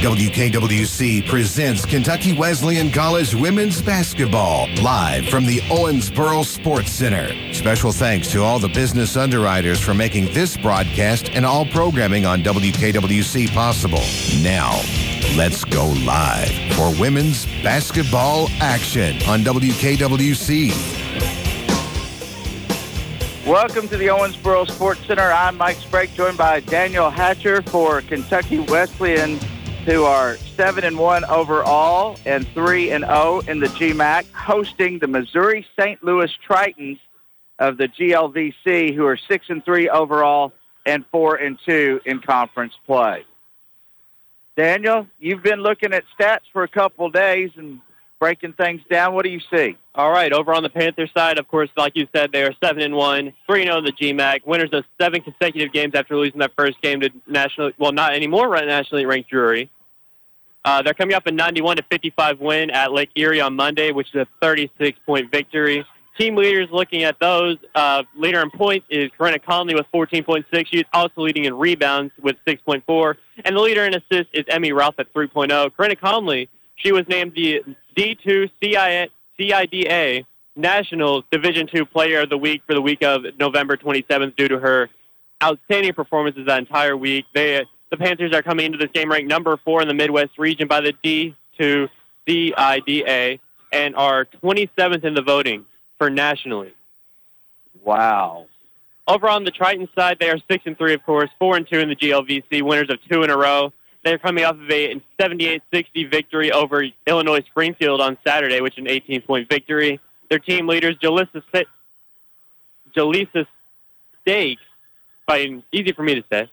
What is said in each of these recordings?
WKWC presents Kentucky Wesleyan College women's basketball live from the Owensboro Sports Center. Special thanks to all the business underwriters for making this broadcast and all programming on WKWC possible. Now, let's go live for women's basketball action on WKWC. Welcome to the Owensboro Sports Center. I'm Mike Sprague, joined by Daniel Hatcher for Kentucky Wesleyan who are 7 and 1 overall and 3 and 0 in the GMAC, hosting the Missouri St. Louis Tritons of the GLVC, who are 6 and 3 overall and 4 and 2 in conference play. Daniel, you've been looking at stats for a couple days and breaking things down. What do you see? All right, over on the Panther side, of course, like you said, they are seven and one, three and zero in the GMAC, winners of seven consecutive games after losing that first game to national, well, not anymore, right, nationally ranked Drury. Uh, they're coming up a 91 to 55 win at Lake Erie on Monday, which is a 36 point victory. Team leaders looking at those. Uh, leader in points is Corinna Conley with 14.6. She's also leading in rebounds with 6.4. And the leader in assists is Emmy Ralph at 3.0. Corinna Conley, she was named the D2 CIDA National Division II Player of the Week for the week of November 27th due to her outstanding performances that entire week. They, the Panthers are coming into this game ranked number four in the Midwest region by the D2 CIDA and are 27th in the voting for nationally. Wow. Over on the Triton side, they are six and three, of course, four and two in the GLVC, winners of two in a row. They're coming off of a 78-60 victory over Illinois Springfield on Saturday, which is an 18-point victory. Their team leaders, Jalissa, Jalissa Stokes, by easy for me to say,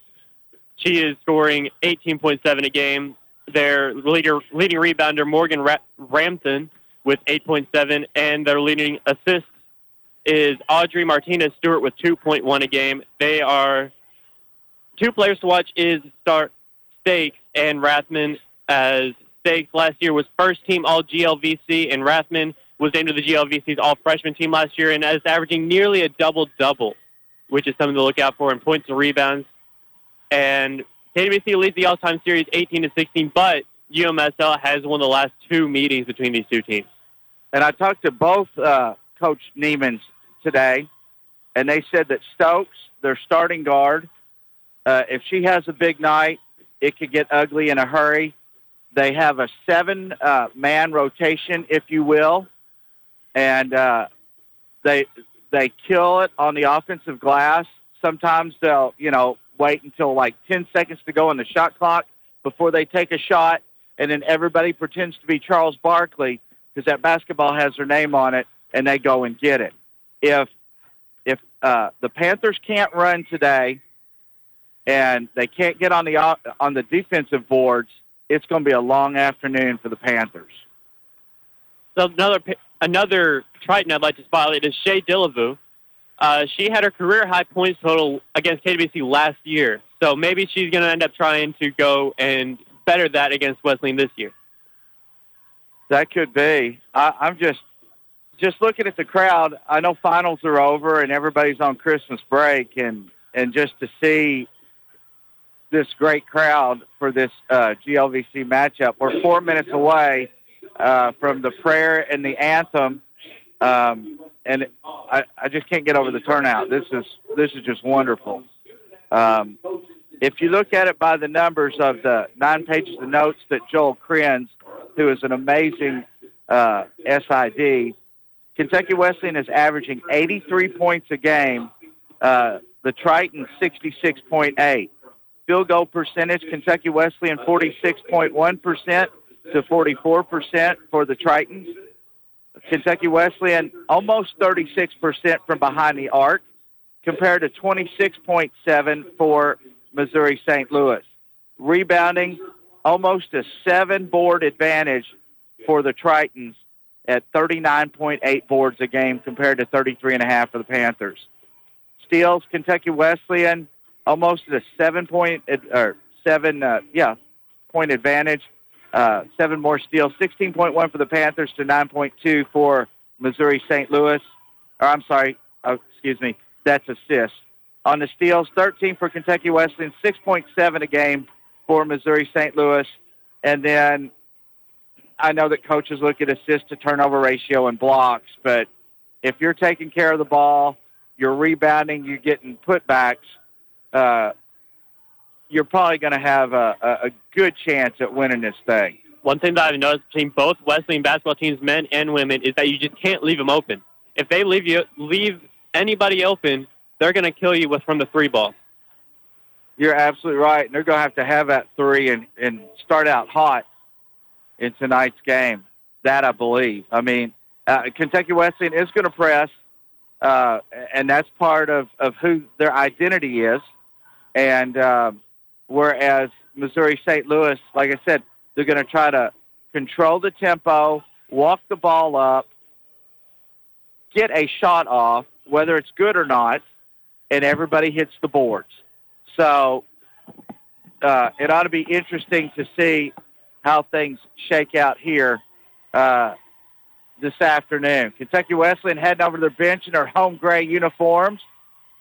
she is scoring 18.7 a game. Their leader, leading rebounder, Morgan Ra- Ramthun, with 8.7, and their leading assist is Audrey Martinez Stewart with 2.1 a game. They are two players to watch is start Stokes and Rathman as Stokes last year was first team all GLVC and Rathman was named to the GLVC's all freshman team last year and is averaging nearly a double double, which is something to look out for in points and rebounds. And KWC leads the all time series 18 to 16, but UMSL has won the last two meetings between these two teams. And I talked to both uh, Coach Neiman's today, and they said that Stokes, their starting guard, uh, if she has a big night, it could get ugly in a hurry. They have a seven uh, man rotation, if you will, and uh, they they kill it on the offensive glass. Sometimes they'll you know wait until like ten seconds to go on the shot clock before they take a shot, and then everybody pretends to be Charles Barkley because that basketball has their name on it, and they go and get it. If if uh, the Panthers can't run today, and they can't get on the on the defensive boards, it's going to be a long afternoon for the Panthers. So another another Triton I'd like to spotlight is Shay Dillavu. Uh, she had her career high points total against KWC last year, so maybe she's going to end up trying to go and better that against Wesleyan this year. That could be. I, I'm just just looking at the crowd. I know finals are over and everybody's on Christmas break, and and just to see this great crowd for this uh, GLVC matchup. We're four minutes away uh, from the prayer and the anthem, um, and I, I just can't get over the turnout. This is this is just wonderful. Um, if you look at it by the numbers of the nine pages of notes that Joel Krenz, who is an amazing uh, SID, Kentucky Wesleyan is averaging 83 points a game. Uh, the Triton 66.8 field goal percentage, Kentucky Wesleyan 46.1% to 44% for the Tritons. Kentucky Wesleyan almost 36% from behind the arc compared to 26.7 for Missouri St. Louis. Rebounding almost a seven board advantage for the Tritons at 39.8 boards a game compared to 33.5 for the Panthers. Steals, Kentucky Wesleyan almost a seven point or seven uh, yeah point advantage. Uh, seven more steals, 16.1 for the Panthers to 9.2 for Missouri St. Louis. Or I'm sorry, oh, excuse me, that's assists. On the steals, 13 for Kentucky Wesleyan, 6.7 a game for Missouri St. Louis. And then I know that coaches look at assist to turnover ratio and blocks, but if you're taking care of the ball, you're rebounding, you're getting putbacks, uh, you're probably going to have a, a, a good chance at winning this thing. One thing that I've noticed between both Wesleyan basketball teams, men and women, is that you just can't leave them open. If they leave you leave anybody open, they're going to kill you with from the three ball. You're absolutely right. And they're going to have to have that three and, and start out hot in tonight's game. That I believe. I mean, uh, Kentucky Wesleyan is going to press, uh, and that's part of, of who their identity is. And uh, whereas Missouri St. Louis, like I said, they're going to try to control the tempo, walk the ball up, get a shot off, whether it's good or not, and everybody hits the boards. So uh, it ought to be interesting to see how things shake out here uh, this afternoon. Kentucky Wesleyan heading over to their bench in their home gray uniforms.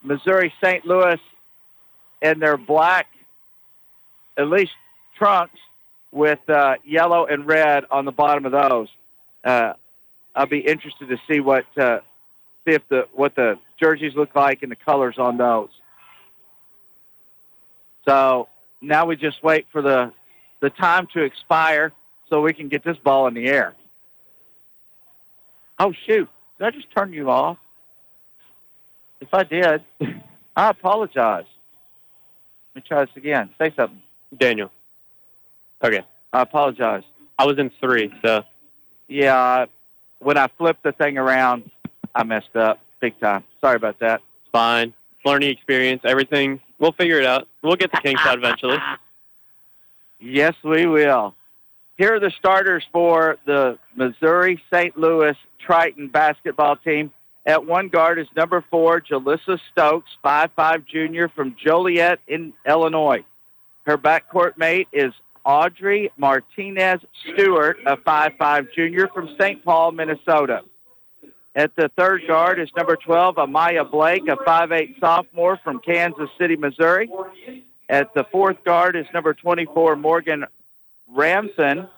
Missouri St. Louis in their black, at least trunks, with uh, yellow and red on the bottom of those. Uh, I'll be interested to see what uh, see if the what the jerseys look like and the colors on those. So now we just wait for the the time to expire so we can get this ball in the air. Oh shoot! Did I just turn you off? If I did, I apologize. Let me try this again. Say something. Daniel. Okay. I apologize. I was in three, so. Yeah, when I flipped the thing around, I messed up big time. Sorry about that. It's fine. Learning experience, everything. We'll figure it out. We'll get the king shot eventually. Yes, we will. Here are the starters for the Missouri St. Louis Triton basketball team. At one guard is number four, Jalissa Stokes, five-five junior from Joliet in Illinois. Her backcourt mate is Audrey Martinez Stewart, a five-five junior from St. Paul, Minnesota. At the third guard is number 12, Amaya Blake, a five-eight sophomore from Kansas City, Missouri. At the fourth guard is number 24, Morgan Ramthun,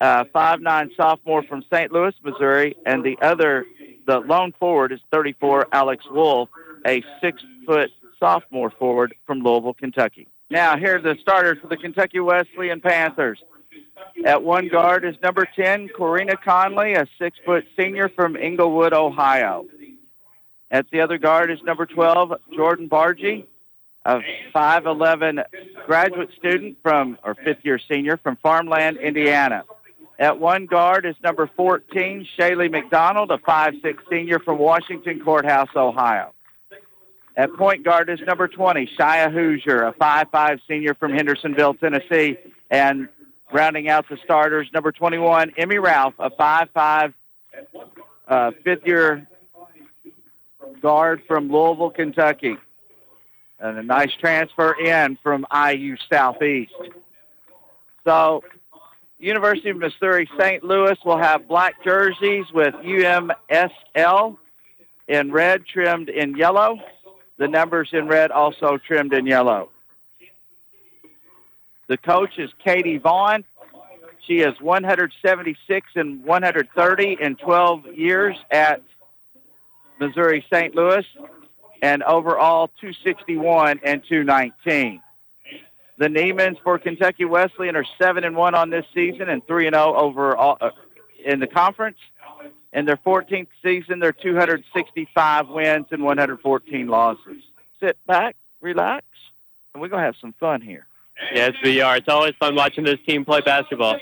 a five-nine sophomore from St. Louis, Missouri. And the other, the lone forward is 34, Alex Wolf, a six-foot sophomore forward from Louisville, Kentucky. Now, here are the starters for the Kentucky Wesleyan Panthers. At one guard is number 10, Corina Conley, a six-foot senior from Englewood, Ohio. At the other guard is number 12, Jordan Bargy, a 5'11 graduate student from, or fifth-year senior from Farmland, Indiana. At one guard is number 14, Shaylee McDonald, a 5'6 senior from Washington Courthouse, Ohio. At point guard is number 20, Shia Hoosier, a 5'5 senior from Hendersonville, Tennessee. And rounding out the starters, number 21, Emmy Ralph, a 5'5 uh, fifth-year guard from Louisville, Kentucky. And a nice transfer in from IU Southeast. So University of Missouri St. Louis will have black jerseys with UMSL in red trimmed in yellow. The numbers in red also trimmed in yellow. The coach is Katie Vaughn. She is 176 and 130 in 12 years at Missouri St. Louis and overall 261 and 219. The Niemans for Kentucky Wesleyan are 7 and 1 on this season and 3 and 0 overall uh, in the conference. In their 14th season, they're 265 wins and 114 losses. Sit back, relax, and we're going to have some fun here. Yes, we are. It's always fun watching this team play basketball.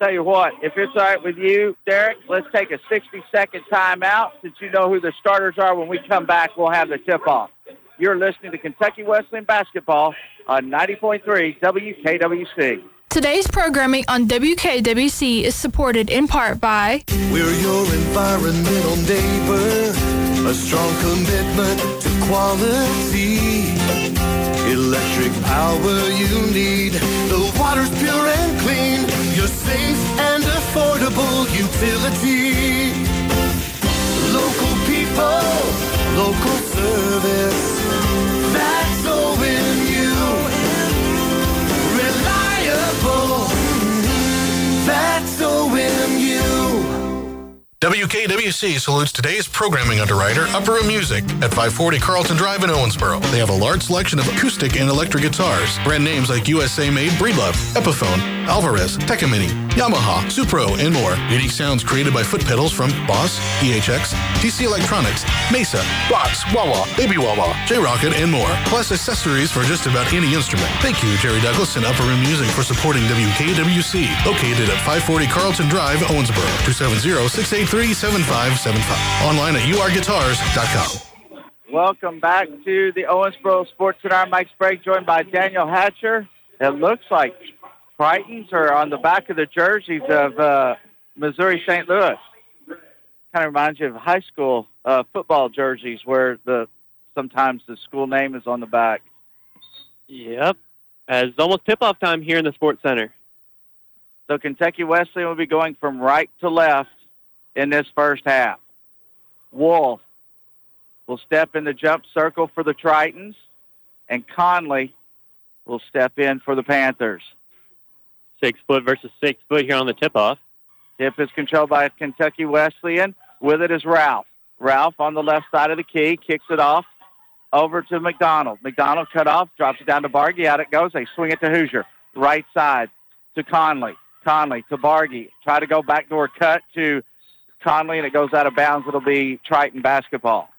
Tell you what, if it's all right with you, Derek, let's take a 60-second timeout. Since you know who the starters are, when we come back, we'll have the tip-off. You're listening to Kentucky Wesleyan Basketball on 90.3 WKWC. Today's programming on WKWC is supported in part by We're your environmental neighbor, a strong commitment to quality. Electric power you need, the water's pure and clean, your safe and affordable utility. Local people, local service, that's that's OMU. WKWC salutes today's programming underwriter, Upper Room Music, at 540 Carlton Drive in Owensboro. They have a large selection of acoustic and electric guitars, brand names like USA-made Breedlove, Epiphone, Alvarez, Takamine, Yamaha, Supro, and more. Unique sounds created by foot pedals from Boss, EHX, DC Electronics, Mesa, Box, Wawa, Baby Wawa, J. Rockett, and more. Plus accessories for just about any instrument. Thank you, Jerry Douglas and Upper Room Music for supporting WKWC. Located at 540 Carlton Drive, Owensboro. 270 833-7575. Online at urguitars.com. Welcome back to the Owensboro Sports Center. I'm Mike Sprague, joined by Daniel Hatcher. It looks like Tritons are on the back of the jerseys of uh, Missouri St. Louis. Kind of reminds you of high school uh, football jerseys where the sometimes the school name is on the back. Yep. As almost tip-off time here in the Sports Center. So Kentucky Wesleyan will be going from right to left in this first half. Wolf will step in the jump circle for the Tritons, and Conley will step in for the Panthers. Six foot versus six foot here on the tip-off. Tip is controlled by Kentucky Wesleyan. With it is Ralph. Ralph on the left side of the key, kicks it off over to McDonald. McDonald cut off, drops it down to Bargy. Out it goes. They swing it to Hoosier. Right side to Conley. Conley to Bargy. Try to go backdoor cut to Conley, and it goes out of bounds. It'll be Triton basketball.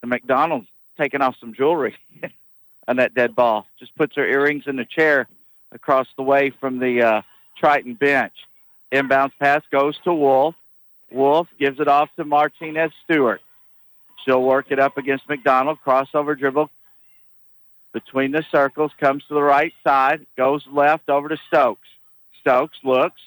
The McDonald's taking off some jewelry on that dead ball. Just puts her earrings in the chair across the way from the uh, Triton bench. Inbounds pass goes to Wolf. Wolf gives it off to Martinez Stewart. She'll work it up against McDonald. Crossover dribble between the circles. Comes to the right side. Goes left over to Stokes. Stokes looks.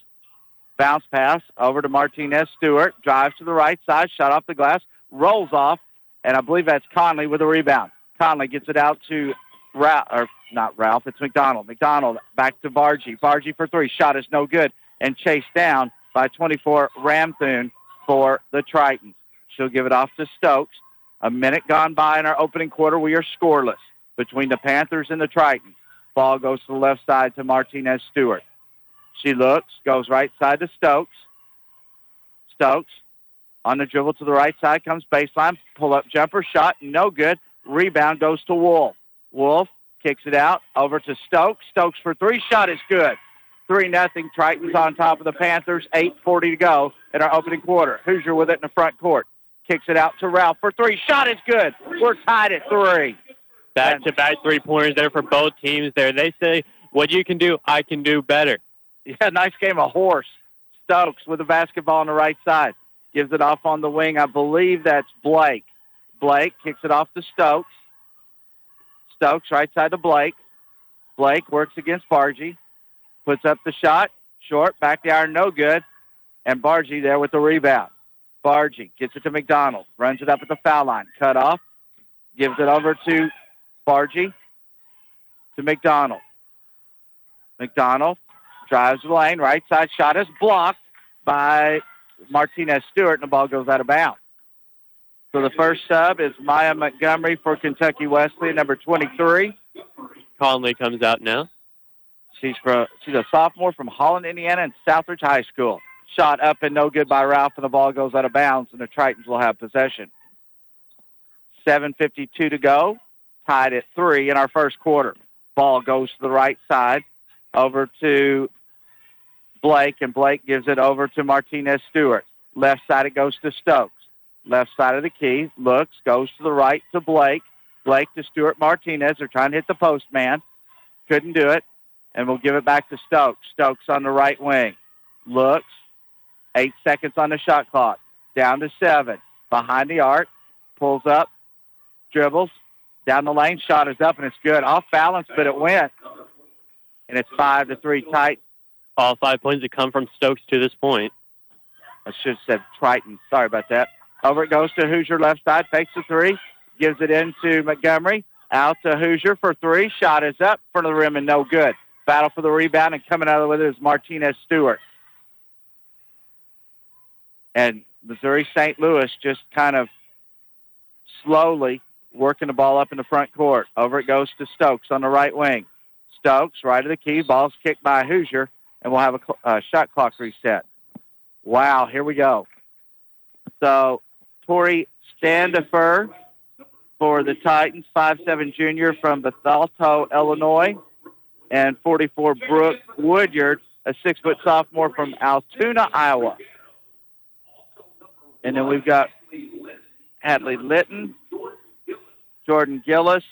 Bounce pass over to Martinez Stewart. Drives to the right side. Shot off the glass. Rolls off. And I believe that's Conley with a rebound. Conley gets it out to Ralph, or not Ralph, it's McDonald. McDonald back to Bargy. Bargy for three. Shot is no good. And chased down by 24 Ramthun for the Tritons. She'll give it off to Stokes. A minute gone by in our opening quarter. We are scoreless between the Panthers and the Tritons. Ball goes to the left side to Martinez Stewart. She looks, goes right side to Stokes. Stokes on the dribble to the right side, comes baseline, pull up jumper, shot, no good. Rebound goes to Wolf. Wolf kicks it out over to Stokes. Stokes for three, shot is good. Three nothing. Tritons on top of the Panthers. Eight forty to go in our opening quarter. Hoosier with it in the front court. Kicks it out to Ralph for three. Shot is good. We're tied at three. Back to back three pointers there for both teams there. They say what you can do, I can do better. Yeah, nice game of horse. Stokes with the basketball on the right side. Gives it off on the wing. I believe that's Blake. Blake kicks it off to Stokes. Stokes right side to Blake. Blake works against Bargy. Puts up the shot. Short. Back the iron. No good. And Bargy there with the rebound. Bargy gets it to McDonald. Runs it up at the foul line. Cut off. Gives it over to Bargy. To McDonald. McDonald drives the lane. Right side shot is blocked by Martinez Stewart, and the ball goes out of bounds. So the first sub is Maya Montgomery for Kentucky Wesley, number 23. Conley comes out now. She's from she's a sophomore from Holland, Indiana, and Southridge High School. Shot up and no good by Ralph, and the ball goes out of bounds, and the Tritons will have possession. 7.52 to go, tied at three in our first quarter. Ball goes to the right side, over to Blake, and Blake gives it over to Martinez Stewart. Left side it goes to Stokes. Left side of the key, looks, goes to the right to Blake. Blake to Stewart Martinez. They're trying to hit the post man. Couldn't do it. And we'll give it back to Stokes. Stokes on the right wing. Looks. Eight seconds on the shot clock. Down to seven. Behind the arc. Pulls up. Dribbles. Down the lane. Shot is up and it's good. Off balance, but it went. And it's five to three tight. All five points that come from Stokes to this point. I should have said Triton. Sorry about that. Over it goes to Hoosier left side. Fakes the three. Gives it into Montgomery. Out to Hoosier for three. Shot is up. Front of the rim and no good. Battle for the rebound and coming out with it is Martinez Stewart. And Missouri St. Louis just kind of slowly working the ball up in the front court. Over it goes to Stokes on the right wing. Stokes, right of the key. Ball's kicked by Hoosier, and we'll have a, uh, shot clock reset. Wow, here we go. So Tori Standifer for the Titans, five-seven junior from Bethalto, Illinois, and 44 Brooke Woodyard, a six-foot sophomore from Altoona, Iowa. And then we've got Hadley Litton, Jordan Gillis.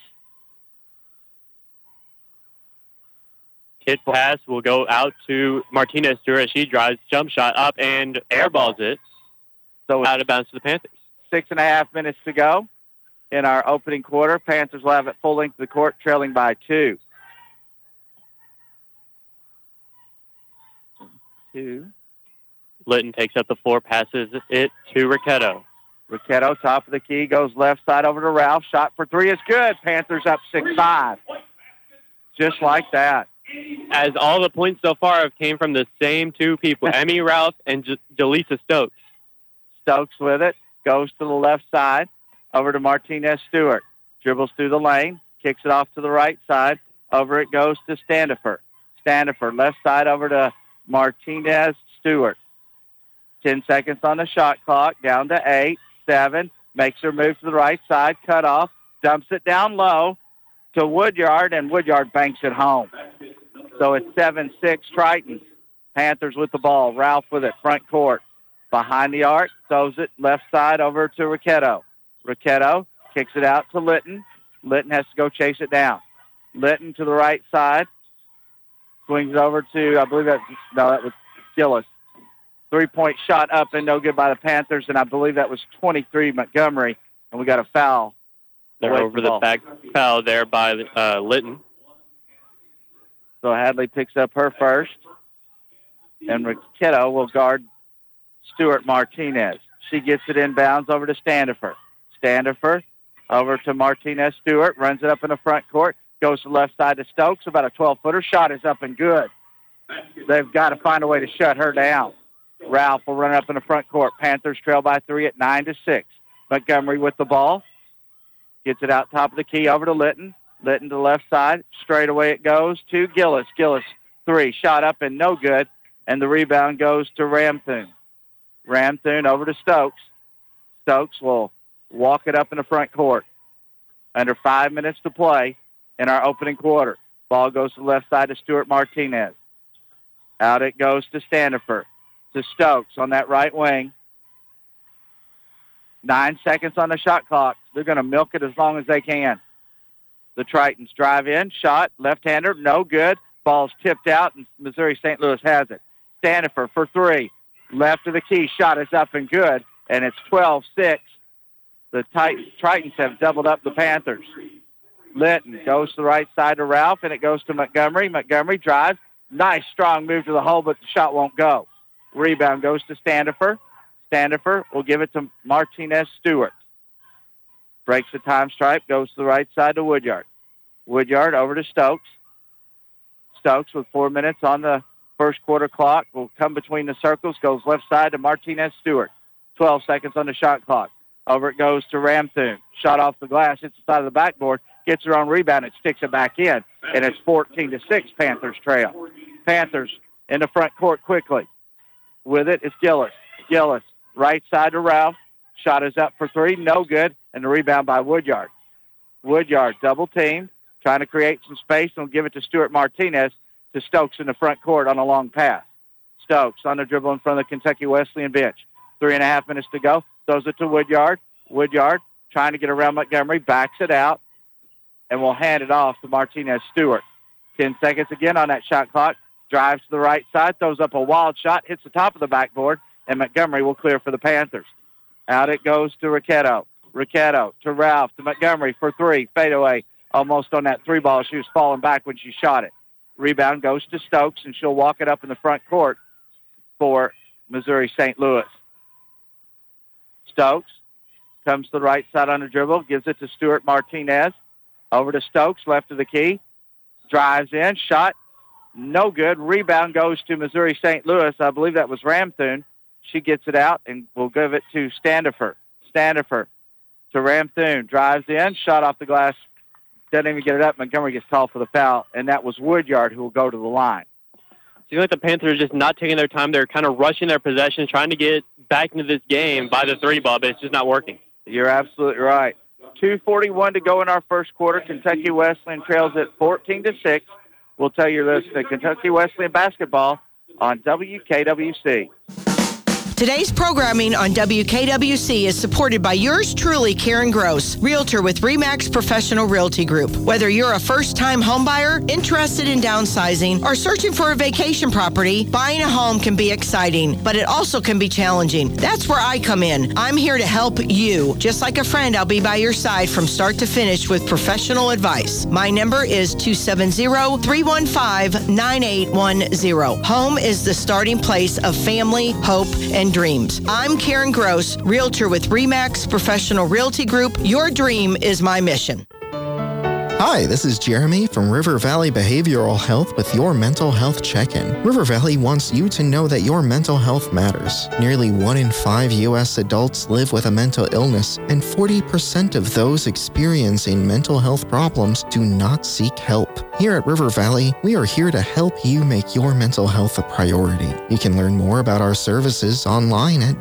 Kid pass will go out to Martinez Stewart. She drives jump shot up and airballs it. So out of bounds to the Panthers. Six and a half minutes to go in our opening quarter. Panthers will have it full length of the court, trailing by two. Two. Litton takes up the floor, passes it to Ricchetto. Ricchetto, top of the key, goes left side over to Ralph. Shot for three is good. Panthers up 6-5. Just like that. As all the points so far have came from the same two people, Emmy Ralph and J- Jaleesa Stokes. Stokes with it, goes to the left side, over to Martinez Stewart. Dribbles through the lane, kicks it off to the right side. Over it goes to Standifer. Standifer, left side over to Martinez Stewart. 10 seconds on the shot clock, down to eight, seven. Makes her move to the right side, cut off, dumps it down low to Woodyard, and Woodyard banks it home. So it's 7-6 Triton. Panthers with the ball. Ralph with it, front court. Behind the arc, throws it left side over to Ricchetto. Ricchetto kicks it out to Litton. Litton has to go chase it down. Litton to the right side. Swings over to, I believe that, no, that was Gillis. Three-point shot up and no good by the Panthers, and I believe that was 23 Montgomery, and we got a foul. They're over from the back foul there by uh, Litton. So Hadley picks up her first, and Ricchetto will guard Stewart Martinez. She gets it inbounds over to Standifer. Standifer over to Martinez Stewart, runs it up in the front court, goes to the left side to Stokes. About a 12-footer shot is up and good. They've got to find a way to shut her down. Ralph will run up in the front court. Panthers trail by three at nine to six. Montgomery with the ball. Gets it out top of the key over to Litton. Litton to the left side. Straight away it goes to Gillis. Gillis, three. Shot up and no good. And the rebound goes to Ramthun. Ramthun over to Stokes. Stokes will walk it up in the front court. Under five minutes to play in our opening quarter. Ball goes to the left side to Stewart Martinez. Out it goes to Standifer. To Stokes on that right wing. Nine seconds on the shot clock. They're going to milk it as long as they can. The Tritons drive in, shot, left-hander, no good. Ball's tipped out, and Missouri St. Louis has it. Standifer for three. Left of the key, shot is up and good, and it's 12-6. The Titans, Tritons have doubled up the Panthers. Litton goes to the right side to Ralph, and it goes to Montgomery. Montgomery drives. Nice, strong move to the hole, but the shot won't go. Rebound goes to Standifer. Standifer will give it to Martinez Stewart. Breaks the time stripe, goes to the right side to Woodyard. Woodyard over to Stokes. Stokes with four minutes on the first quarter clock will come between the circles, goes left side to Martinez Stewart. 12 seconds on the shot clock. Over it goes to Ramthun. Shot off the glass, hits the side of the backboard, gets her on rebound, and sticks it back in. And it's 14 to 6 Panthers trail. Panthers in the front court quickly. With it, is Gillis. Gillis, right side to Ralph. Shot is up for three, no good, and the rebound by Woodyard. Woodyard double teamed, trying to create some space and will give it to Stewart Martinez to Stokes in the front court on a long pass. Stokes on the dribble in front of the Kentucky Wesleyan bench. Three and a half minutes to go. Throws it to Woodyard. Woodyard trying to get around Montgomery, backs it out, and will hand it off to Martinez Stewart. Ten seconds again on that shot clock. Drives to the right side, throws up a wild shot, hits the top of the backboard, and Montgomery will clear for the Panthers. Out it goes to Ricchetto. Ricchetto to Ralph to Montgomery for three. Fade away almost on that three ball. She was falling back when she shot it. Rebound goes to Stokes, and she'll walk it up in the front court for Missouri St. Louis. Stokes comes to the right side on the dribble, gives it to Stewart Martinez. Over to Stokes, left of the key. Drives in, shot, no good. Rebound goes to Missouri St. Louis. I believe that was Ramthun. She gets it out and will give it to Standifer. Standifer to Ramthun. Drives in, shot off the glass. Doesn't even get it up. Montgomery gets called for the foul, and that was Woodyard who will go to the line. seems like the Panthers are just not taking their time. They're kind of rushing their possession, trying to get back into this game by the three ball, but it's just not working. You're absolutely right. 241 to go in our first quarter. Kentucky Wesleyan trails at 14 to 6. We'll tell you this, the Kentucky Wesleyan basketball on WKWC. Today's programming on WKWC is supported by yours truly, Karen Gross, Realtor with REMAX Professional Realty Group. Whether you're a first time homebuyer, interested in downsizing, or searching for a vacation property, buying a home can be exciting, but it also can be challenging. That's where I come in. I'm here to help you. Just like a friend, I'll be by your side from start to finish with professional advice. My number is 270 315 9810. Home is the starting place of family, hope, and dreams. I'm Karen Gross, Realtor with REMAX Professional Realty Group. Your dream is my mission. Hi, this is Jeremy from River Valley Behavioral Health with your mental health check in. River Valley wants you to know that your mental health matters. Nearly one in five U.S. adults live with a mental illness, and 40% of those experiencing mental health problems do not seek help. Here at River Valley, we are here to help you make your mental health a priority. You can learn more about our services online at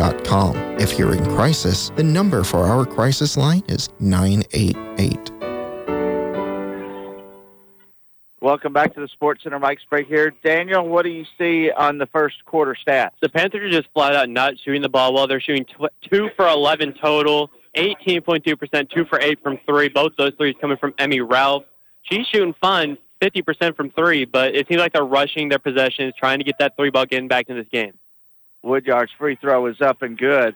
rvbh.com. If you're in crisis, the number for our crisis line is 988. Welcome back to the Sports Center. Mike Sprague here. Daniel, what do you see on the first quarter stats? The Panthers are just flat out not shooting the ball well. They're shooting tw- two for 11 total, 18.2%, two for eight from three. Both those threes coming from Emmy Ralph. She's shooting fun, 50% from three, but it seems like they're rushing their possessions, trying to get that three ball getting back in this game. Woodyard's free throw is up and good.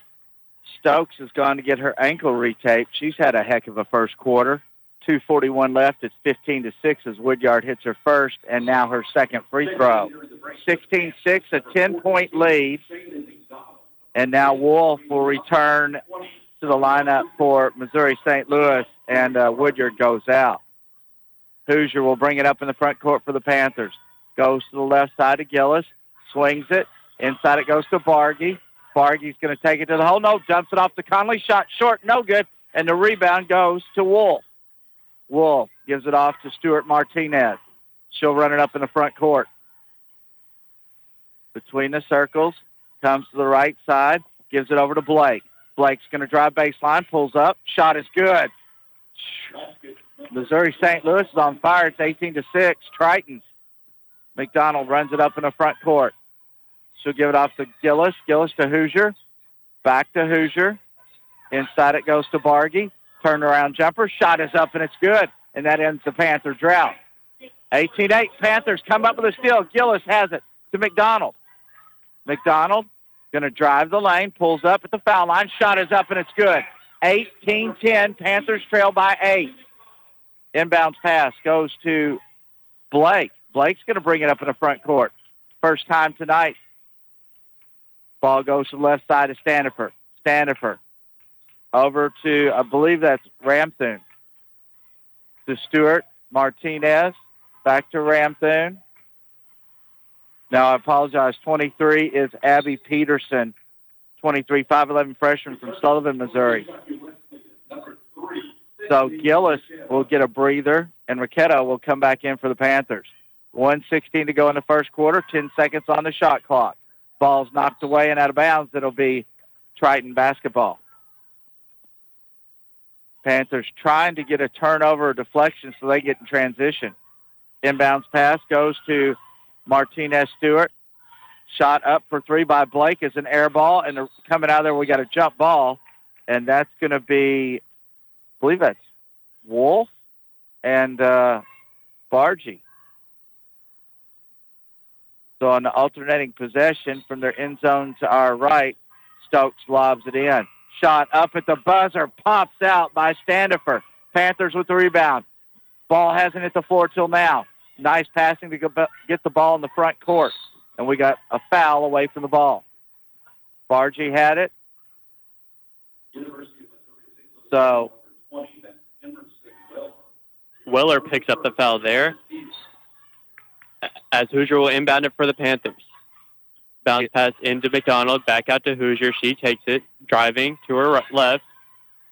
Stokes has gone to get her ankle retaped. She's had a heck of a first quarter. 241 left. It's 15 to 6 as Woodyard hits her first and now her second free throw. 16-6, a 10-point lead. And now Wolf will return to the lineup for Missouri St. Louis, and uh, Woodyard goes out. Hoosier will bring it up in the front court for the Panthers. Goes to the left side of Gillis, swings it, Inside it goes to Bargy. Bargy's going to take it to the hole. No, dumps it off to Conley. Shot short, no good. And the rebound goes to Wolf. Wolf gives it off to Stewart Martinez. She'll run it up in the front court. Between the circles, comes to the right side, gives it over to Blake. Blake's going to drive baseline, pulls up. Shot is good. Missouri St. Louis is on fire. It's 18 to 6. Tritons. McDonald runs it up in the front court. She'll give it off to Gillis. Gillis to Hoosier. Back to Hoosier. Inside it goes to Bargy. Turnaround jumper. Shot is up and it's good. And that ends the Panther drought. 18-8. Panthers come up with a steal. Gillis has it to McDonald. McDonald going to drive the lane. Pulls up at the foul line. Shot is up and it's good. 18-10. Panthers trail by eight. Inbounds pass goes to Blake. Blake's going to bring it up in the front court. First time tonight Ball goes to the left side of Standifer. Standifer over to, I believe that's Ramthun. To Stewart Martinez. Back to Ramthun. Now, I apologize. 23 is Abby Peterson. 23, 5'11 freshman from Sullivan, Missouri. So Gillis will get a breather, and Ricchetto will come back in for the Panthers. 116 to go in the first quarter, 10 seconds on the shot clock ball's knocked away and out of bounds, it'll be Triton basketball. Panthers trying to get a turnover or deflection so they get in transition. Inbounds pass goes to Martinez Stewart. Shot up for three by Blake is an air ball, and coming out of there we got a jump ball, and that's going to be, I believe that's Wolf and uh, Bargy. So on the alternating possession from their end zone to our right, Stokes lobs it in. Shot up at the buzzer, pops out by Standifer. Panthers with the rebound. Ball hasn't hit the floor till now. Nice passing to get the ball in the front court. And we got a foul away from the ball. Bargy had it. So Weller picks up the foul there as Hoosier will inbound it for the Panthers. Bounce pass into McDonald, back out to Hoosier. She takes it, driving to her left.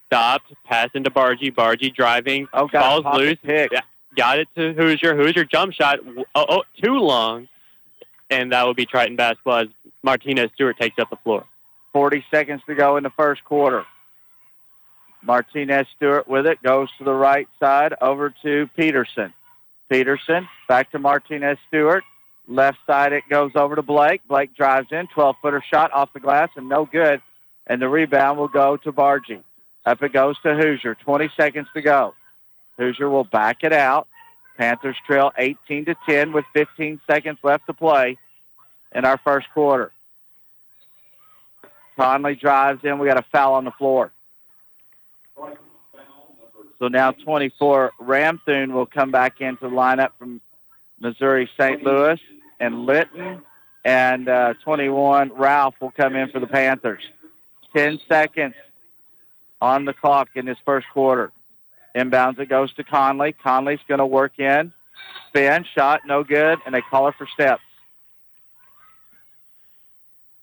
Stopped, pass into Bargy. Bargy driving, oh, falls loose. Pick. Got it to Hoosier. Hoosier jump shot oh, oh, too long, and that will be Triton basketball as Martinez Stewart takes up the floor. 40 seconds to go in the first quarter. Martinez Stewart with it goes to the right side over to Peterson. Peterson back to Martinez Stewart. Left side it goes over to Blake. Blake drives in, 12 footer shot off the glass and no good. And the rebound will go to Bargy. Up it goes to Hoosier. 20 seconds to go. Hoosier will back it out. Panthers trail 18 to 10 with 15 seconds left to play in our first quarter. Conley drives in. We got a foul on the floor. So now 24 Ramthun will come back into the lineup from Missouri St. Louis and Litton. And uh, 21 Ralph will come in for the Panthers. 10 seconds on the clock in this first quarter. Inbounds it goes to Conley. Conley's going to work in. Spin, shot, no good, and they call her for steps.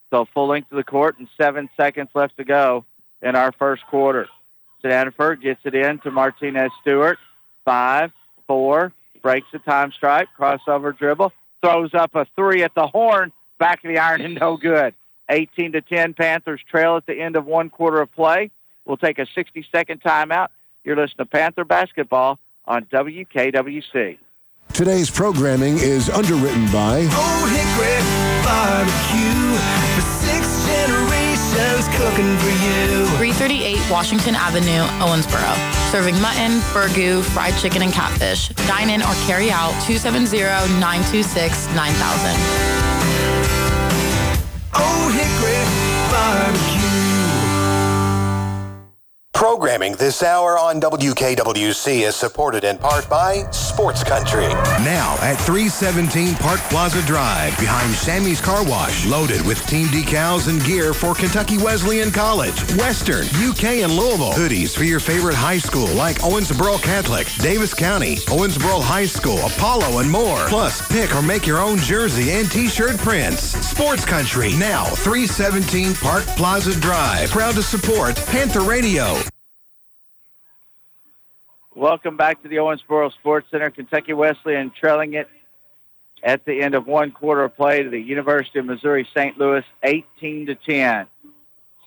So full length of the court and seven seconds left to go in our first quarter. Stanford gets it in to Martinez Stewart. Five, four, breaks the time stripe, crossover dribble, throws up a three at the horn, back of the iron and no good. 18 to 10, Panthers trail at the end of one quarter of play. We'll take a 60 second timeout. You're listening to Panther Basketball on WKWC. Today's programming is underwritten by Old Hickory Barbecue for six generations cooking for you. 338 Washington Avenue, Owensboro. Serving mutton, burgoo, fried chicken, and catfish. Dine in or carry out 270-926-9000. Old Hickory Barbecue. Programming this hour on WKWC is supported in part by Sports Country. Now at 317 Park Plaza Drive behind Sammy's Car Wash. Loaded with team decals and gear for Kentucky Wesleyan College, Western, UK, and Louisville. Hoodies for your favorite high school like Owensboro Catholic, Daviess County, Owensboro High School, Apollo, and more. Plus, pick or make your own jersey and t-shirt prints. Sports Country. Now 317 Park Plaza Drive. Proud to support Panther Radio. Welcome back to the Owensboro Sports Center. Kentucky Wesleyan trailing it at the end of one quarter of play to the University of Missouri St. Louis, 18 to 10.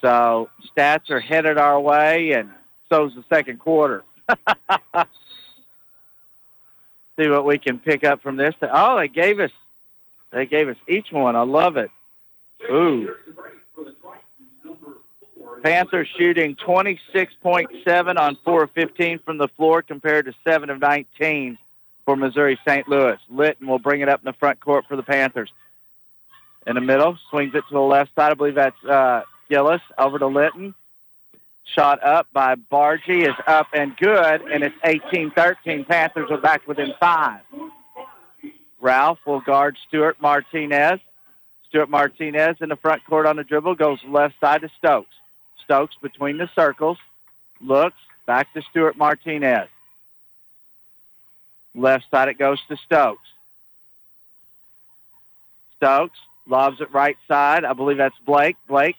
So stats are headed our way, and so's the second quarter. See what we can pick up from this. Oh, they gave us, they gave us each one. I love it. Ooh. Panthers shooting 26.7 on 4 of 15 from the floor compared to 7 of 19 for Missouri St. Louis. Litton will bring it up in the front court for the Panthers. In the middle, swings it to the left side. I believe that's uh, Gillis over to Litton. Shot up by Bargy is up and good, and it's 18-13. Panthers are back within five. Ralph will guard Stewart Martinez. Stewart Martinez in the front court on the dribble goes left side to Stokes. Stokes between the circles. Looks back to Stewart Martinez. Left side it goes to Stokes. Stokes lobs it right side. I believe that's Blake. Blake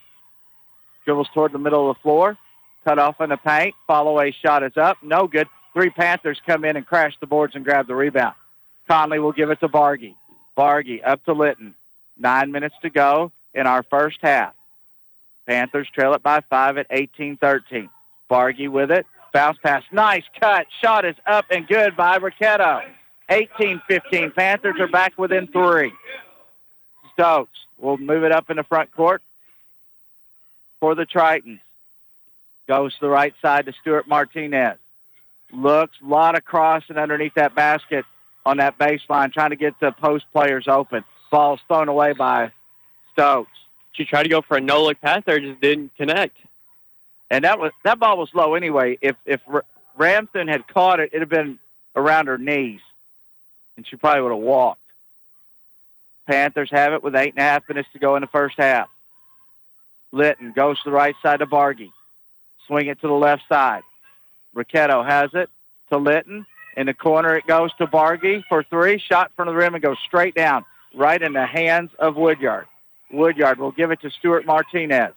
dribbles toward the middle of the floor. Cut off in the paint. Follow away shot is up. No good. Three Panthers come in and crash the boards and grab the rebound. Conley will give it to Bargy. Bargy up to Litton. Nine minutes to go in our first half. Panthers trail it by five at 18-13. Bargy with it. Bounce pass. Nice cut. Shot is up and good by Ricchetto. 18-15. Panthers are back within three. Stokes will move it up in the front court for the Tritons. Goes to the right side to Stewart Martinez. Looks, a lot of crossing underneath that basket on that baseline, trying to get the post players open. Ball's thrown away by Stokes. She tried to go for a no-look pass there, just didn't connect. And that was that ball was low anyway. If if R- Ramsden had caught it, it'd have been around her knees, and she probably would have walked. Panthers have it with eight and a half minutes to go in the first half. Litton goes to the right side to Bargy. Swing it to the left side. Ricchetto has it to Litton. In the corner it goes to Bargy for three. Shot of the rim and goes straight down, right in the hands of Woodyard. Woodyard will give it to Stewart Martinez.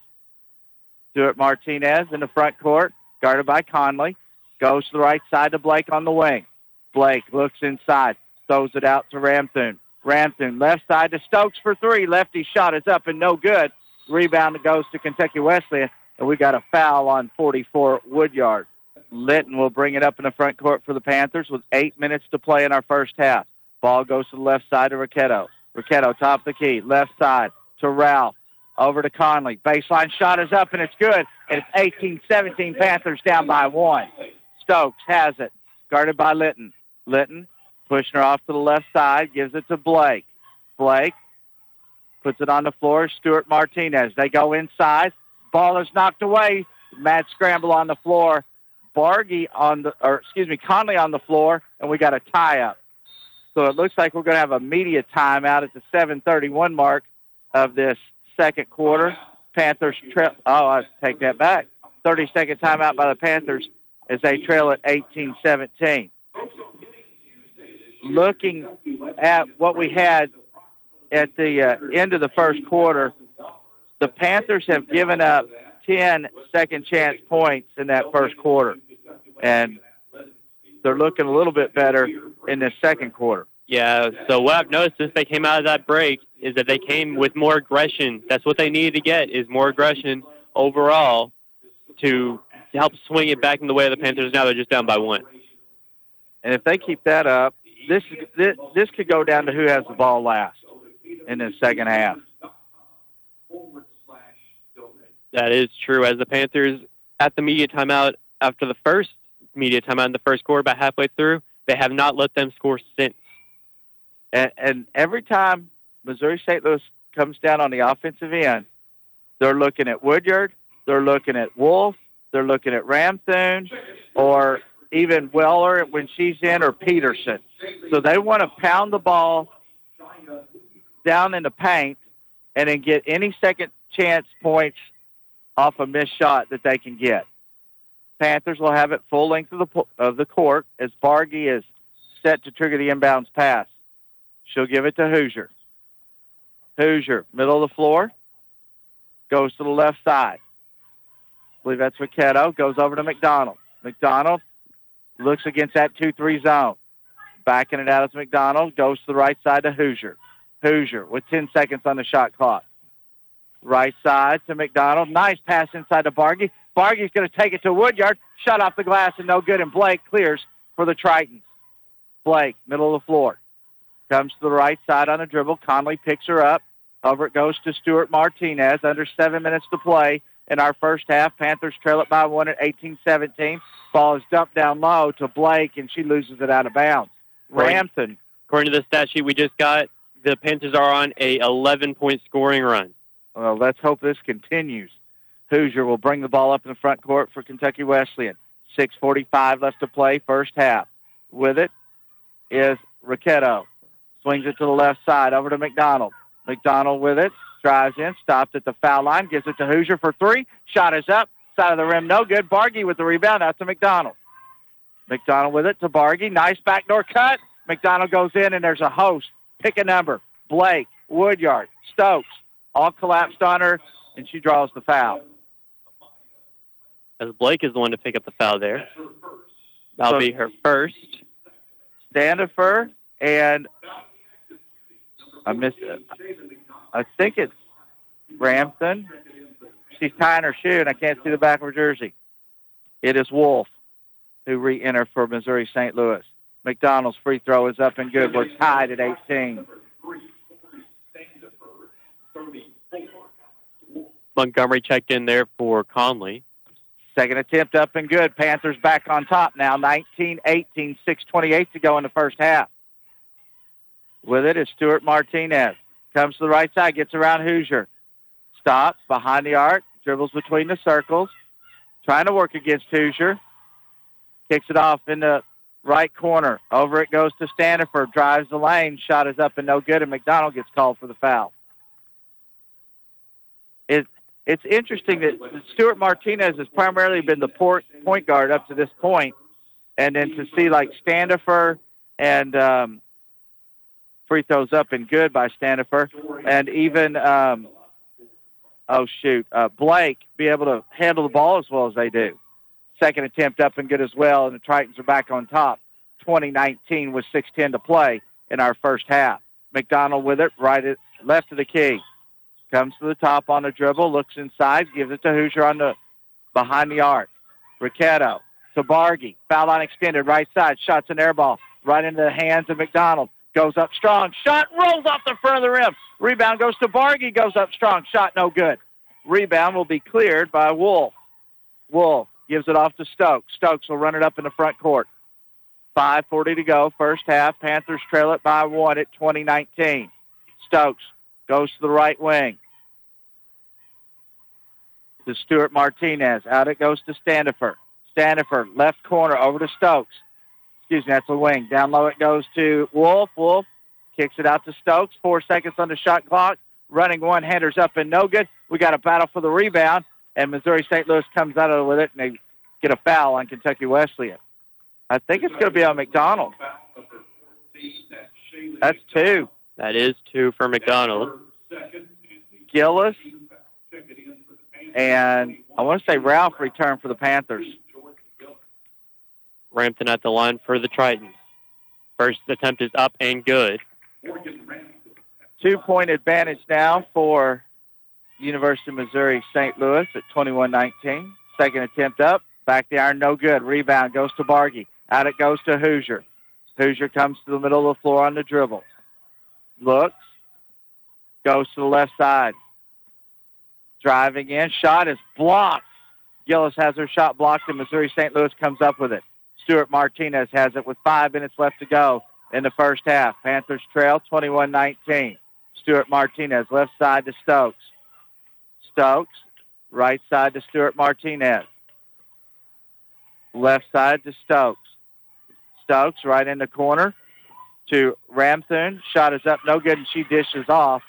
Stewart Martinez in the front court, guarded by Conley. Goes to the right side to Blake on the wing. Blake looks inside, throws it out to Ramthun. Ramthun left side to Stokes for three. Lefty shot is up and no good. Rebound goes to Kentucky Wesleyan, and we got a foul on 44 Woodyard. Litton will bring it up in the front court for the Panthers with eight minutes to play in our first half. Ball goes to the left side to Ricchetto. Ricchetto, top of the key, left side to Ralph. Over to Conley. Baseline shot is up and it's good. And it's 18-17 Panthers down by one. Stokes has it. Guarded by Litton. Litton pushing her off to the left side, gives it to Blake. Blake puts it on the floor. Stewart Martinez. They go inside. Ball is knocked away. Mad scramble on the floor. Bargy on the, or excuse me, Conley on the floor, and we got a tie up. So it looks like we're going to have a media timeout at the 7:31 mark of this second quarter. Panthers trail. Oh, I take that back. 30 second timeout by the Panthers as they trail at 18-17. Looking at what we had at the uh, end of the first quarter, the Panthers have given up 10 second chance points in that first quarter, and they're looking a little bit better in the second quarter. Yeah, so what I've noticed since they came out of that break is that they came with more aggression. That's what they needed to get is more aggression overall to help swing it back in the way of the Panthers. Now they're just down by one. And if they keep that up, this this, this could go down to who has the ball last in the second half. That is true. As the Panthers at the media timeout after the first media timeout in the first quarter, about halfway through, they have not let them score since. And, and every time Missouri St. Louis comes down on the offensive end, they're looking at Woodyard, they're looking at Wolf, they're looking at Ramthun, or even Weller when she's in, or Peterson. So they want to pound the ball down in the paint and then get any second chance points off a missed shot that they can get. Panthers will have it full length of the of the court as Bargy is set to trigger the inbounds pass. She'll give it to Hoosier. Hoosier, middle of the floor, goes to the left side. I believe that's Ricchetto. Goes over to McDonald. McDonald looks against that 2-3 zone. Backing it out as McDonald. Goes to the right side to Hoosier. Hoosier with 10 seconds on the shot clock. Right side to McDonald. Nice pass inside to Bargy. Bargy's going to take it to Woodyard. Shut off the glass and no good. And Blake clears for the Tritons. Blake, middle of the floor. Comes to the right side on a dribble. Conley picks her up. Over it goes to Stewart Martinez. Under seven minutes to play in our first half. Panthers trail it by one at 18-17. Ball is dumped down low to Blake, and she loses it out of bounds. Ramthun. According to the stat sheet we just got, the Panthers are on a 11-point scoring run. Well, let's hope this continues. Hoosier will bring the ball up in the front court for Kentucky Wesleyan. 6.45 left to play, first half. With it is Ricchetto. Swings it to the left side over to McDonald. McDonald with it. Drives in. Stopped at the foul line. Gives it to Hoosier for three. Shot is up. Side of the rim. No good. Bargy with the rebound. Out to McDonald. McDonald with it to Bargy. Nice backdoor cut. McDonald goes in and there's a host. Pick a number. Blake, Woodyard, Stokes. All collapsed on her and she draws the foul. As Blake is the one to pick up the foul there. That'll So- be her first. Standifer and I missed it. I think it's Ramthun. She's tying her shoe, and I can't see the back of her jersey. It is Wolf who re-enter for Missouri St. Louis. McDonald's free throw is up and good. We're tied at 18. Montgomery checked in there for Conley. Second attempt up and good. Panthers back on top now. 19-18, 6.28 to go in the first half. With it is Stewart Martinez. Comes to the right side, gets around Hoosier. Stops behind the arc, dribbles between the circles. Trying to work against Hoosier. Kicks it off in the right corner. Over it goes to Standifer. Drives the lane. Shot is up and no good, and McDonald gets called for the foul. It, it's interesting that Stewart Martinez has primarily been the port, point guard up to this point, and then to see like Standifer and um, free throws up and good by Standifer, and even um, oh shoot, uh, Blake be able to handle the ball as well as they do. Second attempt up and good as well, and the Tritons are back on top, 2019 with 6:10 to play in our first half. McDonald with it, right at left of the key. Comes to the top on a dribble, looks inside, gives it to Hoosier on the behind the arc. Ricchetto to Bargy. Foul line extended, right side. Shots an air ball. Right into the hands of McDonald. Goes up strong. Shot rolls off the front of the rim. Rebound goes to Bargy. Goes up strong. Shot no good. Rebound will be cleared by Wolf. Wolf gives it off to Stokes. Stokes will run it up in the front court. 5.40 to go. First half. Panthers trail it by one at 2019. Stokes goes to the right wing. To Stewart Martinez. Out it goes to Standifer. Standifer, left corner, over to Stokes. Excuse me, that's a wing. Down low it goes to Wolf. Wolf kicks it out to Stokes. Four seconds on the shot clock. Running one-handers up and no good. We got a battle for the rebound, and Missouri St. Louis comes out of with it, and they get a foul on Kentucky Wesleyan. I think it's going to be on McDonald. That's two. That is two for McDonald. Gillis and I want to say Ralph returned for the Panthers. Ramthun at the line for the Tritons. First attempt is up and good. Two-point advantage now for University of Missouri St. Louis at 21-19. Second attempt up. Back the iron, no good. Rebound goes to Bargy. Out it goes to Hoosier. Hoosier comes to the middle of the floor on the dribble. Looks. Goes to the left side. Driving in. Shot is blocked. Gillis has her shot blocked, and Missouri St. Louis comes up with it. Stewart Martinez has it with five minutes left to go in the first half. Panthers trail 21-19. Stewart Martinez, left side to Stokes. Stokes, right side to Stewart Martinez. Left side to Stokes. Stokes right in the corner to Ramthun. Shot is up, no good, and she dishes off.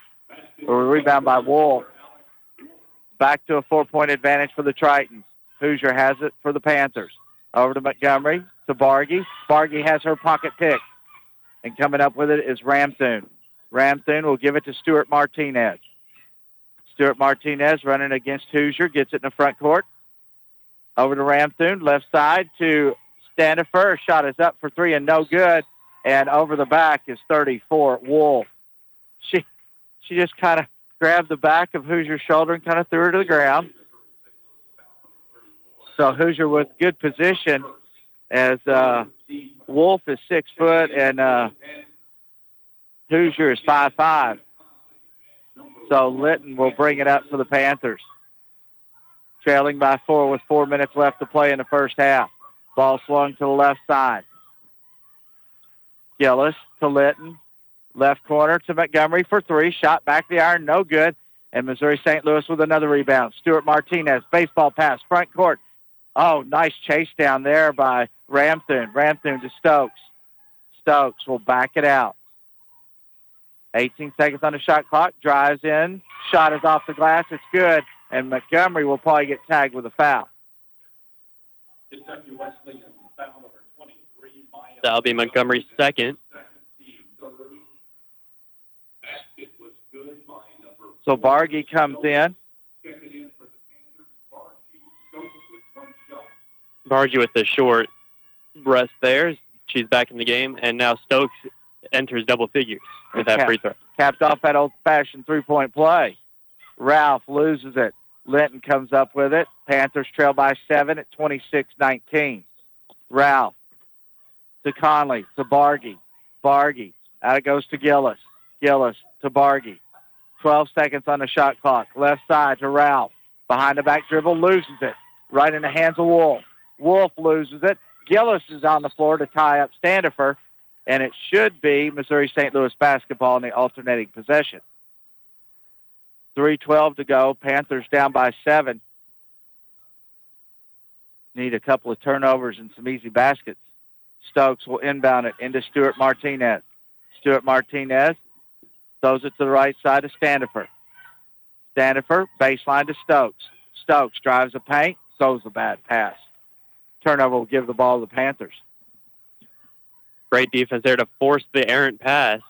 Rebound by Wolf. Back to a four-point advantage for the Tritons. Hoosier has it for the Panthers. Over to Montgomery, to Bargy. Bargy has her pocket pick. And coming up with it is Ramthun. Ramthun will give it to Stewart Martinez. Stewart Martinez running against Hoosier, gets it in the front court. Over to Ramthun, left side to Standifer. Shot is up for three and no good. And over the back is 34, Wolf. She, she just kind of grabbed the back of Hoosier's shoulder and kind of threw her to the ground. So Hoosier with good position as uh, Wolf is six foot and uh, Hoosier is five five. So Litton will bring it up for the Panthers. Trailing by four with four minutes left to play in the first half. Ball swung to the left side. Gillis to Litton. Left corner to Montgomery for three. Shot back the iron, no good. And Missouri St. Louis with another rebound. Stewart Martinez, baseball pass, front court. Oh, nice chase down there by Ramthun. Ramthun to Stokes. Stokes will back it out. 18 seconds on the shot clock. Drives in. Shot is off the glass. It's good. And Montgomery will probably get tagged with a foul. That'll be Montgomery's second. So Bargy comes in. Bargy with the short rest there. She's back in the game, and now Stokes enters double figures with that Cap- free throw. Capped off that old-fashioned three-point play. Ralph loses it. Linton comes up with it. Panthers trail by seven at 26-19. Ralph to Conley to Bargy. Bargy. Out it goes to Gillis. Gillis to Bargy. 12 seconds on the shot clock. Left side to Ralph. Behind the back dribble, loses it. Right in the hands of Wolf. Wolf loses it. Gillis is on the floor to tie up Standifer, and it should be Missouri St. Louis basketball in the alternating possession. 3.12 to go. Panthers down by seven. Need a couple of turnovers and some easy baskets. Stokes will inbound it into Stewart Martinez. Stewart Martinez throws it to the right side of Standifer. Standifer, baseline to Stokes. Stokes drives the paint, throws a bad pass. Turnover will give the ball to the Panthers. Great defense there to force the errant pass.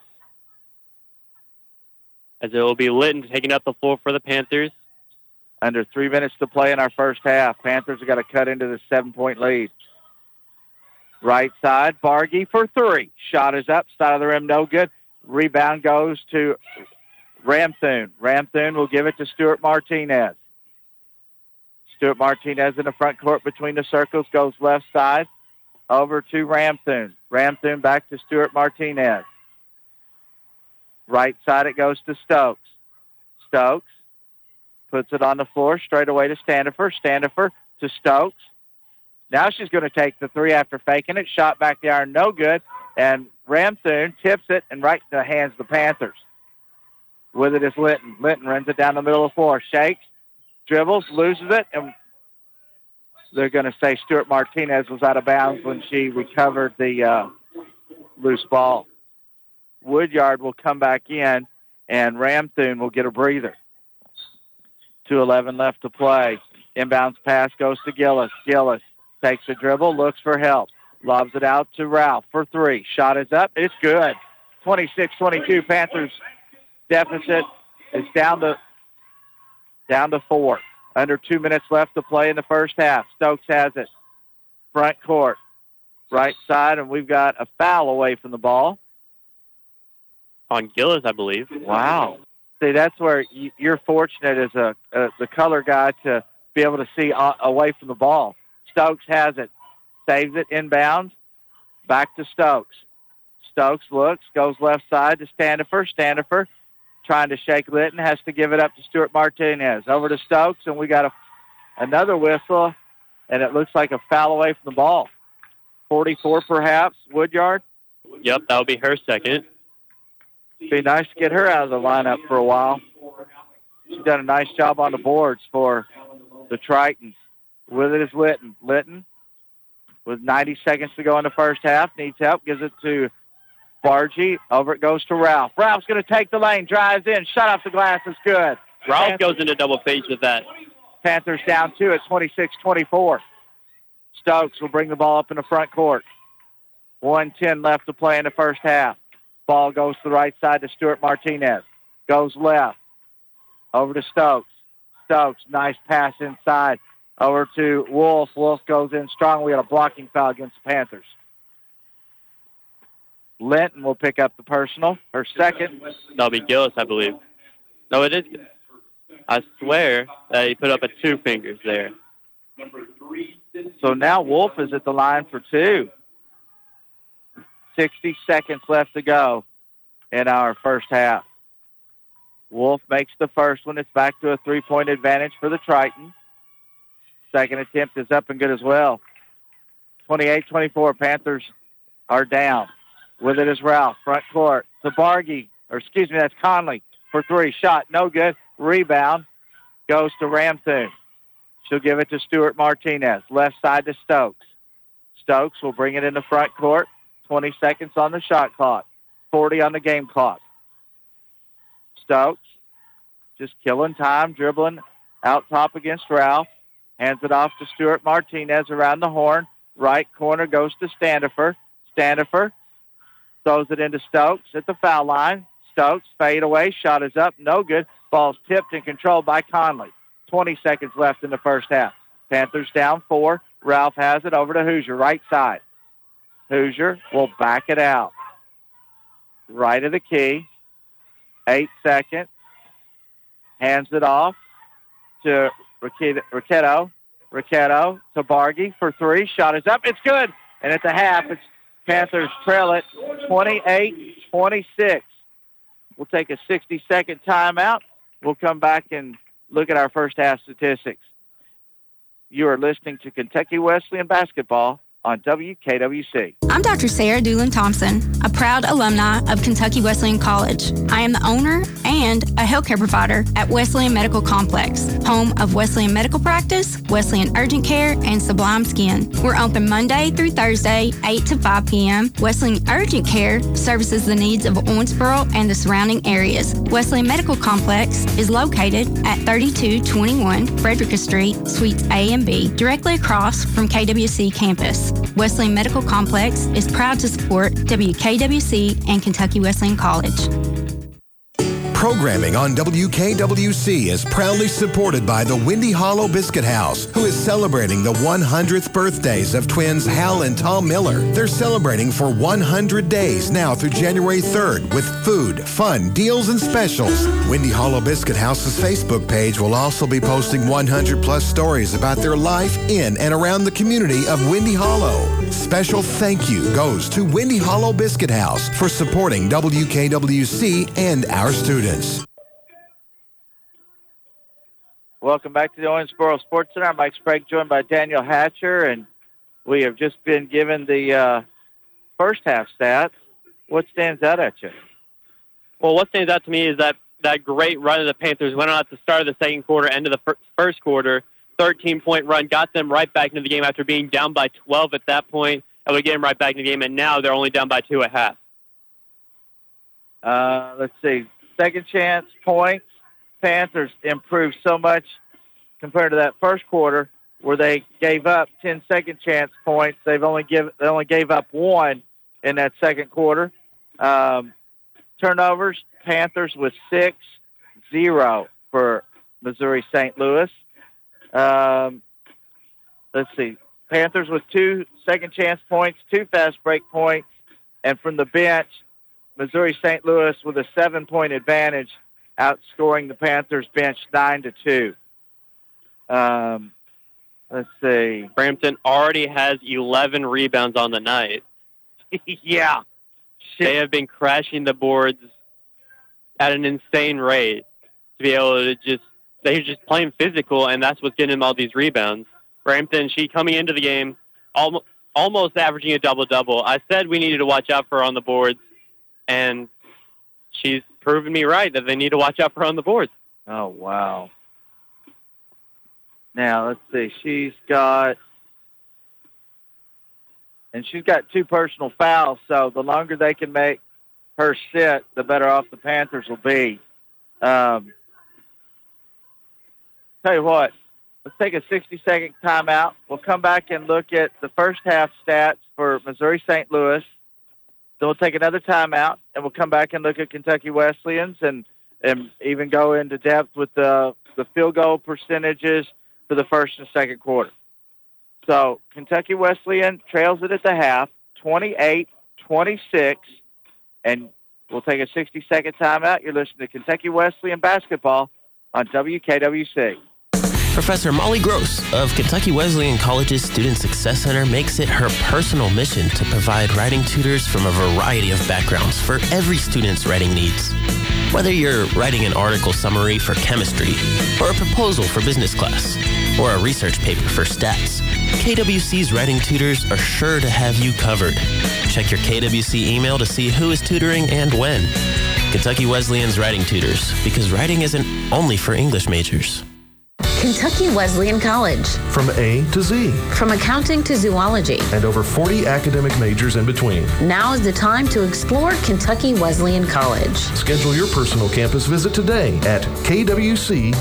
As it will be Litton taking up the floor for the Panthers. Under three minutes to play in our first half. Panthers have got to cut into the seven-point lead. Right side, Bargy for three. Shot is up, side of the rim, no good. Rebound goes to Ramthun. Ramthun will give it to Stewart Martinez. Stewart Martinez in the front court between the circles goes left side over to Ramthun. Ramthun back to Stewart Martinez. Right side it goes to Stokes. Stokes puts it on the floor straight away to Standifer. Standifer to Stokes. Now she's going to take the three after faking it. Shot back the iron, no good. And Ramthun tips it and right to the hands of the Panthers. With it is Linton. Linton runs it down the middle of the floor. Shakes, dribbles, loses it, and they're going to say Stewart Martinez was out of bounds when she recovered the uh, loose ball. Woodyard will come back in, and Ramthun will get a breather. 2.11 left to play. Inbounds pass goes to Gillis. Gillis takes a dribble, looks for help, lobs it out to Ralph for three. Shot is up. It's good. 26-22. Panthers deficit is down to down to four. Under two minutes left to play in the first half. Stokes has it. Front court. Right side, and we've got a foul away from the ball. On Gillis, I believe. Wow. See, that's where you're fortunate as a, a the color guy to be able to see uh, away from the ball. Stokes has it. Saves it inbounds. Back to Stokes. Stokes looks, goes left side to Standifer. Standifer trying to shake Linton, has to give it up to Stewart Martinez. Over to Stokes, and we got a, another whistle, and it looks like a foul away from the ball. 44 perhaps, Woodyard? Yep, that'll be her second. Be nice to get her out of the lineup for a while. She's done a nice job on the boards for the Tritons. With it is Litton. Litton, with 90 seconds to go in the first half, needs help, gives it to Bargy. Over it goes to Ralph. Ralph's going to take the lane, drives in, shut off the glass, is good. Ralph Panthers, goes into double phase with that. Panthers down two at 26-24. Stokes will bring the ball up in the front court. 110 left to play in the first half. Ball goes to the right side to Stewart Martinez. Goes left. Over to Stokes. Stokes, nice pass inside. Over to Wolf. Wolf goes in strong. We had a blocking foul against the Panthers. Linton will pick up the personal. Her second. That'll be Gillis, I believe. No, it is. I swear that he put up a two fingers there. So now Wolf is at the line for two. 60 seconds left to go in our first half. Wolf makes the first one. It's back to a three-point advantage for the Triton. Second attempt is up and good as well. 28-24, Panthers are down. With it is Ralph, front court to Bargy, or excuse me, that's Conley for three. Shot, no good. Rebound goes to Ramthun. She'll give it to Stewart Martinez. Left side to Stokes. Stokes will bring it in the front court. 20 seconds on the shot clock. 40 on the game clock. Stokes just killing time, dribbling out top against Ralph. Hands it off to Stewart Martinez around the horn. Right corner goes to Standifer. Standifer throws it into Stokes at the foul line. Stokes fade away. Shot is up. No good. Ball's tipped and controlled by Conley. 20 seconds left in the first half. Panthers down four. Ralph has it over to Hoosier, right side. Hoosier will back it out. Right of the key. Eight seconds. Hands it off to Ricchetto. Ricchetto to Bargy for three. Shot is up. It's good. And at the half, it's Panthers trail it 28-26. We'll take a 60-second timeout. We'll come back and look at our first half statistics. You are listening to Kentucky Wesleyan Basketball on WKWC. I'm Dr. Sarah Doolin Thompson, a proud alumni of Kentucky Wesleyan College. I am the owner and a healthcare provider at Wesleyan Medical Complex, home of Wesleyan Medical Practice, Wesleyan Urgent Care, and Sublime Skin. We're open Monday through Thursday, 8 to 5 p.m. Wesleyan Urgent Care services the needs of Owensboro and the surrounding areas. Wesleyan Medical Complex is located at 3221 Frederica Street, Suites A and B, directly across from KWC campus. Wesleyan Medical Complex is proud to support WKWC and Kentucky Wesleyan College. Programming on WKWC is proudly supported by the Windy Hollow Biscuit House, who is celebrating the 100th birthdays of twins Hal and Tom Miller. They're celebrating for 100 days now through January 3rd with food, fun, deals, and specials. Windy Hollow Biscuit House's Facebook page will also be posting 100 plus stories about their life in and around the community of Windy Hollow. Special thank you goes to Windy Hollow Biscuit House for supporting WKWC and our students. Welcome back to the Owensboro Sports Center. I'm Mike Sprague, joined by Daniel Hatcher, and we have just been given the uh, first half stats. What stands out at you? Well, what stands out to me is that that great run of the Panthers went on at the start of the second quarter, end of the fir- first quarter. 13 point run got them right back into the game after being down by 12 at that point, and we get them right back in the game. And now they're only down by two at half. Uh, let's see. Second chance points. Panthers improved so much compared to that first quarter where they gave up 10 second chance points. They've only give they only gave up one in that second quarter. Um, turnovers. Panthers with six, zero for Missouri St. Louis. Um, let's see. Panthers with two second chance points, two fast break points, and from the bench, Missouri St. Louis with a seven point advantage, outscoring the Panthers bench nine to two. Um, let's see. Ramthun already has 11 rebounds on the night. yeah. They have been crashing the boards at an insane rate to be able to just they're just playing physical and that's what's getting them all these rebounds. Ramthun, she coming into the game almost almost averaging a double double. I said we needed to watch out for her on the boards and she's proven me right that they need to watch out for her on the boards. Oh wow. Now let's see. She's got and she's got two personal fouls, so the longer they can make her sit, the better off the Panthers will be. Um, tell you what, let's take a 60 second timeout. We'll come back and look at the first half stats for Missouri St. Louis. Then we'll take another timeout and we'll come back and look at Kentucky Wesleyans and, and even go into depth with the, the field goal percentages for the first and second quarter. So Kentucky Wesleyan trails it at the half, 28 26. And we'll take a 60 second timeout. You're listening to Kentucky Wesleyan basketball on WKWC. Professor Molly Gross of Kentucky Wesleyan College's Student Success Center makes it her personal mission to provide writing tutors from a variety of backgrounds for every student's writing needs. Whether you're writing an article summary for chemistry, or a proposal for business class, or a research paper for stats, KWC's writing tutors are sure to have you covered. Check your KWC email to see who is tutoring and when. Kentucky Wesleyan's Writing Tutors, because writing isn't only for English majors. Kentucky Wesleyan College. From A to Z. From accounting to zoology. And over 40 academic majors in between. Now is the time to explore Kentucky Wesleyan College. Schedule your personal campus visit today at kwc.edu.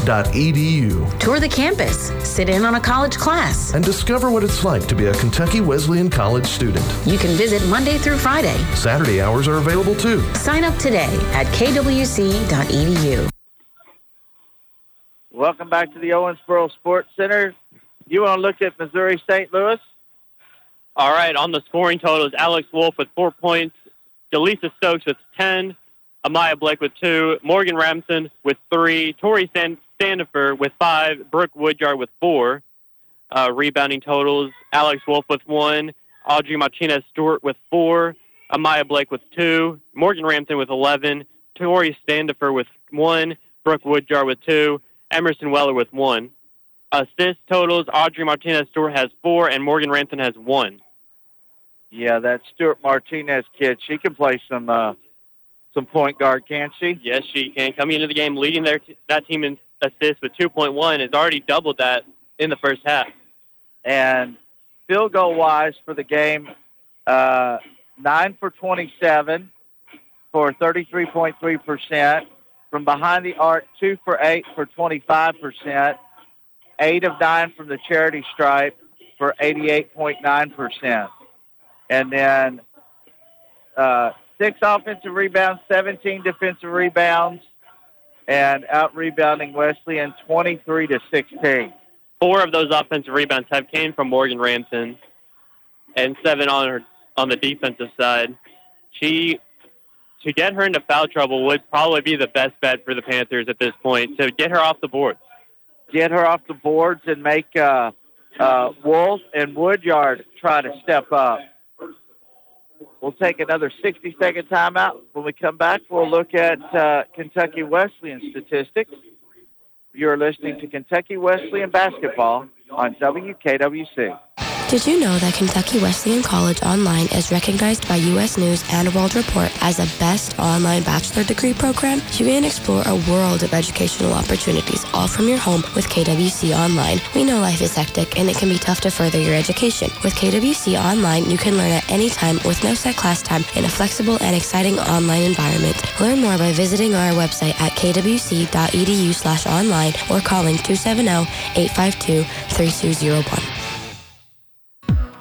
Tour the campus, sit in on a college class, and discover what it's like to be a Kentucky Wesleyan College student. You can visit Monday through Friday. Saturday hours are available too. Sign up today at kwc.edu. Welcome back to the Owensboro Sports Center. You want to look at Missouri St. Louis? All right, on the scoring totals, Alex Wolf with four points, Delisa Stokes with 10, Amaya Blake with two, Morgan Ramthun with three, Tori Sand- Standifer with five, Brooke Woodyard with four. Uh, rebounding totals, Alex Wolf with one, Audrey Martinez Stewart with four, Amaya Blake with two, Morgan Ramthun with 11, Tori Standifer with one, Brooke Woodyard with two, Emerson Weller with one. Assist totals, Audrey Martinez Stewart has four, and Morgan Ramthun has one. Yeah, that Stewart Martinez kid, she can play some uh, some point guard, can't she? Yes, she can. Coming into the game, leading their t- that team in assists with 2.1, has already doubled that in the first half. And field goal wise for the game, uh, nine for 27 for 33.3 percent. From behind the arc, two for eight for 25 percent. Eight of nine from the charity stripe for 88.9 percent. And then uh, six offensive rebounds, 17 defensive rebounds, and out rebounding Wesleyan 23 to 16. Four of those offensive rebounds have came from Morgan Ramthun, and seven on her on the defensive side. She to get her into foul trouble would probably be the best bet for the Panthers at this point to get her off the boards. Get her off the boards and make uh, uh, Wolf and Woodyard try to step up. We'll take another 60 second timeout. When we come back, we'll look at uh, Kentucky Wesleyan statistics. You're listening to Kentucky Wesleyan basketball on WKWC. Did you know that Kentucky Wesleyan College Online is recognized by U.S. News and World Report as a best online bachelor degree program? You can explore a world of educational opportunities all from your home with KWC Online. We know life is hectic and it can be tough to further your education. With KWC Online, you can learn at any time with no set class time in a flexible and exciting online environment. Learn more by visiting our website at kwc.edu slash online or calling 270-852-3201.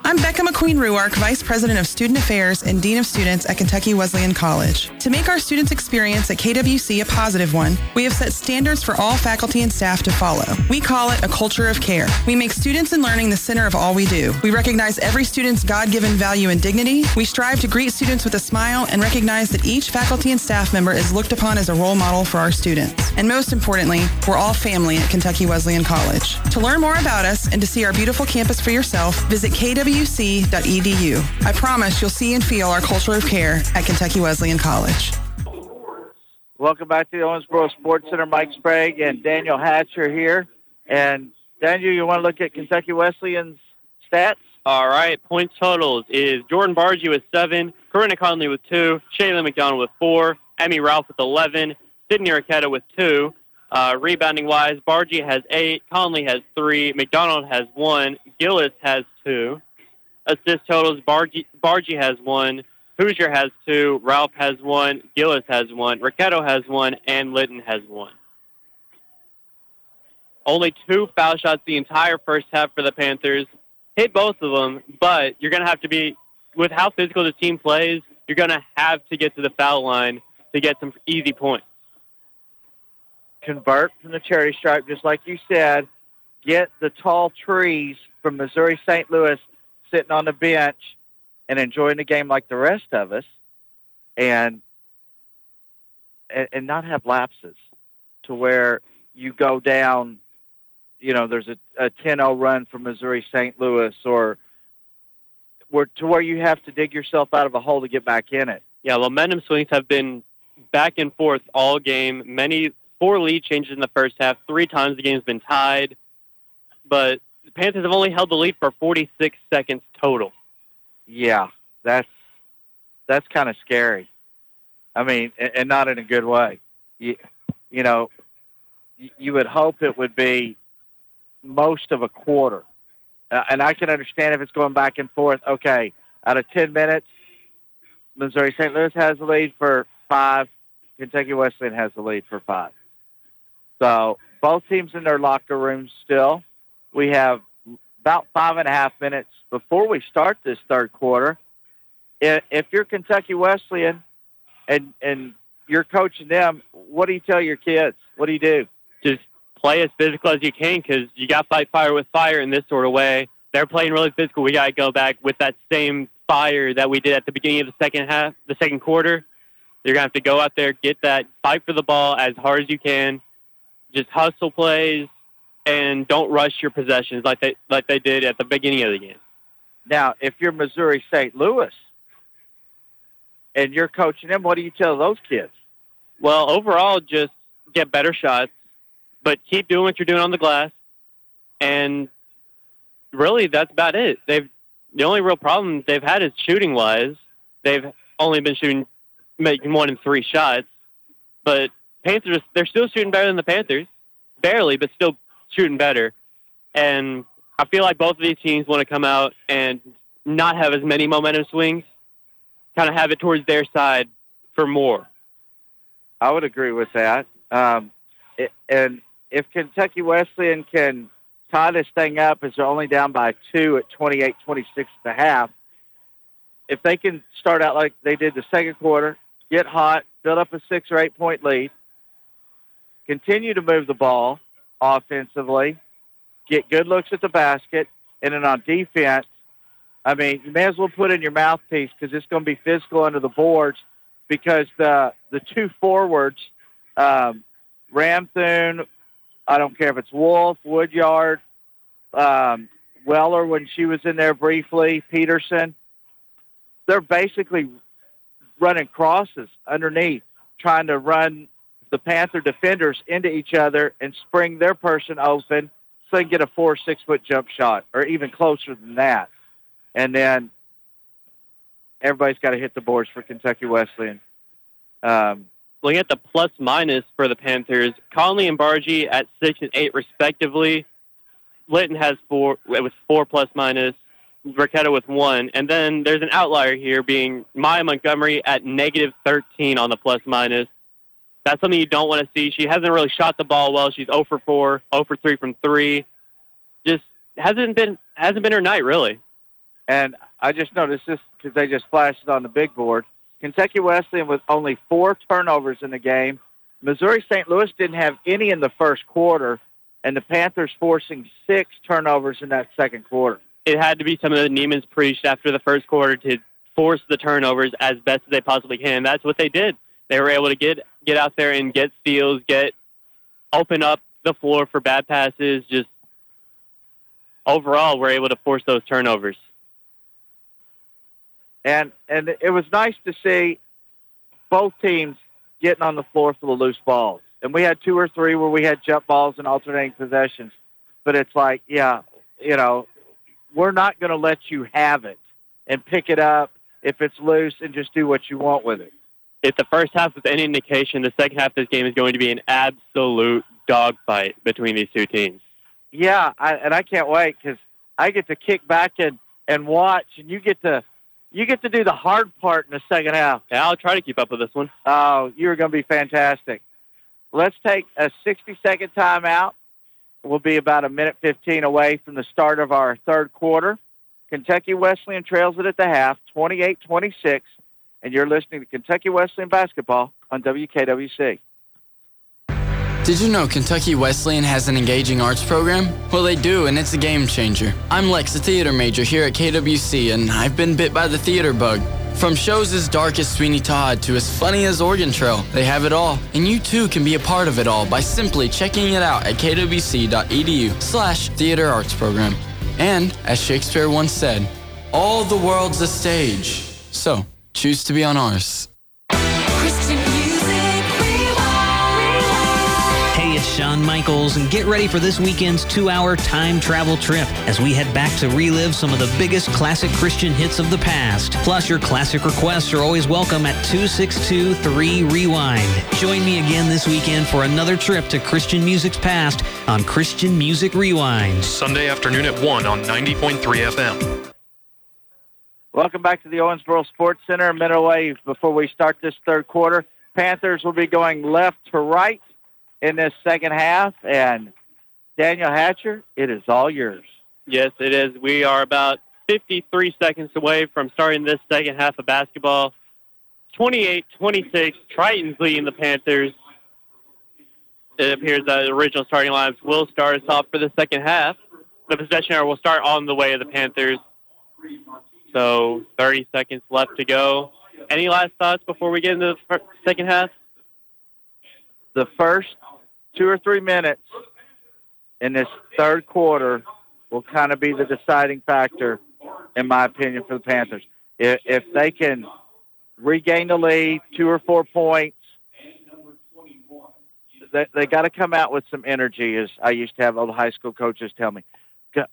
I'm Becca McQueen Ruark, Vice President of Student Affairs and Dean of Students at Kentucky Wesleyan College. To make our students' experience at KWC a positive one, we have set standards for all faculty and staff to follow. We call it a culture of care. We make students and learning the center of all we do. We recognize every student's God-given value and dignity. We strive to greet students with a smile and recognize that each faculty and staff member is looked upon as a role model for our students. And most importantly, we're all family at Kentucky Wesleyan College. To learn more about us and to see our beautiful campus for yourself, visit KW kwc.edu. I promise you'll see and feel our culture of care at Kentucky Wesleyan College. Welcome back to the Owensboro Sports Center. Mike Sprague and Daniel Hatcher here. And Daniel, you want to look at Kentucky Wesleyan's stats? All right, Point totals is Jordan Bargy with seven, Corinna Conley with two, Shayla McDonald with four, Emmy Ralph with 11, Sydney Ricchetto with two. Uh, rebounding wise, Bargy has eight, Conley has three, McDonald has one, Gillis has two. Assist totals, Bargy, has one, Hoosier has two, Ralph has one, Gillis has one, Ricchetto has one, and Litton has one. Only two foul shots the entire first half for the Panthers. Hit both of them, but you're going to have to be, with how physical the team plays, you're going to have to get to the foul line to get some easy points. Convert from the cherry stripe, just like you said. Get the tall trees from Missouri St. Louis sitting on the bench and enjoying the game like the rest of us, and and, and not have lapses to where you go down. You know, there's a, a 10-0 run from Missouri St. Louis, or where to where you have to dig yourself out of a hole to get back in it. Yeah, momentum swings have been back and forth all game. Many four lead changes in the first half. Three times the game's been tied, but the Panthers have only held the lead for 46 seconds total. Yeah, that's that's kind of scary. I mean, and, not in a good way. You, you know, you, you would hope it would be most of a quarter, uh, and I can understand if it's going back and forth. Okay, out of 10 minutes, Missouri St. Louis has the lead for five. Kentucky Wesleyan has the lead for five. So both teams in their locker rooms still. We have about five and a half minutes before we start this third quarter. If you're Kentucky Wesleyan and and you're coaching them, what do you tell your kids? What do you do? Just play as physical as you can because you got to fight fire with fire in this sort of way. They're playing really physical. We got to go back with that same fire that we did at the beginning of the second half, the second quarter. You're gonna have to go out there, get that, fight for the ball as hard as you can. Just hustle plays and don't rush your possessions like they like they did at the beginning of the game. Now, if you're Missouri St. Louis and you're coaching them, what do you tell those kids? Well, overall, just get better shots, but keep doing what you're doing on the glass, and really, that's about it. They've the only real problem they've had is shooting wise. They've only been shooting making one in three shots, but Panthers they're still shooting better than the Panthers, barely, but still shooting better. And I feel like both of these teams want to come out and not have as many momentum swings, kind of have it towards their side for more. I would agree with that. Um, it, and if Kentucky Wesleyan can tie this thing up as they're only down by two at 28 26 at the half, if they can start out like they did the second quarter, get hot, build up a six or eight point lead, continue to move the ball offensively, get good looks at the basket, and then on defense, I mean, you may as well put in your mouthpiece because it's going to be physical under the boards because the the two forwards, um, Ramthun, I don't care if it's Wolf, Woodyard, um, Weller when she was in there briefly, Peterson, they're basically running crosses underneath, trying to run the Panther defenders into each other and spring their person open so they can get a four, six foot jump shot or even closer than that. And then everybody's got to hit the boards for Kentucky Wesleyan. Um, Looking at the plus minus for the Panthers, Conley and Bargy at six and eight respectively. Linton has four with four plus minus. Ricchetto with one, and then there's an outlier here being Maya Montgomery at negative 13 on the plus minus. That's something you don't want to see. She hasn't really shot the ball well. She's 0 for 4, 0 for 3 from three. Just hasn't been hasn't been her night really. And I just noticed this because they just flashed it on the big board. Kentucky Wesleyan with only four turnovers in the game. Missouri St. Louis didn't have any in the first quarter, and the Panthers forcing six turnovers in that second quarter. It had to be something that Neiman's preached after the first quarter to force the turnovers as best as they possibly can. That's what they did. They were able to get get out there and get steals, get open up the floor for bad passes. Just overall, we're able to force those turnovers. And and it was nice to see both teams getting on the floor for the loose balls. And we had two or three where we had jump balls and alternating possessions. But it's like, yeah, you know, we're not going to let you have it and pick it up if it's loose and just do what you want with it. If the first half was any indication, the second half of this game is going to be an absolute dogfight between these two teams. Yeah, I, and I can't wait because I get to kick back and, and watch, and you get to you get to do the hard part in the second half. Yeah, I'll try to keep up with this one. Oh, you're going to be fantastic. Let's take a 60 second timeout. We'll be about a minute 15 away from the start of our third quarter. Kentucky Wesleyan trails it at the half, 28-26, and you're listening to Kentucky Wesleyan basketball on WKWC. Did you know Kentucky Wesleyan has an engaging arts program? Well, they do, and it's a game changer. I'm Lex, a theater major here at KWC, and I've been bit by the theater bug. From shows as dark as Sweeney Todd to as funny as Oregon Trail, they have it all. And you too can be a part of it all by simply checking it out at kwc.edu slash theater arts program. And, as Shakespeare once said, all the world's a stage. So, choose to be on ours. Hey, it's Shawn Michaels, and get ready for this weekend's two hour time travel trip as we head back to relive some of the biggest classic Christian hits of the past. Plus, your classic requests are always welcome at 262 3 Rewind. Join me again this weekend for another trip to Christian music's past on Christian Music Rewind. Sunday afternoon at 1 on 90.3 FM. Welcome back to the Owensboro Sports Center. A minute away before we start this third quarter. Panthers will be going left to right in this second half. And Daniel Hatcher, it is all yours. Yes, it is. We are about 53 seconds away from starting this second half of basketball. 28-26, Triton's leading the Panthers. It appears that the original starting lineups will start us off for the second half. The possession will start on the way of the Panthers. So 30 seconds left to go. Any last thoughts before we get into the second half? The first two or three minutes in this third quarter will kind of be the deciding factor, in my opinion, for the Panthers. If, they can regain the lead, two or four points, they, they got to come out with some energy, as I used to have all the high school coaches tell me.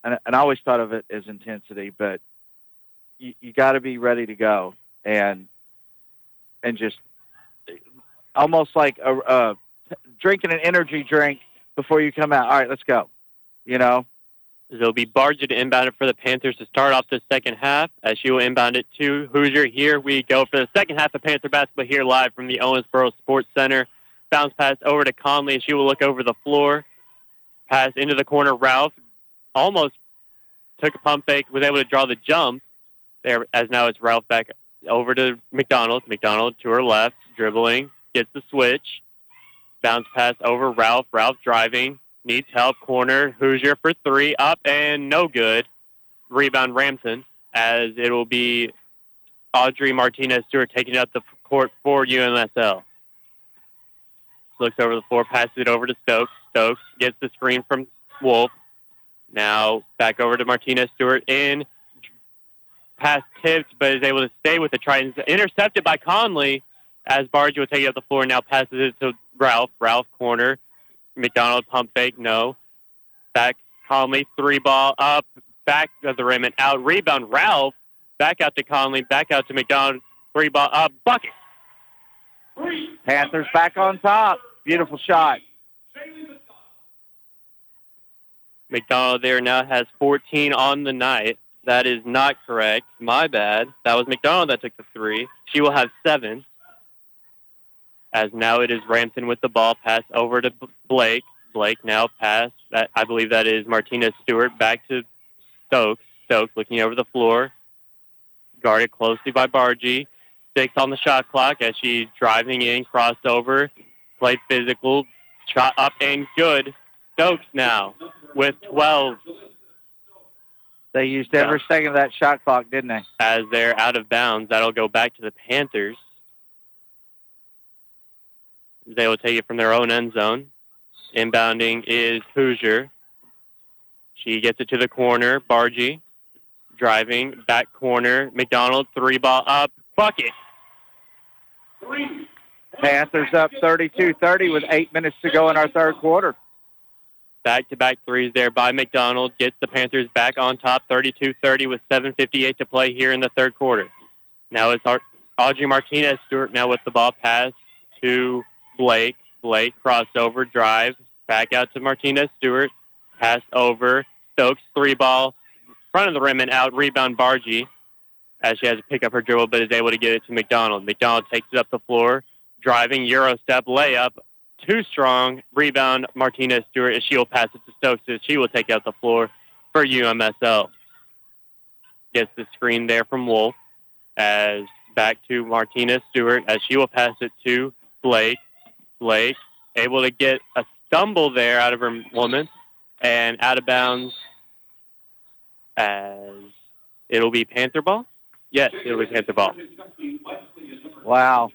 And I always thought of it as intensity, but you, you got to be ready to go and and just almost like a, a drinking an energy drink before you come out. All right, let's go. You know, It'll be Barger to inbound it for the Panthers to start off the second half, as she will inbound it to Hoosier. Here we go for the second half of Panther basketball here live from the Owensboro Sports Center. Bounce pass over to Conley, she will look over the floor. Pass into the corner. Ralph almost took a pump fake, was able to draw the jump. There, as now it's Ralph back over to McDonald. McDonald to her left, dribbling, gets the switch. Bounce pass over Ralph. Ralph driving. Needs help. Corner. Hoosier for three. Up and no good. Rebound Ramthun as it will be Audrey Martinez Stewart taking up the court for UMSL. Looks over the floor, passes it over to Stokes. Stokes gets the screen from Wolf. Now back over to Martinez Stewart in. Pass tipped, but is able to stay with the Tritons. Intercepted by Conley as Bargy will take it up the floor. Now passes it to Ralph. Ralph corner. McDonald pump fake, no. Back Conley, three ball up, back of the rim and out. Rebound Ralph. Back out to Conley, back out to McDonald. Three ball up, bucket. Panthers back on top. Beautiful shot. McDonald there now has 14 on the night. That is not correct. My bad. That was McDonald that took the three. She will have seven. As now it is Ramthun with the ball. Pass over to Blake. Blake now pass. That I believe that is Martinez Stewart back to Stokes. Stokes looking over the floor. Guarded closely by Bargy. Six on the shot clock as she's driving in, crossed over, played physical, shot up and good. Stokes now with 12 They used every second of that shot clock, didn't they? as they're out of bounds. That'll go back to the Panthers. They will take it from their own end zone. Inbounding is Hoosier. She gets it to the corner. Bargy driving back corner. McDonald three ball up bucket. Panthers up 32-30 with eight minutes to go in our third quarter. Back to back threes there by McDonald. Gets the Panthers back on top 32 30 with 7.58 to play here in the third quarter. Now it's Audrey Martinez Stewart now with the ball pass to Blake. Blake crossover drive. Back out to Martinez Stewart. Pass over. Stokes three ball. Front of the rim and out. Rebound Bargy as she has to pick up her dribble but is able to get it to McDonald. McDonald takes it up the floor. Driving Euro step layup too strong. Rebound Martinez Stewart as she will pass it to Stokes she will take out the floor for UMSL. Gets the screen there from Wolf as back to Martinez Stewart as she will pass it to Blake. Blake able to get a stumble there out of her woman and out of bounds as it'll be Panther ball. Yes, it'll be Panther ball. Wow.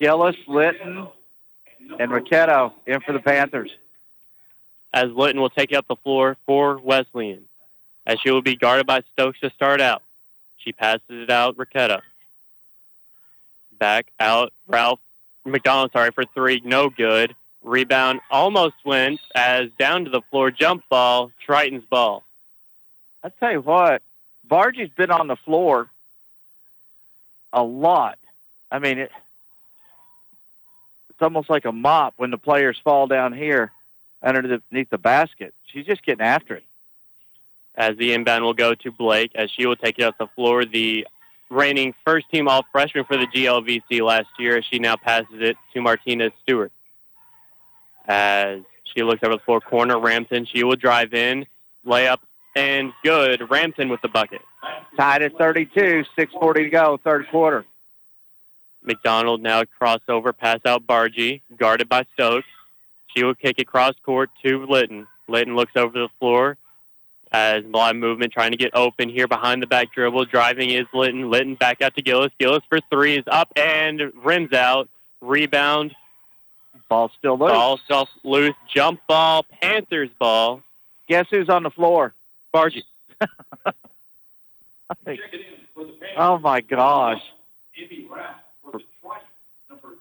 Gillis, Litton, and Ricchetto in for the Panthers. as Litton will take up the floor for Wesleyan, as she will be guarded by Stokes to start out. She passes it out, Ricchetto. Back out, Ralph McDonald, sorry, for three, no good. Rebound almost went as down to the floor, jump ball, Triton's ball. I tell you what, Bargy's been on the floor a lot. I mean, it, it's almost like a mop when the players fall down here underneath the basket. She's just getting after it. As the inbound will go to Blake, as she will take it off the floor. The reigning first team all freshman for the GLVC last year, as she now passes it to Martinez Stewart. As she looks over the floor, corner Ramthun, she will drive in, layup, and good. Ramthun with the bucket. Tied at 32, 6.40 to go, third quarter. McDonald now crossover, pass out Bargy, guarded by Stokes. She will kick it cross court to Litton. Litton looks over the floor as a lot of movement trying to get open here behind the back dribble. Driving is Litton. Litton back out to Gillis. Gillis for three is up and rims out. Rebound. Ball still loose. Ball still loose. Jump ball. Panthers ball. Guess who's on the floor? Bargy. Oh my gosh.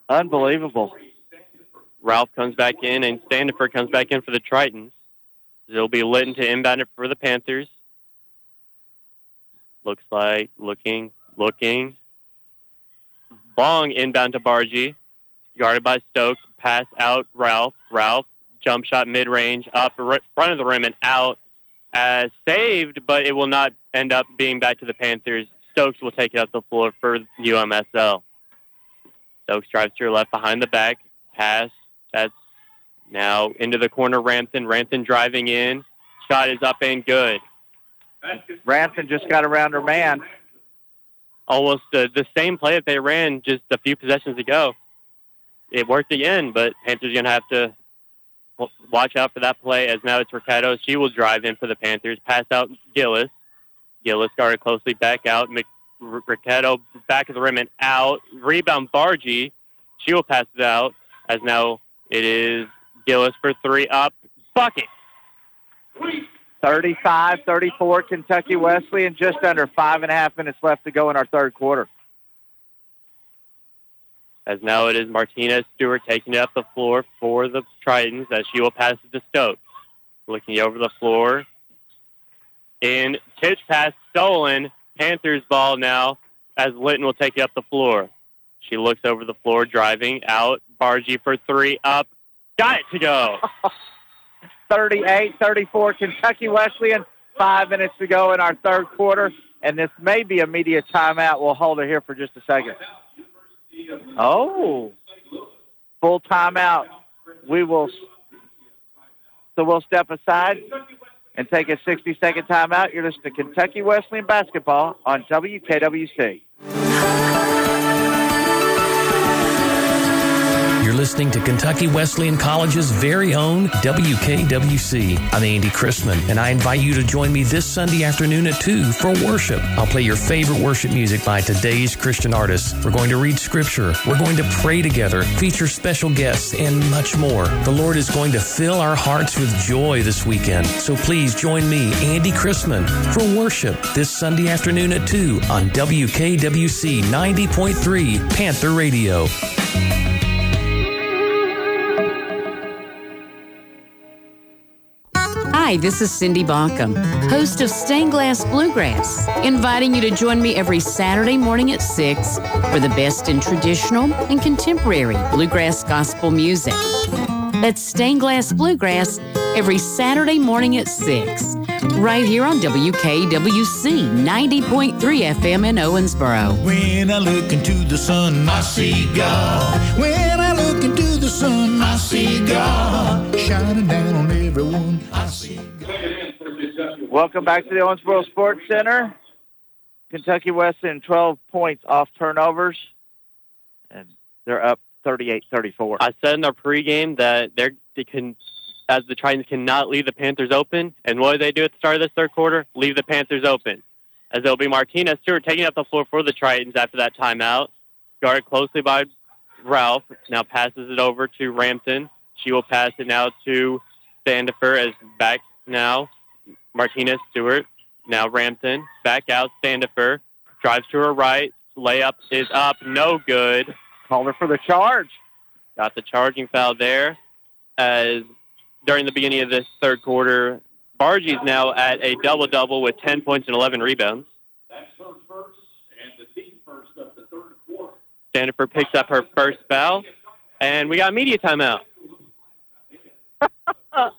Unbelievable. Ralph comes back in and Standiford comes back in for the Tritons. It'll be Litton to inbound it for the Panthers. Looks like looking, looking. Long inbound to Bargy. Guarded by Stokes. Pass out Ralph. Ralph. Jump shot mid range. Up front of the rim and out. As saved, but it will not end up being back to the Panthers. Stokes will take it up the floor for UMSL. Stokes drives to her left behind the back. Pass. That's now into the corner. Ramthun. Ramthun driving in. Shot is up and good. Ramthun just got around her man. Almost uh, the same play that they ran just a few possessions ago. it worked again, but Panthers going to have to watch out for that play as now it's Ricchetto. She will drive in for the Panthers. Pass out Gillis. Gillis guarded closely back out. Mc- R- Ricchetto back of the rim and out. Rebound Bargy. She will pass it out as now it is Gillis for three up. Bucket. 35-34 Kentucky Wesleyan, just under five and a half minutes left to go in our third quarter. As now it is Martinez Stewart taking it up the floor for the Tritons as she will pass it to Stokes. Looking over the floor. And pitch pass stolen. Panthers ball now as Litton will take it up the floor. She looks over the floor, driving out. Bargy for three up. Got it to go. 38-34 Kentucky Wesleyan. Five minutes to go in our third quarter, and this may be a media timeout. We'll hold it here for just a second. Oh, full timeout. We will. So we'll step aside and take a 60-second timeout. You're listening to Kentucky Wesleyan basketball on WKWC. You're listening to Kentucky Wesleyan College's very own WKWC. I'm Andy Christman, and I invite you to join me this Sunday afternoon at 2 for worship. I'll play your favorite worship music by today's Christian artists. We're going to read scripture, we're going to pray together, feature special guests, and much more. The Lord is going to fill our hearts with joy this weekend. So please join me, Andy Christman, for worship this Sunday afternoon at 2 on WKWC 90.3 Panther Radio. Hi, this is Cindy Bonkham, host of Stained Glass Bluegrass, inviting you to join me every Saturday morning at 6 for the best in traditional and contemporary bluegrass gospel music. That's Stained Glass Bluegrass every Saturday morning at 6, right here on WKWC 90.3 FM in Owensboro. When I look into the sun, I see God. When I look into the sun, I see God. Shining down everyone, I see Welcome back to the Owensboro Sports Center. Kentucky Wesleyan 12 points off turnovers, and they're up 38-34. I said in our pregame that they're, they can, as the Tritons cannot leave the Panthers open. And what do they do at the start of this third quarter? Leave the Panthers open. As it'll be Martinez Stewart taking up the floor for the Tritons after that timeout. Guarded closely by Ralph. Now passes it over to Ramthun. She will pass it now to Sandifer as back now. Martinez Stewart. Now Ramthun. Back out Sandifer. Drives to her right. Layup is up. No good. Called her for the charge. Got the charging foul there. As during the beginning of this third quarter, Bargy's now at a double double with 10 points and 11 rebounds. That's her first and the first of the third quarter. Sandifer picks up her first foul, and we got media timeout.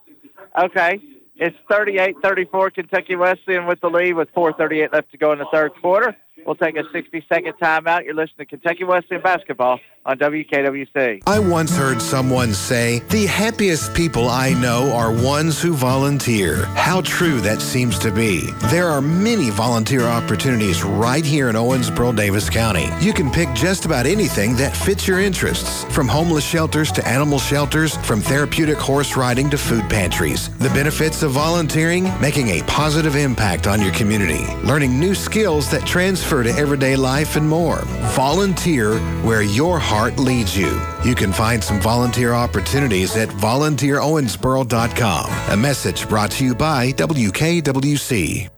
Okay. It's 38-34 Kentucky Wesleyan with the lead with 4.38 left to go in the third quarter. We'll take a 60-second timeout. You're listening to Kentucky Wesleyan basketball on WKWC. I once heard someone say, the happiest people I know are ones who volunteer. How true that seems to be. There are many volunteer opportunities right here in Owensboro, Daviess County. You can pick just about anything that fits your interests, from homeless shelters to animal shelters, from therapeutic horse riding to food pantries. The benefits of volunteering, making a positive impact on your community, learning new skills that transfer to everyday life and more. Volunteer where your heart leads you. You can find some volunteer opportunities at volunteerowensboro.com. A message brought to you by WKWC.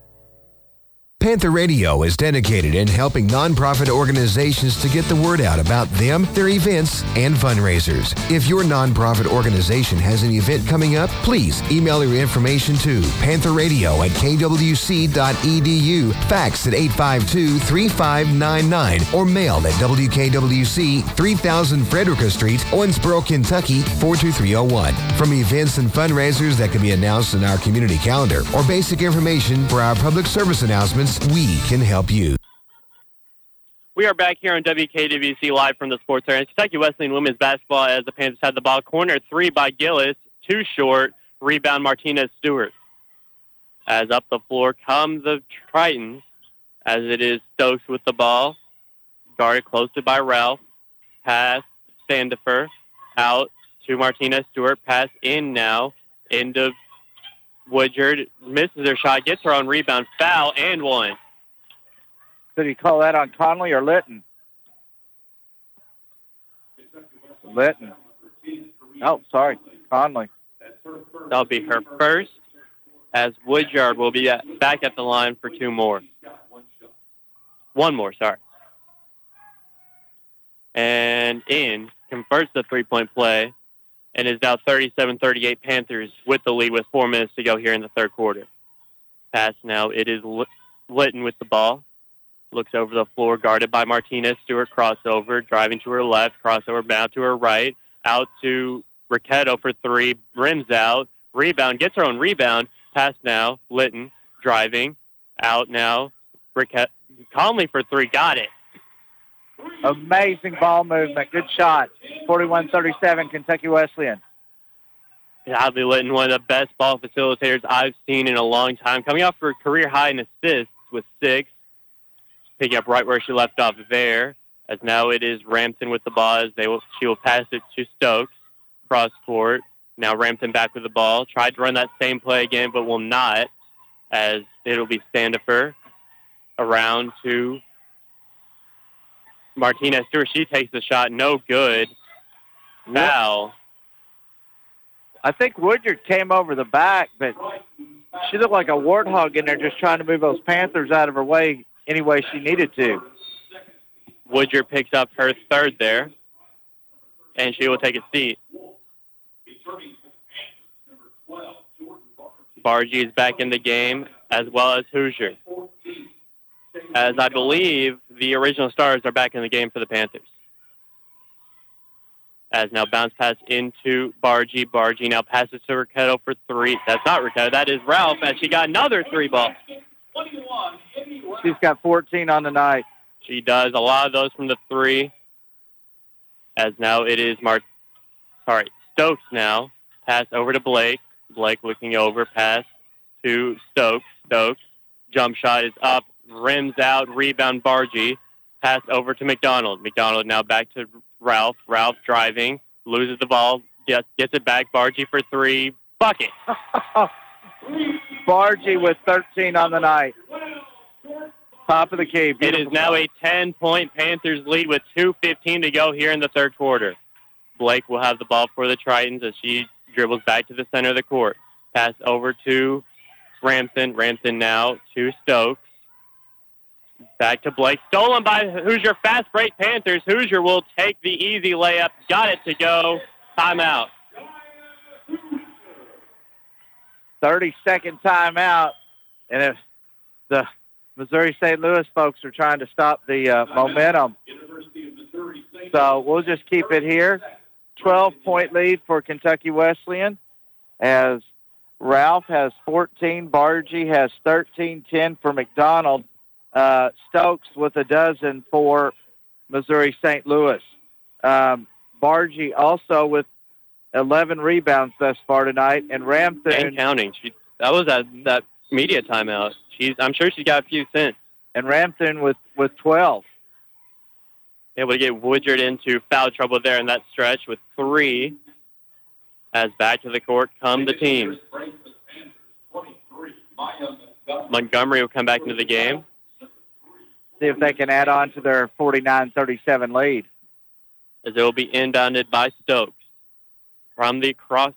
Panther Radio is dedicated in helping nonprofit organizations to get the word out about them, their events, and fundraisers. If your nonprofit organization has an event coming up, please email your information to pantherradio at kwc.edu, fax at 852-3599, or mail at WKWC 3000 Frederica Street, Owensboro, Kentucky 42301. From events and fundraisers that can be announced in our community calendar or basic information for our public service announcements, we can help you. We are back here on WKWC live from the Sports Center. Kentucky Wesleyan women's basketball as the Panthers had the ball. Corner three by Gillis, too short. Rebound Martinez Stewart. As up the floor come the Tritons, as it is Stokes with the ball. Guarded closely by Ralph. Pass Sandifer. out to Martinez Stewart. Pass in now. Into Woodyard. Misses her shot. Gets her own rebound. Foul and one. Did he call that on Conley or Litton? Litton. Oh, sorry, Conley. That'll be her first, as Woodyard will be at, back at the line for two more. One more, sorry. And in converts the three-point play and is now 37-38 Panthers with the lead with four minutes to go here in the third quarter. Pass now. It is Litton with the ball. Looks over the floor, guarded by Martinez. Stewart crossover, driving to her left, crossover bound to her right, out to Ricchetto for three, rims out, rebound, gets her own rebound. Pass now. Litton driving, out now. Ricchetto, Conley for three, got it. Amazing ball movement. Good shot. 41-37, Kentucky Wesleyan. Hadley Litton, one of the best ball facilitators I've seen in a long time. Coming off for a career high in assists with six. Picking up right where she left off there. As now it is Ramthun with the ball as they will, she will pass it to Stokes. Cross court. Now Ramthun back with the ball. Tried to run that same play again, but will not. As it'll be Standifer around to Martinez Stewart. She takes the shot. No good. Foul. I think Woodyard came over the back, but she looked like a warthog in there just trying to move those Panthers out of her way any way she needed to. Woodyard picks up her third there, and she will take a seat. Bargy is back in the game, as well as Hoosier. As I believe the original stars are back in the game for the Panthers. As now bounce pass into Bargy. Bargy now passes to Ricchetto for three. That's not Ricchetto. That is Ralph as she got another three ball. She's got 14 on the night. She does a lot of those from the three. As now it is Mark, sorry, Stokes now. Pass over to Blake. Blake looking over. Pass to Stokes. Stokes. Jump shot is up. Rims out. Rebound Bargy. Pass over to McDonald. McDonald now back to Ralph. Ralph driving. Loses the ball. Gets, gets it back. Bargy for three. Bucket. Bargy with 13 on the night. Top of the key. It is now a 10-point Panthers lead with 2.15 to go here in the third quarter. Blake will have the ball for the Tritons as she dribbles back to the center of the court. Pass over to Ramthun. Ramthun now to Stokes. Back to Blake. Stolen by Hoosier. Fast break Panthers. Hoosier will take the easy layup. Got it to go. Timeout. 30 second timeout. And if the Missouri St. Louis folks are trying to stop the uh, momentum. So we'll just keep it here. 12 point lead for Kentucky Wesleyan as Ralph has 14, Bargy has 13, 10 for McDonald, uh, Stokes with a dozen for Missouri St. Louis. Um, Bargy also with 11 rebounds thus far tonight, and Ramthun and counting. She, that was that that media timeout. She's I'm sure she's got a few since. And Ramthun with with 12. Able to get Woodyard into foul trouble there in that stretch with three. As back to the court come the teams. Montgomery will come back into the game. See if they can add on to their 49-37 lead. As it will be inbounded by Stokes from the cross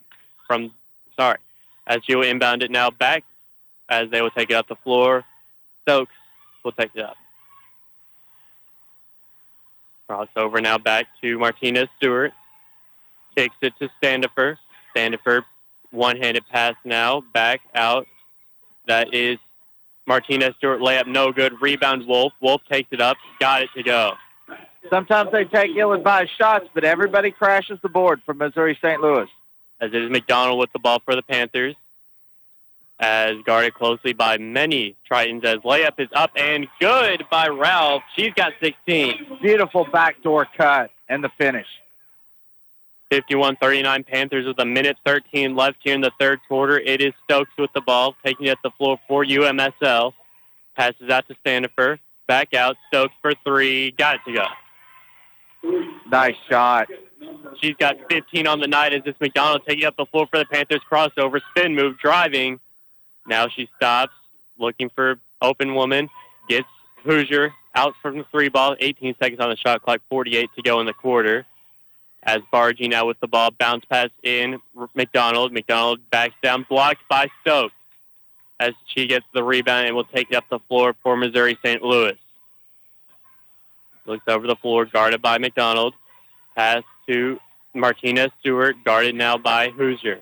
from sorry. As she will inbound it now back as they will take it up the floor. Stokes will take it up. Crossover now back to Martinez Stewart. Takes it to Standifer. Standifer, one-handed pass now, back out. That is Martinez Stewart layup, no good. Rebound Wolf. Wolf takes it up, got it to go. Sometimes they take ill-advised shots, but everybody crashes the board for Missouri St. Louis. As it is McDonald with the ball for the Panthers. As guarded closely by many Tritons as layup is up and good by Ralph. She's got 16. Beautiful backdoor cut and the finish. 51-39 Panthers with a minute 13 left here in the third quarter. It is Stokes with the ball, taking it at the floor for UMSL. Passes out to Standifer. Back out. Stokes for three. Got it to go. Nice shot. She's got 15 on the night as this McDonald taking up the floor for the Panthers crossover. Spin move, driving. Now she stops, looking for open woman. Gets Hoosier out from the three ball. 18 seconds on the shot clock, 48 to go in the quarter. As Bargy now with the ball, bounce pass in McDonald. McDonald backs down, blocked by Stokes as she gets the rebound and will take it up the floor for Missouri St. Louis. Looks over the floor, guarded by McDonald. Pass to Martinez Stewart, guarded now by Hoosier.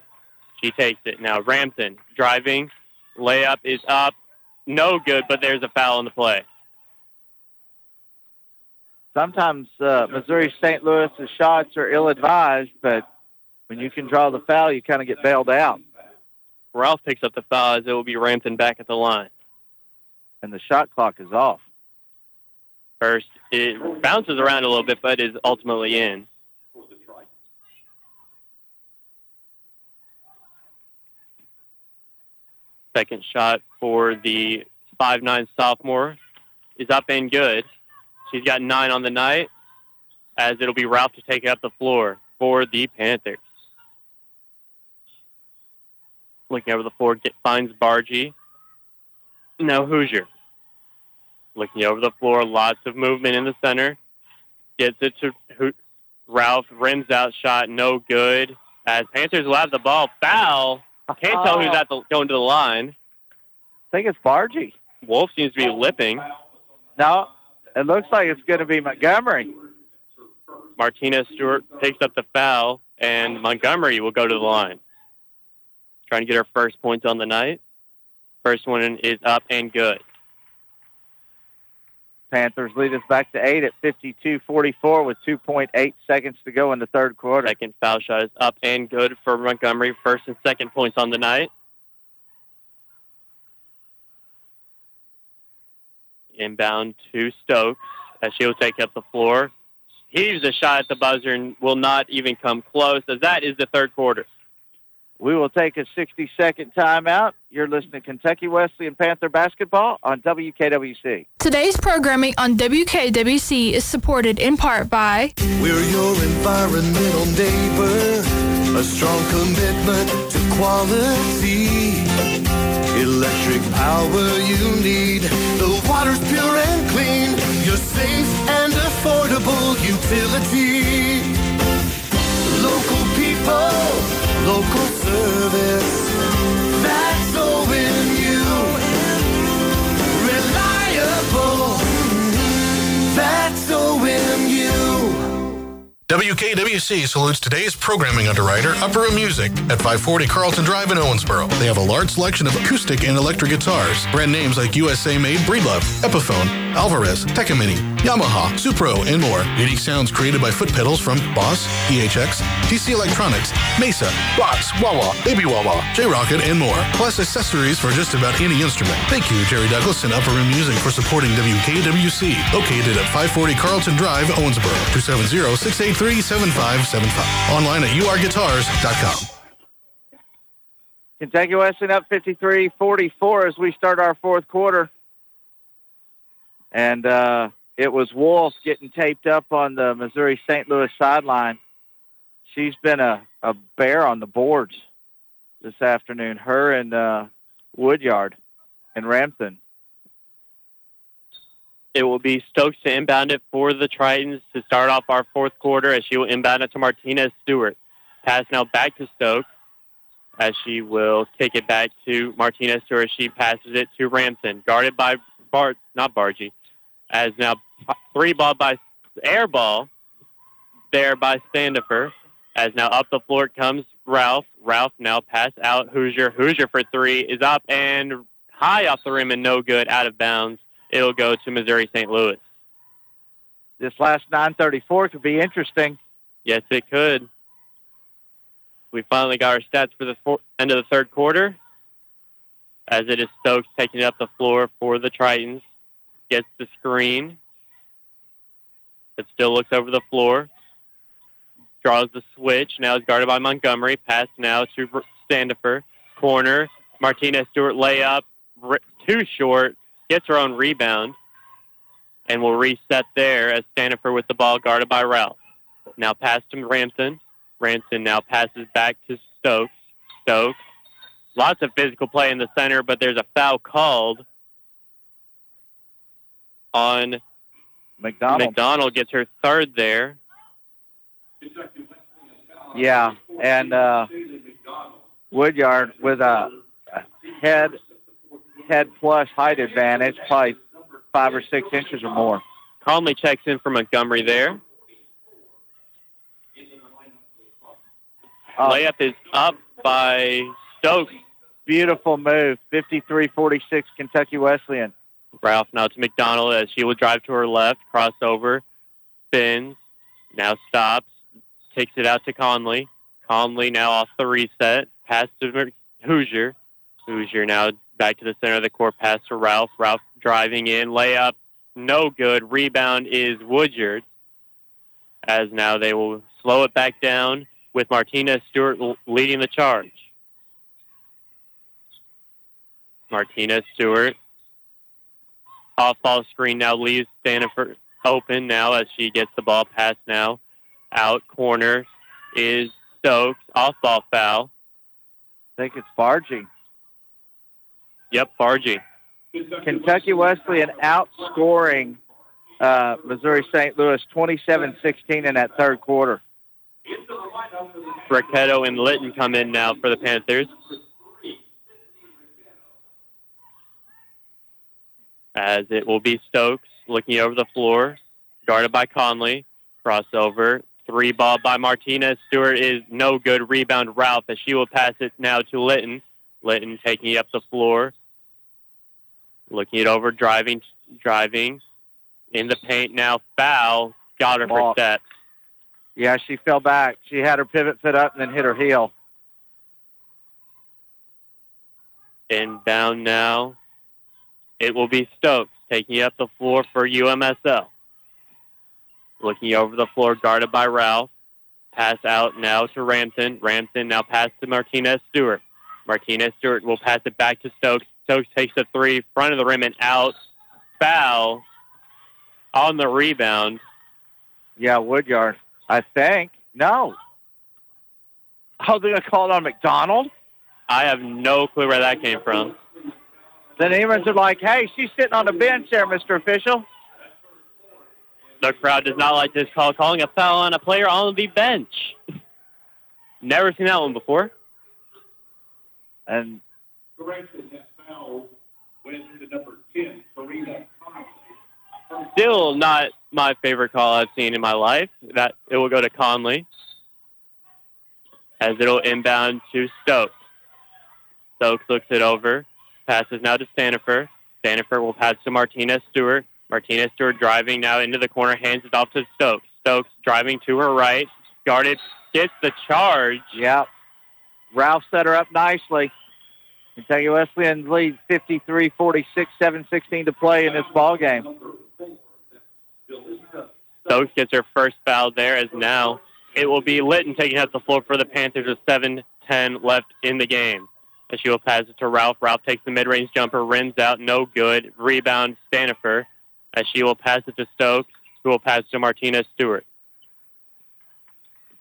She takes it now. Ramthun driving. Layup is up. No good, but there's a foul in the play. Sometimes uh, Missouri St. Louis's shots are ill-advised, but when you can draw the foul, you kind of get bailed out. Ralph picks up the foul as it will be Ramthun back at the line. And the shot clock is off. First, it bounces around a little bit, but is ultimately in. Second shot for the five-nine sophomore is up and good. She's got nine on the night, as it'll be Ralph to take it up the floor for the Panthers. Looking over the floor, get, finds Bargy. Now Hoosier. Looking over the floor, lots of movement in the center. Gets it to Ho- Ralph, rims out shot, no good. As Panthers will have the ball. Foul. Can't tell who's at the, going to the line. I think it's Bargy. Wolf seems to be lipping. No, it looks like it's going to be Montgomery. Martinez Stewart takes up the foul, and Montgomery will go to the line. Trying to get her first points on the night. First one is up and good. Panthers lead us back to eight at 52-44 with 2.8 seconds to go in the third quarter. Second foul shot is up and good for Montgomery. First and second points on the night. Inbound to Stokes as she will take up the floor. Heaves a shot at the buzzer and will not even come close as that is the third quarter. We will take a 60-second timeout. You're listening to Kentucky Wesleyan Panther basketball on WKWC. Today's programming on WKWC is supported in part by We're your environmental neighbor, a strong commitment to quality. Electric power you need, water's pure and clean, your safe and affordable utility. Local people, local service, WKWC salutes today's programming underwriter, Upper Room Music, at 540 Carlton Drive in Owensboro. They have a large selection of acoustic and electric guitars. Brand names like USA Made, Breedlove, Epiphone, Alvarez, Takamine, Yamaha, Supro, and more. Unique sounds created by foot pedals from Boss, EHX, TC Electronics, Mesa, Box, Wawa, Baby Wawa, J. Rockett, and more. Plus accessories for just about any instrument. Thank you, Jerry Douglas and Upper Room Music for supporting WKWC. Located at 540 Carlton Drive, Owensboro. 270-683-7575. Online at urguitars.com. Kentucky Wesleyan up 53-44 as we start our fourth quarter. And uh, it was Wolf getting taped up on the Missouri St. Louis sideline. She's been a, a bear on the boards this afternoon. Her and uh, Woodyard and Ramthun. It will be Stokes to inbound it for the Tritons to start off our fourth quarter as she will inbound it to Martinez Stewart. Pass now back to Stokes as she will kick it back to Martinez Stewart. She passes it to Ramthun, guarded by Bart, not Bargy, as now three ball by air ball there by Standifer. As now up the floor comes Ralph. Ralph now pass out Hoosier. Hoosier for three is up and high off the rim and no good, out of bounds. It'll go to Missouri St. Louis. This last 934 could be interesting. Yes, it could. We finally got our stats for the four, end of the third quarter. As it is Stokes taking up the floor for the Tritons. Gets the screen. It still looks over the floor. Draws the switch. Now is guarded by Montgomery. Pass now to Standifer. Corner. Martinez Stewart layup. Too short. Gets her own rebound. And will reset there as Standifer with the ball guarded by Ralph. now pass to Ramthun. Ramthun now passes back to Stokes. Stokes. Lots of physical play in the center, but there's a foul called on McDonald. McDonald gets her third there. Yeah, and uh, Woodyard with a head head plus height advantage, probably five or six inches or more. Conley checks in for Montgomery there. Oh. Layup is up by Stokes. Beautiful move, 53-46 Kentucky Wesleyan. Ralph now to McDonald as she will drive to her left, crossover, spins, now stops, takes it out to Conley. Conley now off the reset, pass to Hoosier. Hoosier now back to the center of the court, pass to Ralph. Ralph driving in, layup, no good. Rebound is Woodyard. As now they will slow it back down with Martinez Stewart leading the charge. Martinez Stewart off ball screen now leaves Stanford open now as she gets the ball pass now. Out corner is Stokes. Off ball foul. I think it's Bargy. Yep, Bargy. Kentucky Wesleyan outscoring uh, Missouri St. Louis 27-16 in that third quarter. Ricchetto and Litton come in now for the Panthers. As it will be Stokes looking over the floor, guarded by Conley. Crossover, three ball by Martinez. Stewart is no good. Rebound Ralph as she will pass it now to Litton. Litton taking up the floor. Looking it over, driving, driving. In the paint now, foul. Got her for Ball. steps. Yeah, she fell back. She had her pivot foot up and then hit her heel. Inbound now. It will be Stokes taking up the floor for UMSL. Looking over the floor, guarded by Ralph. Pass out now to Ramthun. Ramthun now pass to Martinez Stewart. Martinez Stewart will pass it back to Stokes. Stokes takes a three, front of the rim and out. Foul on the rebound. Yeah, Woodyard. I think. No. Oh, they're going to call it on McDonald? I have no clue where that came from. The Eamons are like, hey, she's sitting on the bench there, Mr. Official. The crowd does not like this call, calling a foul on a player on the bench. Never seen that one before. And Still not my favorite call I've seen in my life. That it will go to Conley as it'll inbound to Stokes. Stokes looks it over, passes now to Stanifer. Stanifer will pass to Martinez Stewart. Martinez Stewart driving now into the corner, hands it off to Stokes. Stokes driving to her right, guarded, gets the charge. Yeah. Ralph set her up nicely. Kentucky Wesleyan leads 53-46, 7-16 to play in this ball game. Stokes gets her first foul there as now it will be Litton taking out the floor for the Panthers with 7-10 left in the game. As she will pass it to Ralph. Ralph takes the mid-range jumper, rims out, no good. Rebound Stanifer as she will pass it to Stokes, who will pass to Martinez Stewart.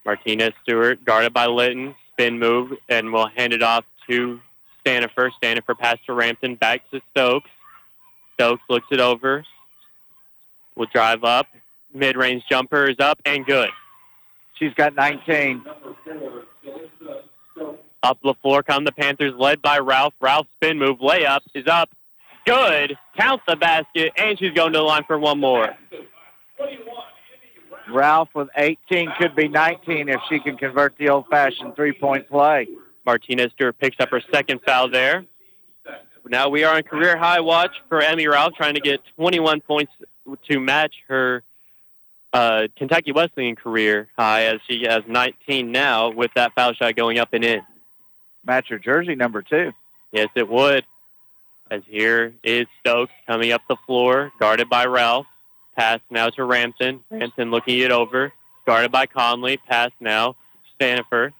Martinez Stewart guarded by Litton, spin move, and will hand it off to Stanifer. Stanifer pass to Ramthun, back to Stokes. Stokes looks it over, will drive up. Mid-range jumper is up and good. She's got 19. Up the floor come the Panthers, led by Ralph. Ralph spin move, layup is up, good. Counts the basket, and she's going to the line for one more. Ralph with 18 could be 19 if she can convert the old-fashioned three-point play. Martinez Stewart picks up her second foul there. Now we are on career high watch for Emmy Ralph, trying to get 21 points to match her uh, Kentucky Wesleyan career high, as she has 19 now with that foul shot going up and in. Match her jersey number two. Yes, it would. As here is Stokes coming up the floor, guarded by Ralph. Pass now to Ramthun. Ramthun looking it over, guarded by Conley. Pass now, Stanifer.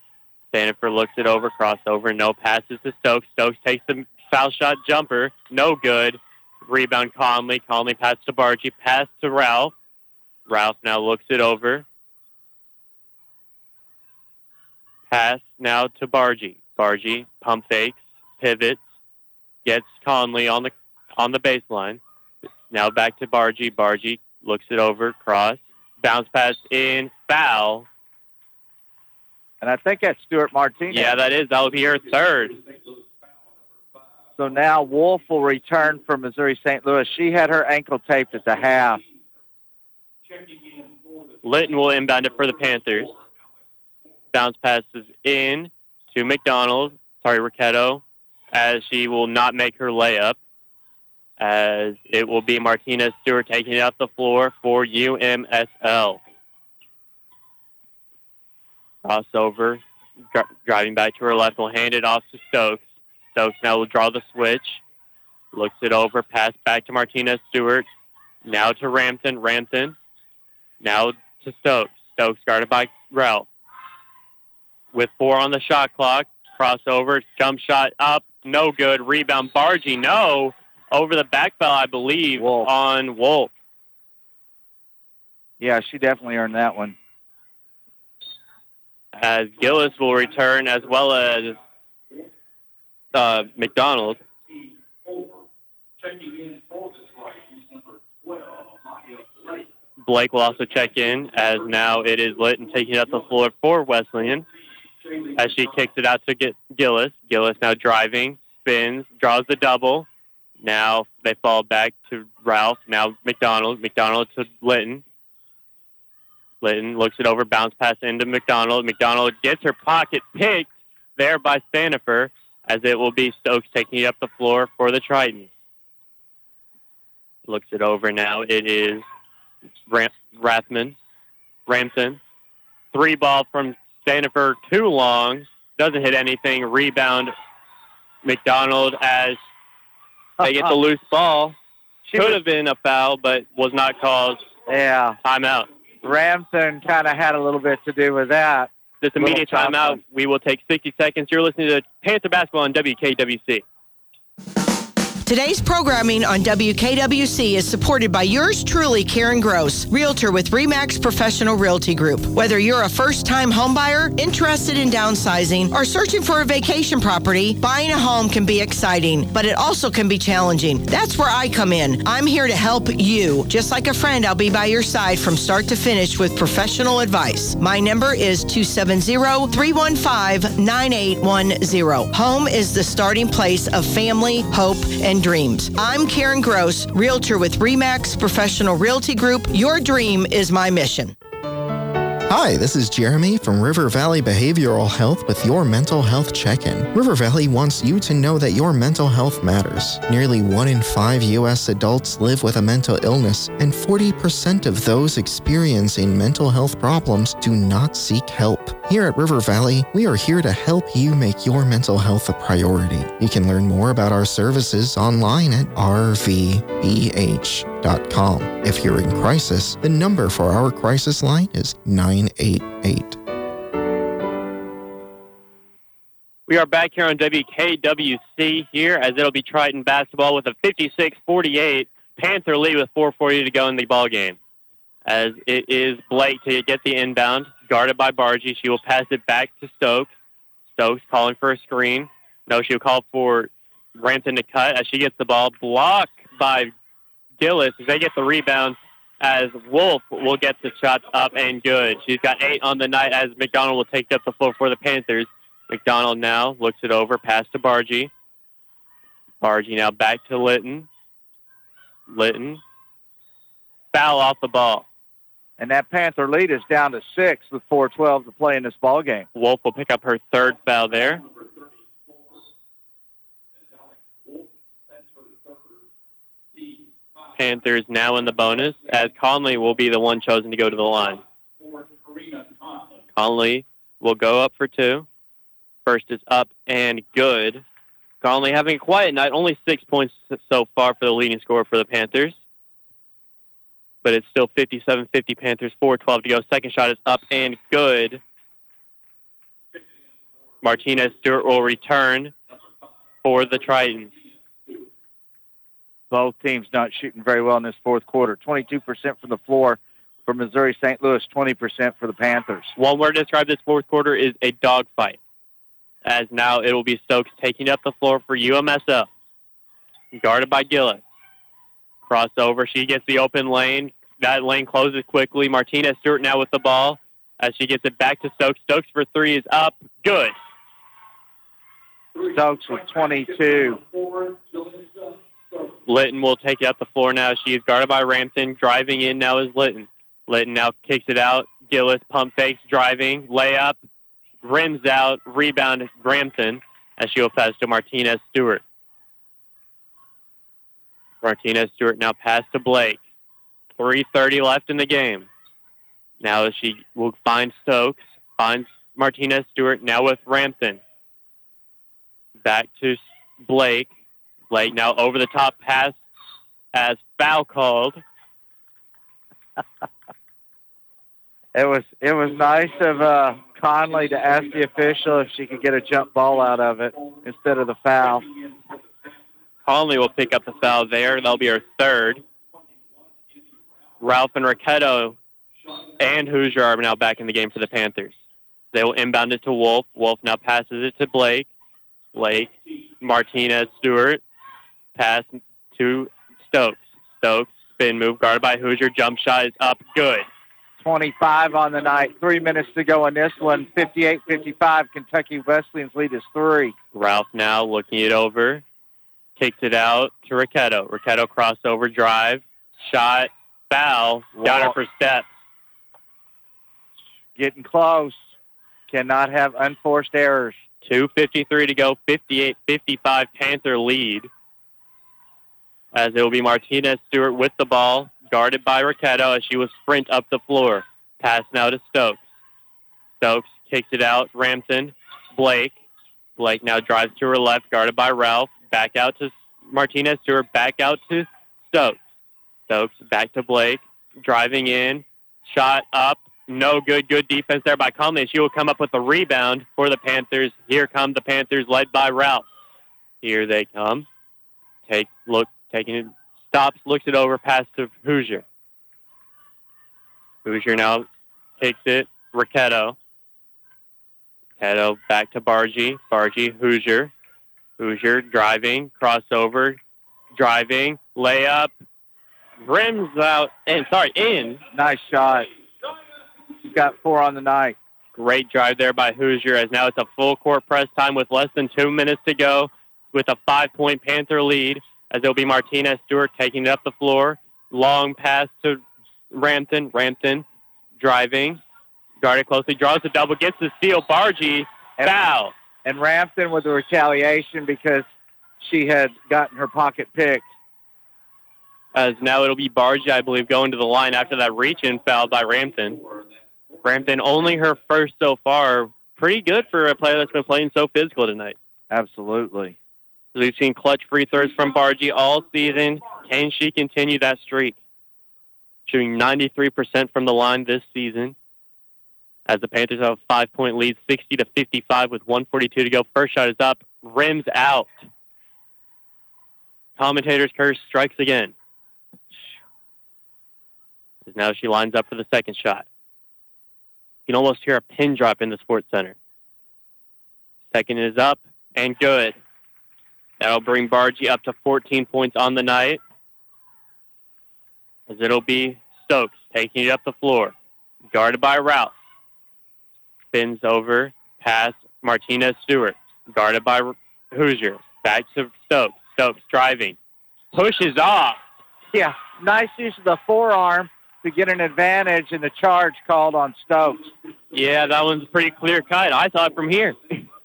Stanifer looks it over, crossover, no passes to Stokes. Stokes takes the foul shot jumper, no good. Rebound Conley. Conley pass to Bargy. Pass to Ralph. Ralph now looks it over. Pass now to Bargy. Bargy pump fakes, pivots, gets Conley on the on the baseline. Now back to Bargy. Bargy looks it over, cross, bounce pass in, foul. And I think that's Stewart Martinez. Yeah, that is. That will be her third. So now Wolf will return for Missouri St. Louis. She had her ankle taped at the half. Litton will inbound it for the Panthers. Bounce passes in to McDonald. Sorry, Ricchetto, as she will not make her layup. As it will be Martinez Stewart taking it off the floor for UMSL. Crossover, dri- driving back to her left, will hand it off to Stokes. Stokes now will draw the switch. Looks it over, pass back to Martinez Stewart. Now to Ramthun. Ramthun. Now to Stokes. Stokes guarded by Ralph. With four on the shot clock. Crossover. Jump shot up. No good. Rebound. Bargy. No. Over the back fell, I believe, on Wolf. Yeah, she definitely earned that one. As Gillis will return as well as uh, McDonald. Blake will also check in as now it is Litton taking it up the floor for Wesleyan as she kicks it out to get Gillis. Gillis now driving, spins, draws the double. Now they fall back to Ralph. Now McDonald. McDonald to Litton. Litton looks it over, bounce pass into McDonald. McDonald gets her pocket picked there by Stanifer as it will be Stokes taking it up the floor for the Tritons. Looks it over now. It is Ram- Rathman. Ramthun. Three ball from Stanifer, too long. Doesn't hit anything. Rebound McDonald as they get the uh-huh. loose ball. Could have been a foul, but was not called. Yeah. Timeout. Ramthun kind of had a little bit to do with that. This immediate timeout. We will take 60 seconds. You're listening to Panther Basketball on WKWC. Today's programming on WKWC is supported by yours truly, Karen Gross, Realtor with REMAX Professional Realty Group. Whether you're a first time homebuyer, interested in downsizing, or searching for a vacation property, buying a home can be exciting, but it also can be challenging. That's where I come in. I'm here to help you. Just like a friend, I'll be by your side from start to finish with professional advice. My number is 270 315 9810. Home is the starting place of family, hope, and dreams. I'm Karen Gross, Realtor with REMAX Professional Realty Group. Your dream is my mission. Hi, this is Jeremy from River Valley Behavioral Health with your mental health check-in. River Valley wants you to know that your mental health matters. Nearly one in five U.S. adults live with a mental illness, and 40% of those experiencing mental health problems do not seek help. Here at River Valley, we are here to help you make your mental health a priority. You can learn more about our services online at If you're in crisis, the number for our crisis line is 988. We are back here on WKWC here as it'll be Triton basketball with a 56-48 Panther lead with 4:40 to go in the ball game. As it is Blake to get the inbound, guarded by Bargy. She will pass it back to Stokes. Stokes calling for a screen. No, she'll call for Ramthun to cut as she gets the ball blocked by Gillis. They get the rebound as Wolf will get the shot up and good. She's got eight on the night as McDonald will take up the floor for the Panthers. McDonald now looks it over, pass to Bargy. Bargy now back to Litton. Litton. Foul off the ball. And that Panther lead is down to six with 4:12 to play in this ball game. Wolf will pick up her third foul there. Panthers now in the bonus as Conley will be the one chosen to go to the line. Conley will go up for two. First is up and good. Conley having a quiet night, only six points so far for the leading scorer for the Panthers. But it's still 57-50 Panthers, 4-12 to go. Second shot is up and good. Martinez Stewart will return for the Tritons. Both teams not shooting very well in this fourth quarter. 22% from the floor, for Missouri St. Louis, 20% for the Panthers. One word to describe this fourth quarter is a dogfight. As now it will be Stokes taking up the floor for UMSL. Guarded by Gillis. Crossover. She gets the open lane. That lane closes quickly. Martinez Stewart now with the ball as she gets it back to Stokes. Stokes for three is up. Good. Stokes with 22. Litton will take it up the floor now. She is guarded by Ramthun. Driving in now is Litton. Litton now kicks it out. Gillis pump fakes, driving, layup, rims out, rebound Ramthun as she will pass to Martinez Stewart. Martinez Stewart now pass to Blake. 3.30 left in the game. Now she will find Stokes, finds Martinez Stewart, now with Ramthun. Back to Blake. Blake now over the top pass as foul called. It was it was nice of uh, Conley to ask the official if she could get a jump ball out of it instead of the foul. Conley will pick up the foul there. That'll be her third. Ralph and Ricchetto and Hoosier are now back in the game for the Panthers. They will inbound it to Wolf. Wolf now passes it to Blake. Blake, Martinez, Stewart, pass to Stokes. Stokes, spin move, guarded by Hoosier. Jump shot is up, good. 25 on the night. Three minutes to go in this one. 58-55. Kentucky Wesleyan's lead is three. Ralph now looking it over. Kicks it out to Ricchetto. Ricchetto crossover drive. Shot. Foul. Got her for steps. Getting close. Cannot have unforced errors. 2.53 to go. 58-55 Panther lead. As it will be Martinez Stewart with the ball guarded by Ricchetto as she will sprint up the floor. Pass now to Stokes. Stokes kicks it out. Ramthun. Blake. Blake now drives to her left, guarded by Ralph. Back out to Martinez Stewart. Back out to Stokes. Stokes back to Blake. Driving in. Shot up. No good. Good defense there by Conley. She will come up with the rebound for the Panthers. Here come the Panthers led by Ralph. Here they come. Take look taking it stops, looks it over, pass to Hoosier. Hoosier now takes it, Ricchetto. Ricchetto back to Bargy. Bargy, Hoosier. Hoosier driving, crossover, driving, layup, rims out, and sorry, in. Nice shot. She's got four on the night. Great drive there by Hoosier as now it's a full court press time with less than two minutes to go with a five-point Panther lead as it'll be Martinez Stewart taking it up the floor. Long pass to Ramthun. Ramthun driving. Guarded closely. Draws the double. Gets the steal. Bargy. Foul. And Ramthun with the retaliation because she had gotten her pocket picked. As now it'll be Bargy, I believe, going to the line after that reach-in foul by Ramthun. Ramthun only her first so far. Pretty good for a player that's been playing so physical tonight. Absolutely. We've seen clutch free throws from Bargy all season. Can she continue that streak? Shooting 93% from the line this season. As the Panthers have a five-point lead, 60 to 55 with 142 to go. First shot is up, rims out. Commentator's curse strikes again. Now she lines up for the second shot. You can almost hear a pin drop in the Sports Center. Second is up and good. That'll bring Bargy up to 14 points on the night. As it'll be Stokes taking it up the floor. Guarded by Ralph. Spins over, pass Martinez Stewart. Guarded by Hoosier. Back to Stokes. Stokes driving. Pushes off. Yeah, nice use of the forearm to get an advantage in the charge called on Stokes. Yeah, that one's pretty clear cut. I saw it from here.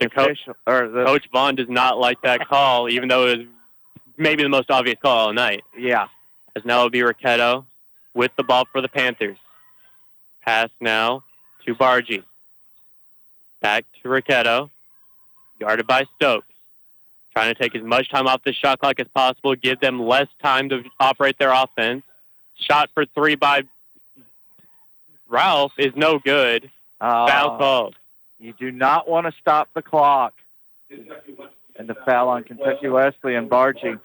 And Coach, or the, Coach Vaughn does not like that call, even though it was maybe the most obvious call all night. Yeah. As now it'll be Ricchetto with the ball for the Panthers. Pass now to Bargy. Back to Ricchetto. Guarded by Stokes. Trying to take as much time off the shot clock as possible, give them less time to operate their offense. Shot for three by Ralph is no good. Uh, Foul called. You do not want to stop the clock. And the foul on Kentucky Wesleyan Bargy.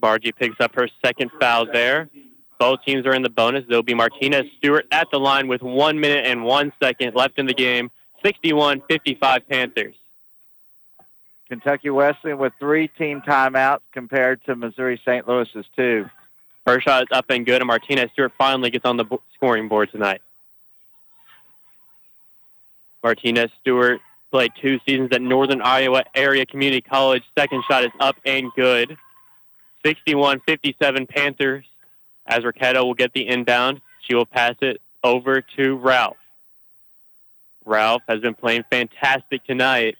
Bargy picks up her second foul there. Both teams are in the bonus. There'll be Martinez Stewart at the line with one minute and one second left in the game. 61-55 Panthers. Kentucky Wesleyan with three team timeouts compared to Missouri St. Louis's two. First shot is up and good, and Martinez Stewart finally gets on the scoring board tonight. Martinez Stewart played two seasons at Northern Iowa Area Community College. Second shot is up and good. 61-57 Panthers as Ricchetto will get the inbound. She will pass it over to Ralph. Ralph has been playing fantastic tonight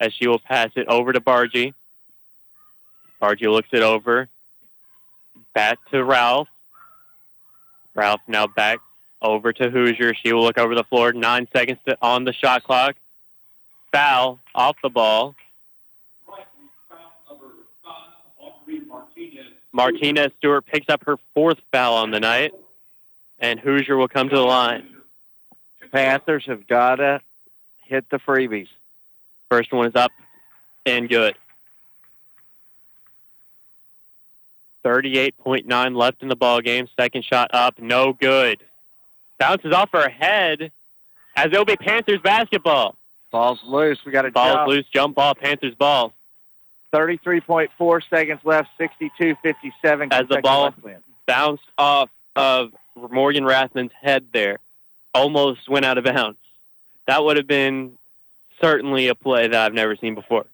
as she will pass it over to Bargy. Bargy looks it over. Back to Ralph. Ralph now back over to Hoosier. She will look over the floor. Nine seconds to, on the shot clock. Foul off the ball. Martinez Stewart picks up her fourth foul on the night, and Hoosier will come to the line. Panthers have got to hit the freebies. First one is up and good. 38.9 left in the ball game. Second shot up, no good. Bounces off her head as it'll be Panthers basketball. Ball's loose. We got a Ball's jump. loose, jump ball, Panthers ball. 33.4 seconds left, 62-57. As the ball bounced off of Morgan Ramthun's head there, almost went out of bounds. That would have been certainly a play that I've never seen before.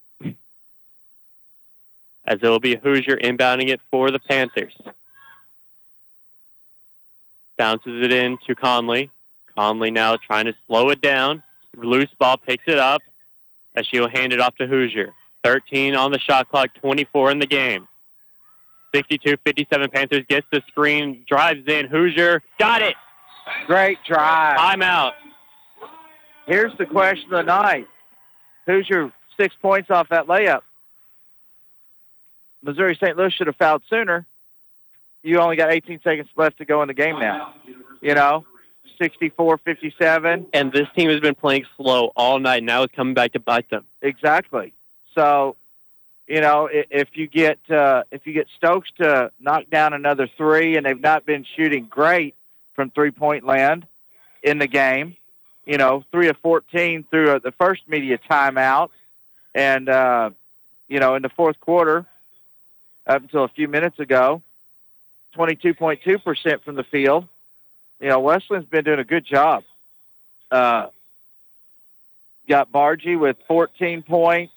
As it will be Hoosier inbounding it for the Panthers. Bounces it in to Conley. Conley now trying to slow it down. Loose ball picks it up as she will hand it off to Hoosier. 13 on the shot clock, 24 in the game. 62-57 Panthers gets the screen, drives in. Hoosier got it. Great drive. Timeout. Here's the question of the night. Hoosier six points off that layup. Missouri St. Louis should have fouled sooner. You only got 18 seconds left to go in the game now. You know, 64-57. And this team has been playing slow all night. Now it's coming back to bite them. Exactly. So, you know, if you get uh, if you get Stokes to knock down another three, and they've not been shooting great from three point land in the game, you know, three of fourteen through uh, the first media timeout, and uh, you know, in the fourth quarter, up until a few minutes ago, twenty two point two percent from the field. You know, Wesleyan's been doing a good job. Uh, got Bargy with 14 points,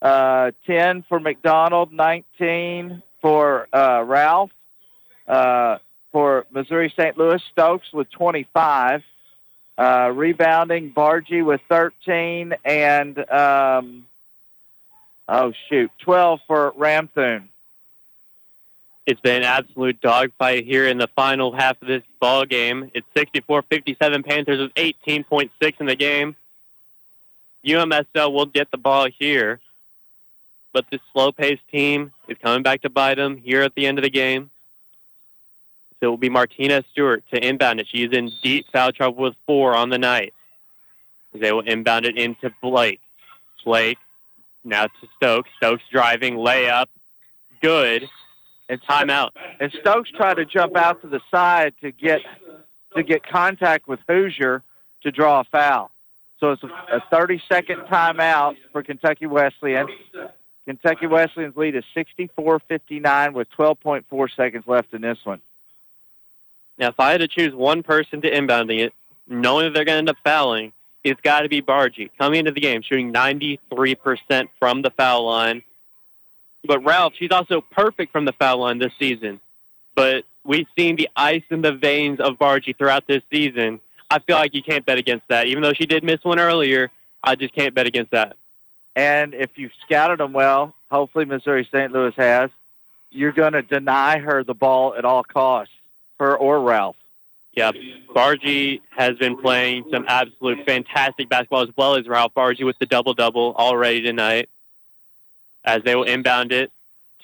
uh, 10 for McDonald, 19 for uh, Ralph. Uh, for Missouri St. Louis, Stokes with 25. Uh, rebounding, Bargy with 13. And, um, oh, shoot, 12 for Ramthun. It's been an absolute dogfight here in the final half of this ball game. It's 64-57 Panthers with 18.6 in the game. UMSL will get the ball here, but this slow-paced team is coming back to bite them here at the end of the game. So it will be Martinez Stewart to inbound it. She's in deep foul trouble with four on the night. They will inbound it into Blake. Blake now to Stokes. Stokes driving, layup, good. And timeout. And Stokes tried to jump out to the side to get to get contact with Hoosier to draw a foul. So it's a, a 30-second timeout for Kentucky Wesleyan. Kentucky Wesleyan's lead is 64-59 with 12.4 seconds left in this one. Now, if I had to choose one person to inbounding it, knowing that they're going to end up fouling, it's got to be Bargy coming into the game, shooting 93% from the foul line. But Ralph, she's also perfect from the foul line this season. But we've seen the ice in the veins of Bargy throughout this season. I feel like you can't bet against that. Even though she did miss one earlier, I just can't bet against that. And if you've scouted them well, hopefully Missouri St. Louis has, you're going to deny her the ball at all costs, her or Ralph. Yeah, Bargy has been playing some absolute fantastic basketball as well as Ralph Bargy with the double-double already tonight. As they will inbound it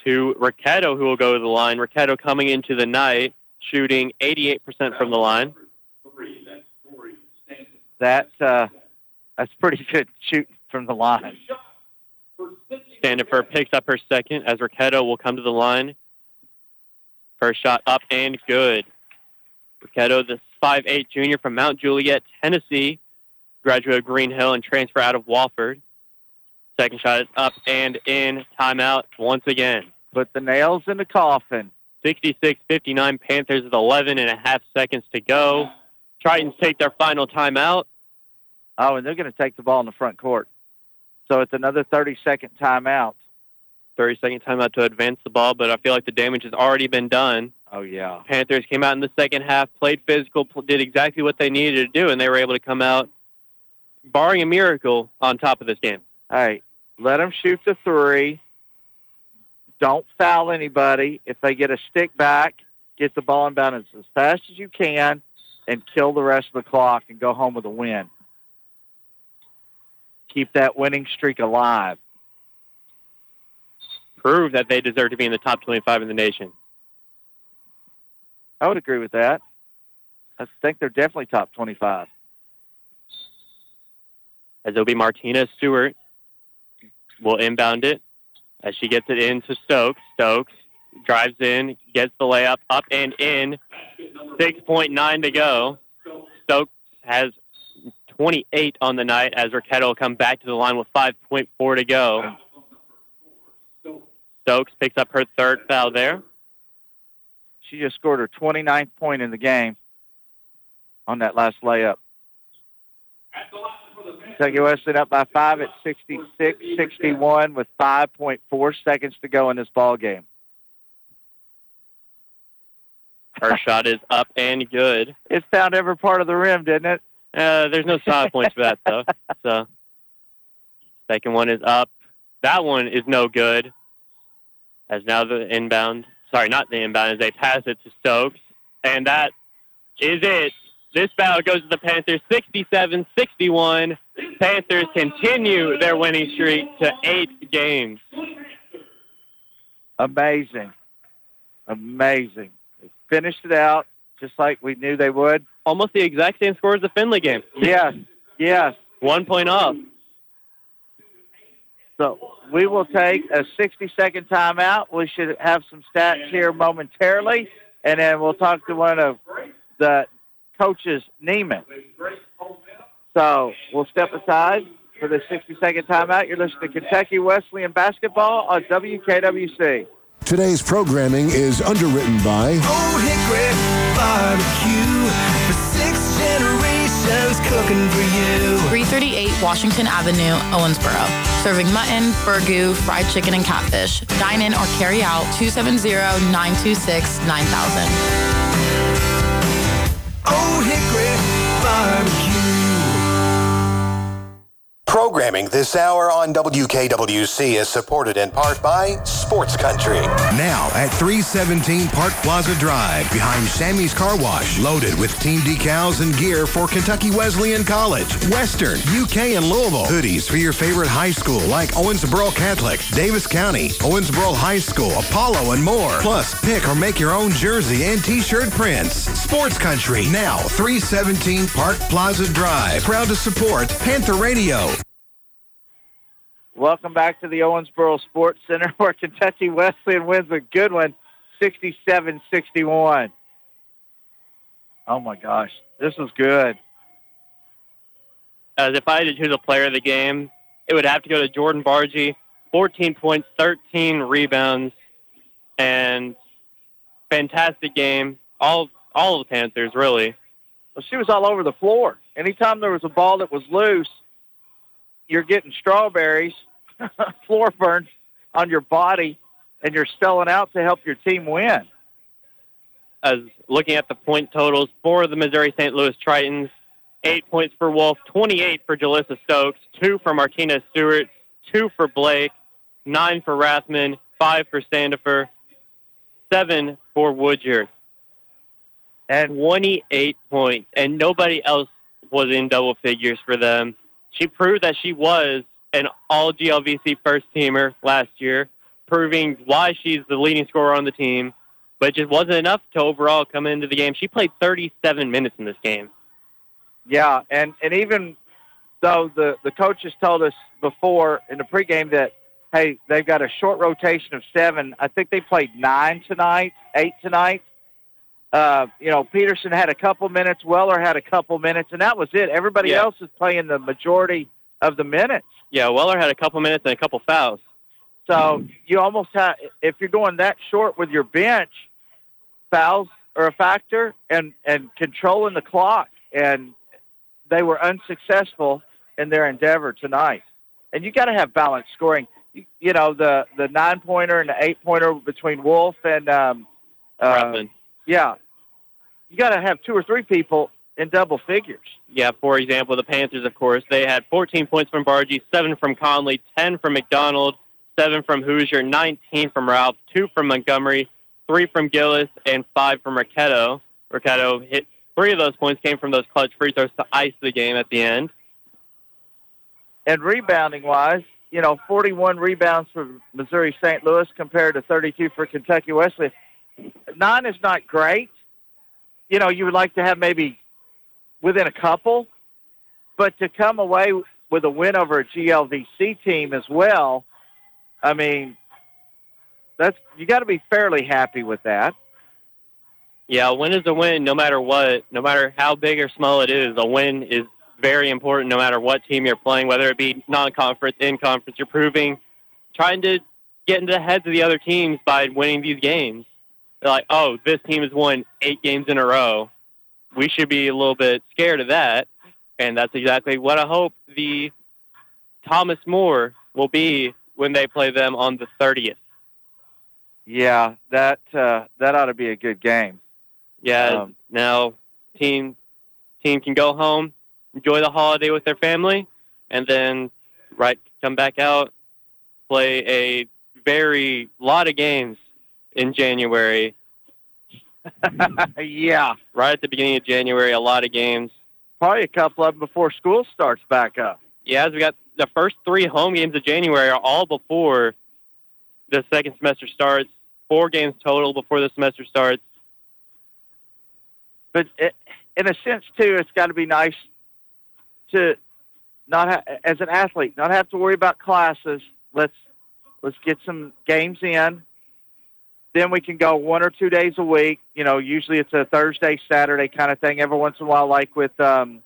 to Ricchetto, who will go to the line. Ricchetto coming into the night, shooting 88% from the line. That uh, that's pretty good shooting from the line. Standifer picks up her second as Ricchetto will come to the line. First shot up and good. Ricchetto, the 5'8 junior from Mount Juliet, Tennessee, graduate of Green Hill and transfer out of Wofford. Second shot is up and in. Timeout once again. Put the nails in the coffin. 66-59 Panthers with 11 and a half seconds to go. Tritons take their final timeout. Oh, and they're going to take the ball in the front court. So it's another 30-second timeout. 30 second timeout to advance the ball, but I feel like the damage has already been done. Oh, yeah. Panthers came out in the second half, played physical, did exactly what they needed to do, and they were able to come out, barring a miracle, on top of this game. Hey, let them shoot the three. Don't foul anybody. If they get a stick back, get the ball in bounds as fast as you can and kill the rest of the clock and go home with a win. Keep that winning streak alive. Prove that they deserve to be in the top 25 in the nation. I would agree with that. I think they're definitely top 25. As it'll be Martina Stewart will inbound it as she gets it into Stokes. Stokes drives in, gets the layup up and in. 6.9 to go. Stokes has 28 on the night as Ricchetto will come back to the line with 5.4 to go. Stokes picks up her third foul there. She just scored her 29th point in the game on that last layup. Kentucky Wesleyan up by five at 66-61 with 5.4 seconds to go in this ball game. Her shot is up and good. It found every part of the rim, didn't it? Uh, there's no side points for that though. So second one is up. That one is no good. As now the inbound, sorry, not the inbound, as they pass it to Stokes, and that is it. This battle goes to the Panthers, 67-61. Panthers continue their winning streak to eight games. Amazing. Amazing. They finished it out just like we knew they would. Almost the exact same score as the Findlay game. Yes, yes. One point off. So we will take a 60-second timeout. We should have some stats here momentarily, and then we'll talk to one of the coaches, Neiman. So we'll step aside for the 60-second timeout. You're listening to Kentucky Wesleyan basketball on WKWC. Today's programming is underwritten by Old Hickory Barbecue for six generations cooking for you. 338 Washington Avenue, Owensboro. Serving mutton, burgoo, fried chicken, and catfish. Dine in or carry out 270-926-9000. Old Hickory Barbecue. Programming this hour on WKWC is supported in part by Sports Country. Now at 317 Park Plaza Drive, behind Sammy's Car Wash, loaded with team decals and gear for Kentucky Wesleyan College, Western, UK, and Louisville. Hoodies for your favorite high school like Owensboro Catholic, Daviess County, Owensboro High School, Apollo, and more. Plus, pick or make your own jersey and t-shirt prints. Sports Country, now 317 Park Plaza Drive. Proud to support Panther Radio. Welcome back to the Owensboro Sports Center where Kentucky Wesleyan wins a good one, 67-61. Oh, my gosh. This is good. As if I had to choose a player of the game, it would have to go to Jordan Bargy. 14 points, 13 rebounds, and fantastic game. All all of the Panthers, really. Well, she was all over the floor. Anytime there was a ball that was loose, you're getting strawberries, floor burns on your body, and you're spelling out to help your team win. As looking at the point totals for the Missouri St. Louis Tritons, eight points for Wolf, 28 for Jalissa Stokes, two for Martina Stewart, two for Blake, nine for Ramthun, five for Sandifer, seven for Woodyard. And 28 points, and nobody else was in double figures for them. She proved that she was an all GLVC first teamer last year, proving why she's the leading scorer on the team, but it just wasn't enough to overall come into the game. She played 37 minutes in this game. Yeah, and, and even though the, the coaches told us before in the pregame that hey, they've got a short rotation of seven. I think they played nine tonight, eight tonight. Uh, you know, Peterson had a couple minutes. Weller had a couple minutes, and that was it. Everybody Yeah. else is playing the majority of the minutes. Yeah, Weller had a couple minutes and a couple fouls. So you almost have, if you're going that short with your bench, fouls are a factor, and and controlling the clock. And they were unsuccessful in their endeavor tonight. And you got to have balanced scoring. You, you know the the nine pointer and the eight pointer between Wolf and um, uh, yeah, you got to have two or three people in double figures. Yeah, for example, the Panthers, of course, they had 14 points from Bargy, 7 from Conley, 10 from McDonald, 7 from Hoosier, 19 from Ralph, 2 from Montgomery, 3 from Gillis, and 5 from Ricchetto. Ricchetto hit three of those points came from those clutch free throws to ice the game at the end. And rebounding wise, you know, 41 rebounds for Missouri St. Louis compared to 32 for Kentucky Wesley. Nine is not great. You know, you would like to have maybe within a couple, but to come away with a win over a GLVC team as well, I mean, that's you got to be fairly happy with that. Yeah, a win is a win no matter what, no matter how big or small it is. A win is very important no matter what team you're playing, whether it be non-conference, in-conference. You're proving, trying to get into the heads of the other teams by winning these games. They're like, oh, this team has won eight games in a row. We should be a little bit scared of that. And that's exactly what I hope the Thomas More will be when they play them on the 30th. Yeah, that uh, that ought to be a good game. Yeah. Um, now, team team can go home, enjoy the holiday with their family, and then right come back out, play a very lot of games in January. yeah, right at the beginning of January, a lot of games. Probably a couple of them before school starts back up. Yeah, as we got the first three home games of January are all before the second semester starts. Four games total before the semester starts. But it, in a sense, too, it's got to be nice to not ha- as an athlete not have to worry about classes. Let's let's get some games in. Then we can go one or two days a week. You know, usually it's a Thursday, Saturday kind of thing. Every once in a while, like with um,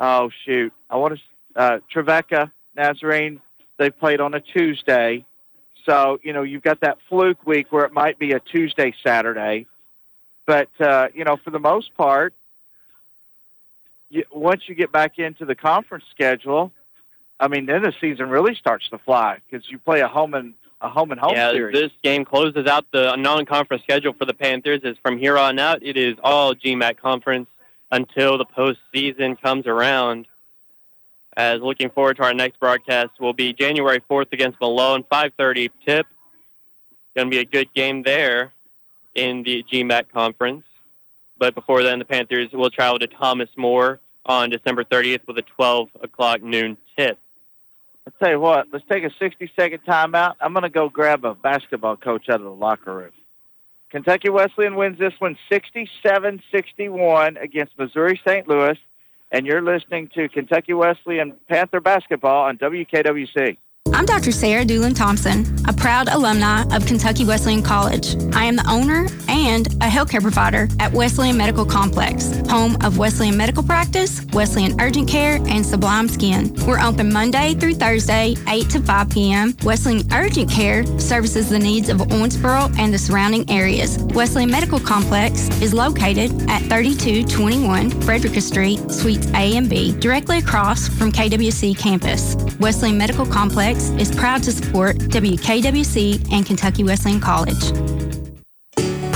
oh shoot, I want to uh, Trevecca Nazarene. They played on a Tuesday, so you know you've got that fluke week where it might be a Tuesday, Saturday. But uh, you know, for the most part, you, once you get back into the conference schedule, I mean, then the season really starts to fly because you play a home and a home and home yeah, series. this game closes out the non-conference schedule for the Panthers. Is from here on out, it is all GMAC conference until the postseason comes around. As looking forward to our next broadcast will be January 4th against Malone, 5:30 tip. Going to be a good game there in the GMAC conference. But before then, the Panthers will travel to Thomas More on December 30th with a 12 o'clock noon tip. I'll tell you what, let's take a 60 second timeout. I'm going to go grab a basketball coach out of the locker room. Kentucky Wesleyan wins this one 67 61 against Missouri St. Louis. And you're listening to Kentucky Wesleyan Panther basketball on WKWC. I'm Dr. Sarah Doolin Thompson, a proud alumni of Kentucky Wesleyan College. I am the owner and a healthcare provider at Wesleyan Medical Complex, home of Wesleyan Medical Practice, Wesleyan Urgent Care, and Sublime Skin. We're open Monday through Thursday, 8 to 5 p.m. Wesleyan Urgent Care services the needs of Owensboro and the surrounding areas. Wesleyan Medical Complex is located at 3221 Frederica Street, Suites A and B, directly across from KWC campus. Wesleyan Medical Complex is proud to support WKWC and Kentucky Wesleyan College.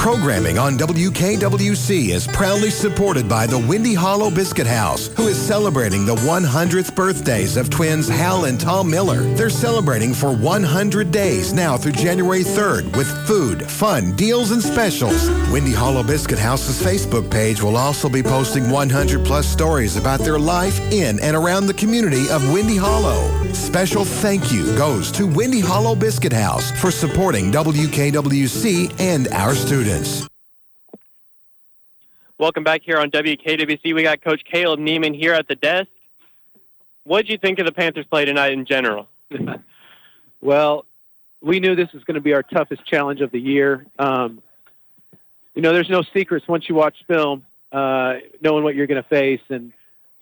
Programming on WKWC is proudly supported by the Windy Hollow Biscuit House, who is celebrating the 100th birthdays of twins Hal and Tom Miller. They're celebrating for 100 days now through January 3rd with food, fun, deals, and specials. Windy Hollow Biscuit House's Facebook page will also be posting 100 plus stories about their life in and around the community of Windy Hollow. Special thank you goes to Windy Hollow Biscuit House for supporting WKWC and our students. Welcome back here on WKWC. We got Coach Caleb Neiman here at the desk. What did you think of the Panthers play tonight in general? Well, we knew this was going to be our toughest challenge of the year. Um, you know, there's no secrets once you watch film, uh, knowing what you're going to face. And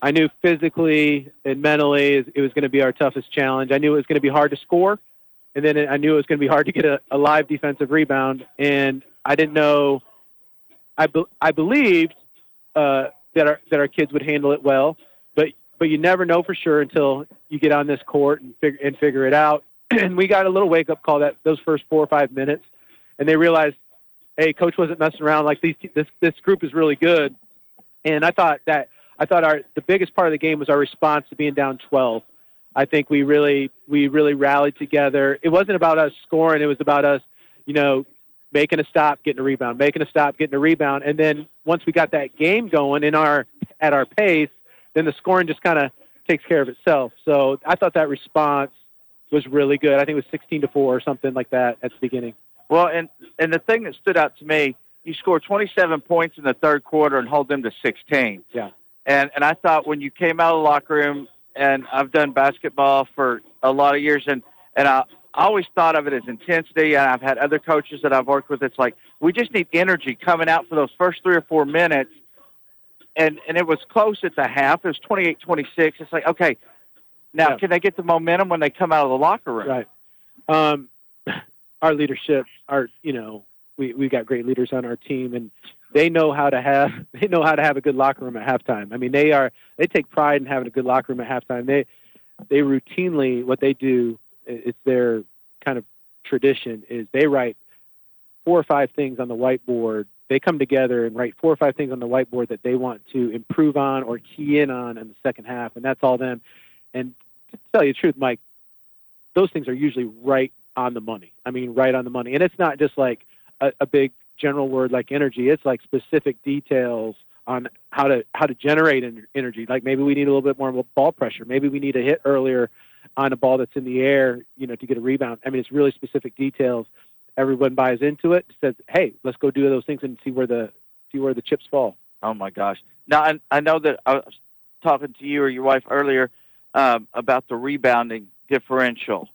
I knew physically and mentally it was going to be our toughest challenge. I knew it was going to be hard to score, and then I knew it was going to be hard to get a, a live defensive rebound. And I didn't know. I be, I believed uh, that our that our kids would handle it well, but but you never know for sure until you get on this court and figure and figure it out. and we got a little wake up call that those first four or five minutes, and they realized, hey, coach wasn't messing around. Like these this this group is really good, and I thought that I thought our the biggest part of the game was our response to being down 12. I think we really we really rallied together. It wasn't about us scoring; it was about us, you know, making a stop, getting a rebound, making a stop, getting a rebound, and then once we got that game going in our at our pace, then the scoring just kind of takes care of itself. So I thought that response was really good. I think it was 16 to four or something like that at the beginning. Well, and and the thing that stood out to me, you scored 27 points in the third quarter and hold them to 16. Yeah. And and I thought when you came out of the locker room, and I've done basketball for a lot of years, and and I. I always thought of it as intensity, and I've had other coaches that I've worked with. It's like we just need energy coming out for those first three or four minutes, and and it was close at the half. It was 28-26. It's like okay, now Yeah. can they get the momentum when they come out of the locker room? Right. Um, our leadership, our you know, we we got great leaders on our team, and they know how to have they know how to have a good locker room at halftime. I mean, they are they take pride in having a good locker room at halftime. They they routinely what they do it's their kind of tradition is they write four or five things on the whiteboard. They come together and write four or five things on the whiteboard that they want to improve on or key in on in the second half, and that's all them. And to tell you the truth, Mike, those things are usually right on the money. I mean, right on the money. And it's not just like a, a big general word like energy. It's like specific details on how to how to generate energy. Like maybe we need a little bit more ball pressure. Maybe we need a hit earlier on a ball that's in the air, you know, to get a rebound. I mean, it's really specific details. Everyone buys into it. Says, "Hey, let's go do those things and see where the see where the chips fall." Oh my gosh! Now I, I know that I was talking to you or your wife earlier um, about the rebounding differential.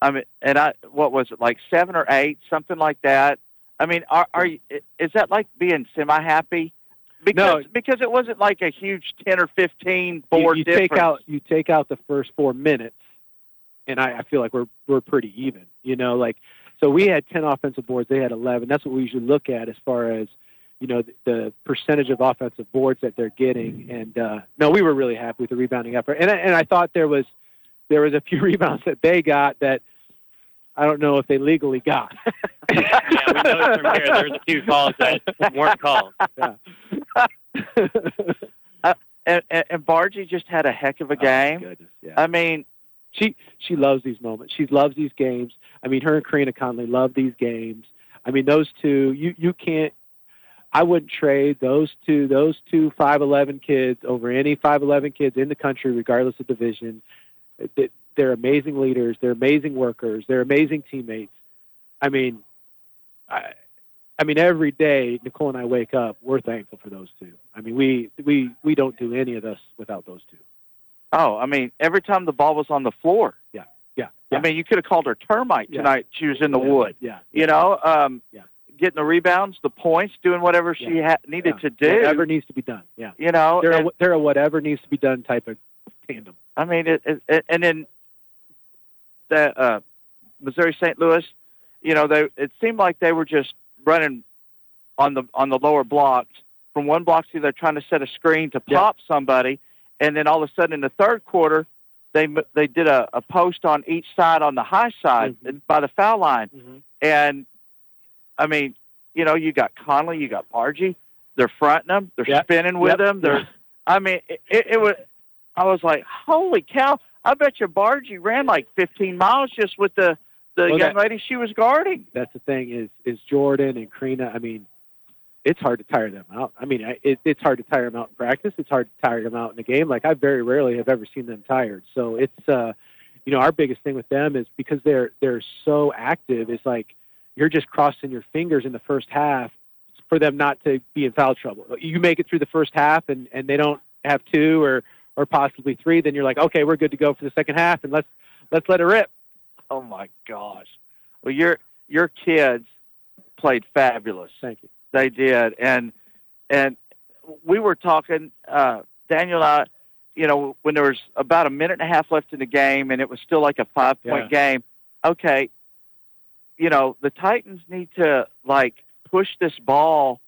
I mean, and I what was it like seven or eight, something like that? I mean, are are you, is that like being semi happy? Because because it wasn't like a huge ten or fifteen You- board you, difference. take out you take out the first four minutes, and I, I feel like we're we're pretty even. You know, like so we had ten offensive boards, they had eleven. That's what we usually look at as far as you know the, the percentage of offensive boards that they're getting. And uh, no, we were really happy with the rebounding effort, and I, and I thought there was there was a few rebounds that they got that I don't know if they legally got. yeah, we know from here. There's a few calls that weren't called. uh, and, and and Bargy just had a heck of a game. I mean, she she loves these moments. She loves these games. I mean, her and Karina Conley love these games. I mean, those two, you you can't. I wouldn't trade those two those two five eleven kids over any five eleven kids in the country, regardless of division. They- They're amazing leaders. They're amazing workers. They're amazing teammates. I mean, I, I mean, every day Nicole and I wake up, we're thankful for those two. I mean, we we we don't do any of this without those two. oh, I mean, every time the ball was on the floor. Yeah, yeah. I mean, you could have called her termite Yeah. tonight. She was in the Yeah, wood. yeah, You know, um, Yeah. getting the rebounds, the points, doing whatever she ha- needed to do. Whatever needs to be done. Yeah. You know, they're and- a, they're a whatever needs to be done type of tandem. I mean, it, it, it, and then the uh, Missouri St. Louis, you know, they it seemed like they were just running on the on the lower blocks. From one block to the other, trying to set a screen to pop somebody, and then all of a sudden in the third quarter, they m- they did a, a post on each side on the high side mm-hmm. by the foul line, mm-hmm. and I mean, you know, you got Conley, you got Bargy, they're fronting them, they're Yep. spinning with Yep. them, they're I mean, it, it, it was. I was like, "Holy cow!" I bet you Bargy ran like 15 miles just with the the Well, young that- lady she was guarding. That's the thing is is Jordan and Karina. I mean, it's hard to tire them out. I mean, I- it, it's hard to tire them out in practice. It's hard to tire them out in a game. Like I very rarely have ever seen them tired. So it's uh, you know, our biggest thing with them is because they're they're so active. It's like you're just crossing your fingers in the first half for them not to be in foul trouble. You make it through the first half and and they don't have two or or possibly three, then you're like, okay, we're good to go for the second half, and let's let's let it rip. Oh my gosh. Well, your your kids played fabulous. Thank you. They did, and and we were talking, uh, Daniel and I, you know, when there was about a minute and a half left in the game, and it was still like a five point game. Okay, you know, the Titans need to like push this ball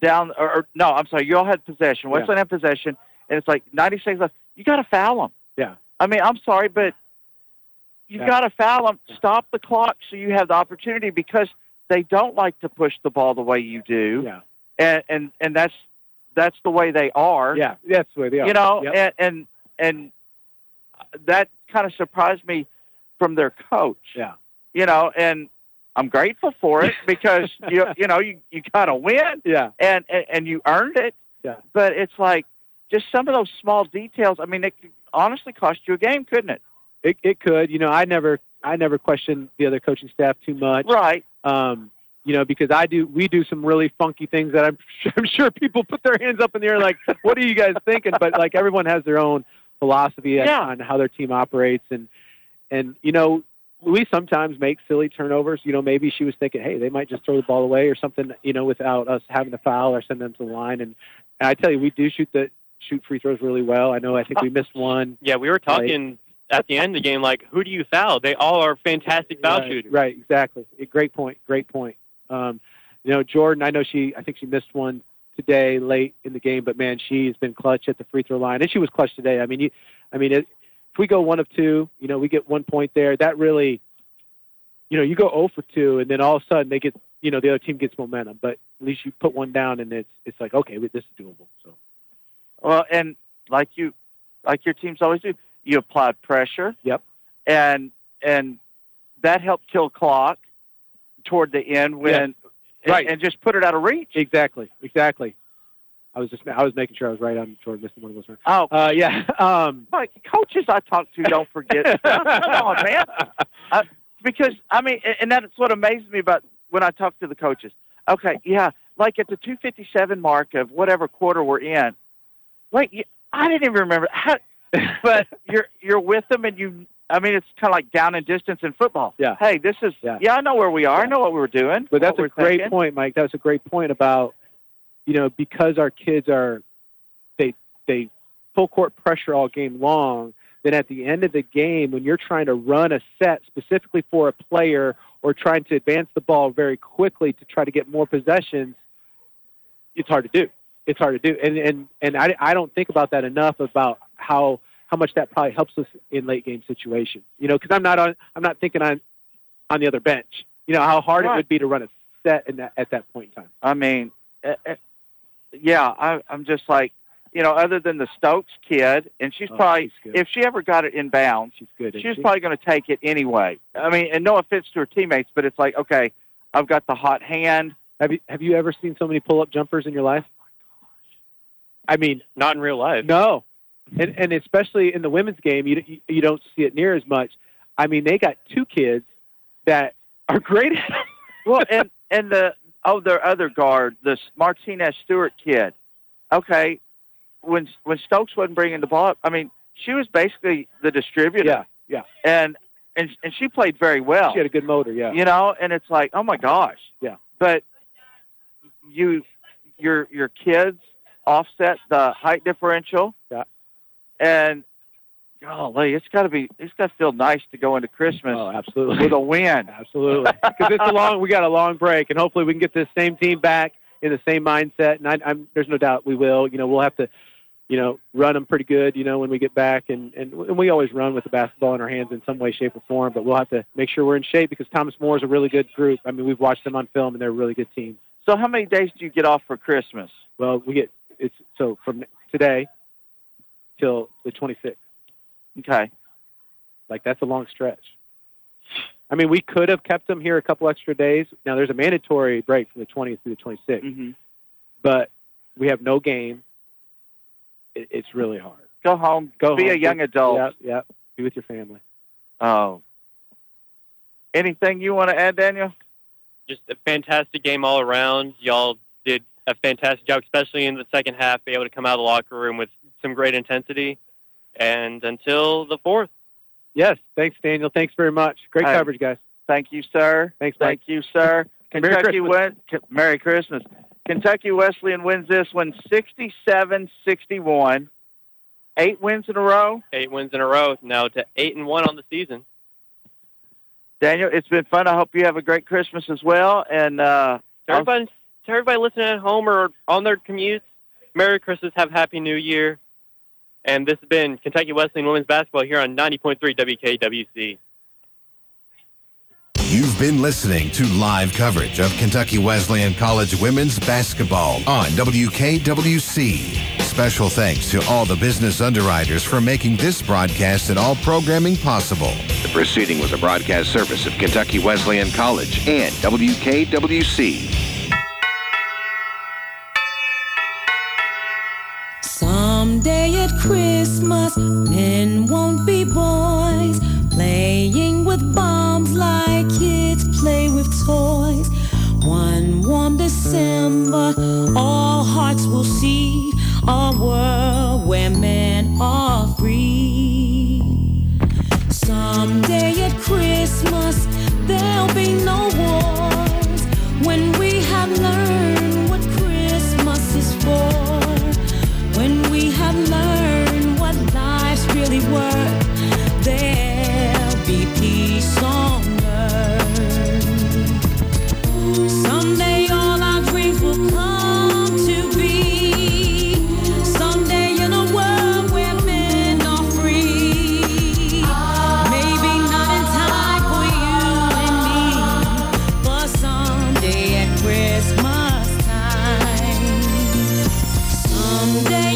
down. Or, or no, I'm sorry, you all had possession. Yeah. Westland had possession, and it's like 90 seconds left. You got to foul them. Yeah. I mean, I'm sorry, but you've Yeah. got to foul them. Stop the clock so you have the opportunity because they don't like to push the ball the way you do. Yeah. And and and that's that's the way they are. Yeah, that's the way they are. You know, Yep. and and and that kind of surprised me from their coach. Yeah. You know, and I'm grateful for it because you you know you you kind of win. Yeah. And, and and you earned it. Yeah. But it's like just some of those small details. I mean, it could honestly cost you a game, couldn't it? It it could. You know, I never I never question the other coaching staff too much. Right. Um, you know, because I do we do some really funky things that I'm sure, I'm sure people put their hands up in the air like, what are you guys thinking? But like everyone has their own philosophy on- Yeah. on how their team operates and and you know, we sometimes make silly turnovers. You know, maybe she was thinking, hey, they might just throw the ball away or something, you know, without us having to foul or send them to the line. And, and I tell you, we do shoot the shoot free throws really well. I know I think we missed one. Yeah, we were talking at the end of the game, like, who do you foul? They all are fantastic foul right, shooters. Right, exactly. Great point. Great point. Um, you know, Jordan. I know she. I think she missed one today late in the game, but man, she's been clutch at the free throw line, and she was clutch today. I mean, you. I mean, it, if we go one of two, you know, we get one point there. That really, you know, you go 0 for two, and then all of a sudden they get, you know, the other team gets momentum. But at least you put one down, and it's it's like okay, this is doable. So Well, and like you, like your teams always do, you applied pressure. Yep. And and that helped kill clock toward the end when, and, Right. and just put it out of reach. exactly, exactly. I was just I was making sure I was right on Jordan missing one of those. Oh, Uh, yeah. Um, like coaches I talk to don't forget. Come on, man. Uh, because I mean, and- and that's what amazes me about when I talk to the coaches. Okay, yeah, like at the 257 mark of whatever quarter we're in. Like you- I didn't even remember how, but you're you're with them and you. I mean, it's kind of like down in distance in football. Yeah. Hey, this is. Yeah. Yeah, I know where we are. I know what we're doing. But that's a great thinking. point, Mike. That's a great point about, you know, because our kids are, they they full court pressure all game long. Then at the end of the game, when you're trying to run a set specifically for a player or trying to advance the ball very quickly to try to get more possessions, it's hard to do. It's hard to do, and and and I, I don't think about that enough about how how much that probably helps us in late game situations. You know, because I'm not on I'm not thinking on on the other bench. You know how hard it would be to run a set in that, at that point in time. I mean, uh, uh, yeah, I, I'm just like, you know, other than the Stokes kid, and she's Oh, probably, she's if she ever got it in bounds, She's good. she's she? probably going to take it anyway. I mean, and no offense to her teammates, but it's like, okay, I've got the hot hand. Have you have you ever seen so many pull up jumpers in your life? I mean, Not in real life. no, and and especially in the women's game, you you, you don't see it near as much. I mean, they got two kids that are great. Well, and and the oh, their other guard, this Martinez Stewart kid. Okay, when when Stokes wasn't bringing the ball up, I mean, she was basically the distributor. Yeah, yeah. and and and she played very well. She had a good motor. Yeah, you know, and it's like, oh my gosh. Yeah. But you, your your kids offset the height differential. Yeah. And golly, it's got to be, it's got to feel nice to go into Christmas Oh, absolutely. with a win. Absolutely, because it's a long. We got a long break, and hopefully we can get this same team back in the same mindset. And I, I'm, there's no doubt we will. You know, we'll have to, you know, run them pretty good. You know, when we get back, and and, and we always run with the basketball in our hands in some way, shape, or form. But we'll have to make sure we're in shape because Thomas More is a really good group. I mean, we've watched them on film, and they're a really good team. So how many days do you get off for Christmas? Well, we get it's so from today till the 26th. Okay. Like that's a long stretch. I mean, we could have kept them here a couple extra days. Now there's a mandatory break from the 20th through the 26th, Mm-hmm. but we have no game. It, it's really hard. Go home. Go be home. a young adult. Yeah, yeah. Be with your family. Oh. Anything you want to add, Daniel? Just a fantastic game all around. Y'all did a fantastic job, especially in the second half, be able to come out of the locker room with some great intensity. And until the fourth. Yes, thanks, Daniel. Thanks very much. Great Hey. coverage, guys. Thank you, sir. Thanks, Mike. Thank you, sir. Merry Kentucky Christmas. win- K- Merry Christmas. Kentucky Wesleyan wins this one 67-61. Eight wins in a row. Eight wins in a row now to eight and one on the season. Daniel, it's been fun. I hope you have a great Christmas as well. And uh, To everybody, to everybody listening at home or on their commutes, Merry Christmas, have a Happy New Year. And this has been Kentucky Wesleyan Women's Basketball here on 90.3 WKWC. You've been listening to live coverage of Kentucky Wesleyan College women's basketball on WKWC. Special thanks to all the business underwriters for making this broadcast and all programming possible. The proceeding was a broadcast service of Kentucky Wesleyan College and WKWC. boys, men won't be boys, playing with bombs like kids play with toys. One warm December, all hearts will see a world where men are free. Someday at Christmas, there'll be no wars when we have learned.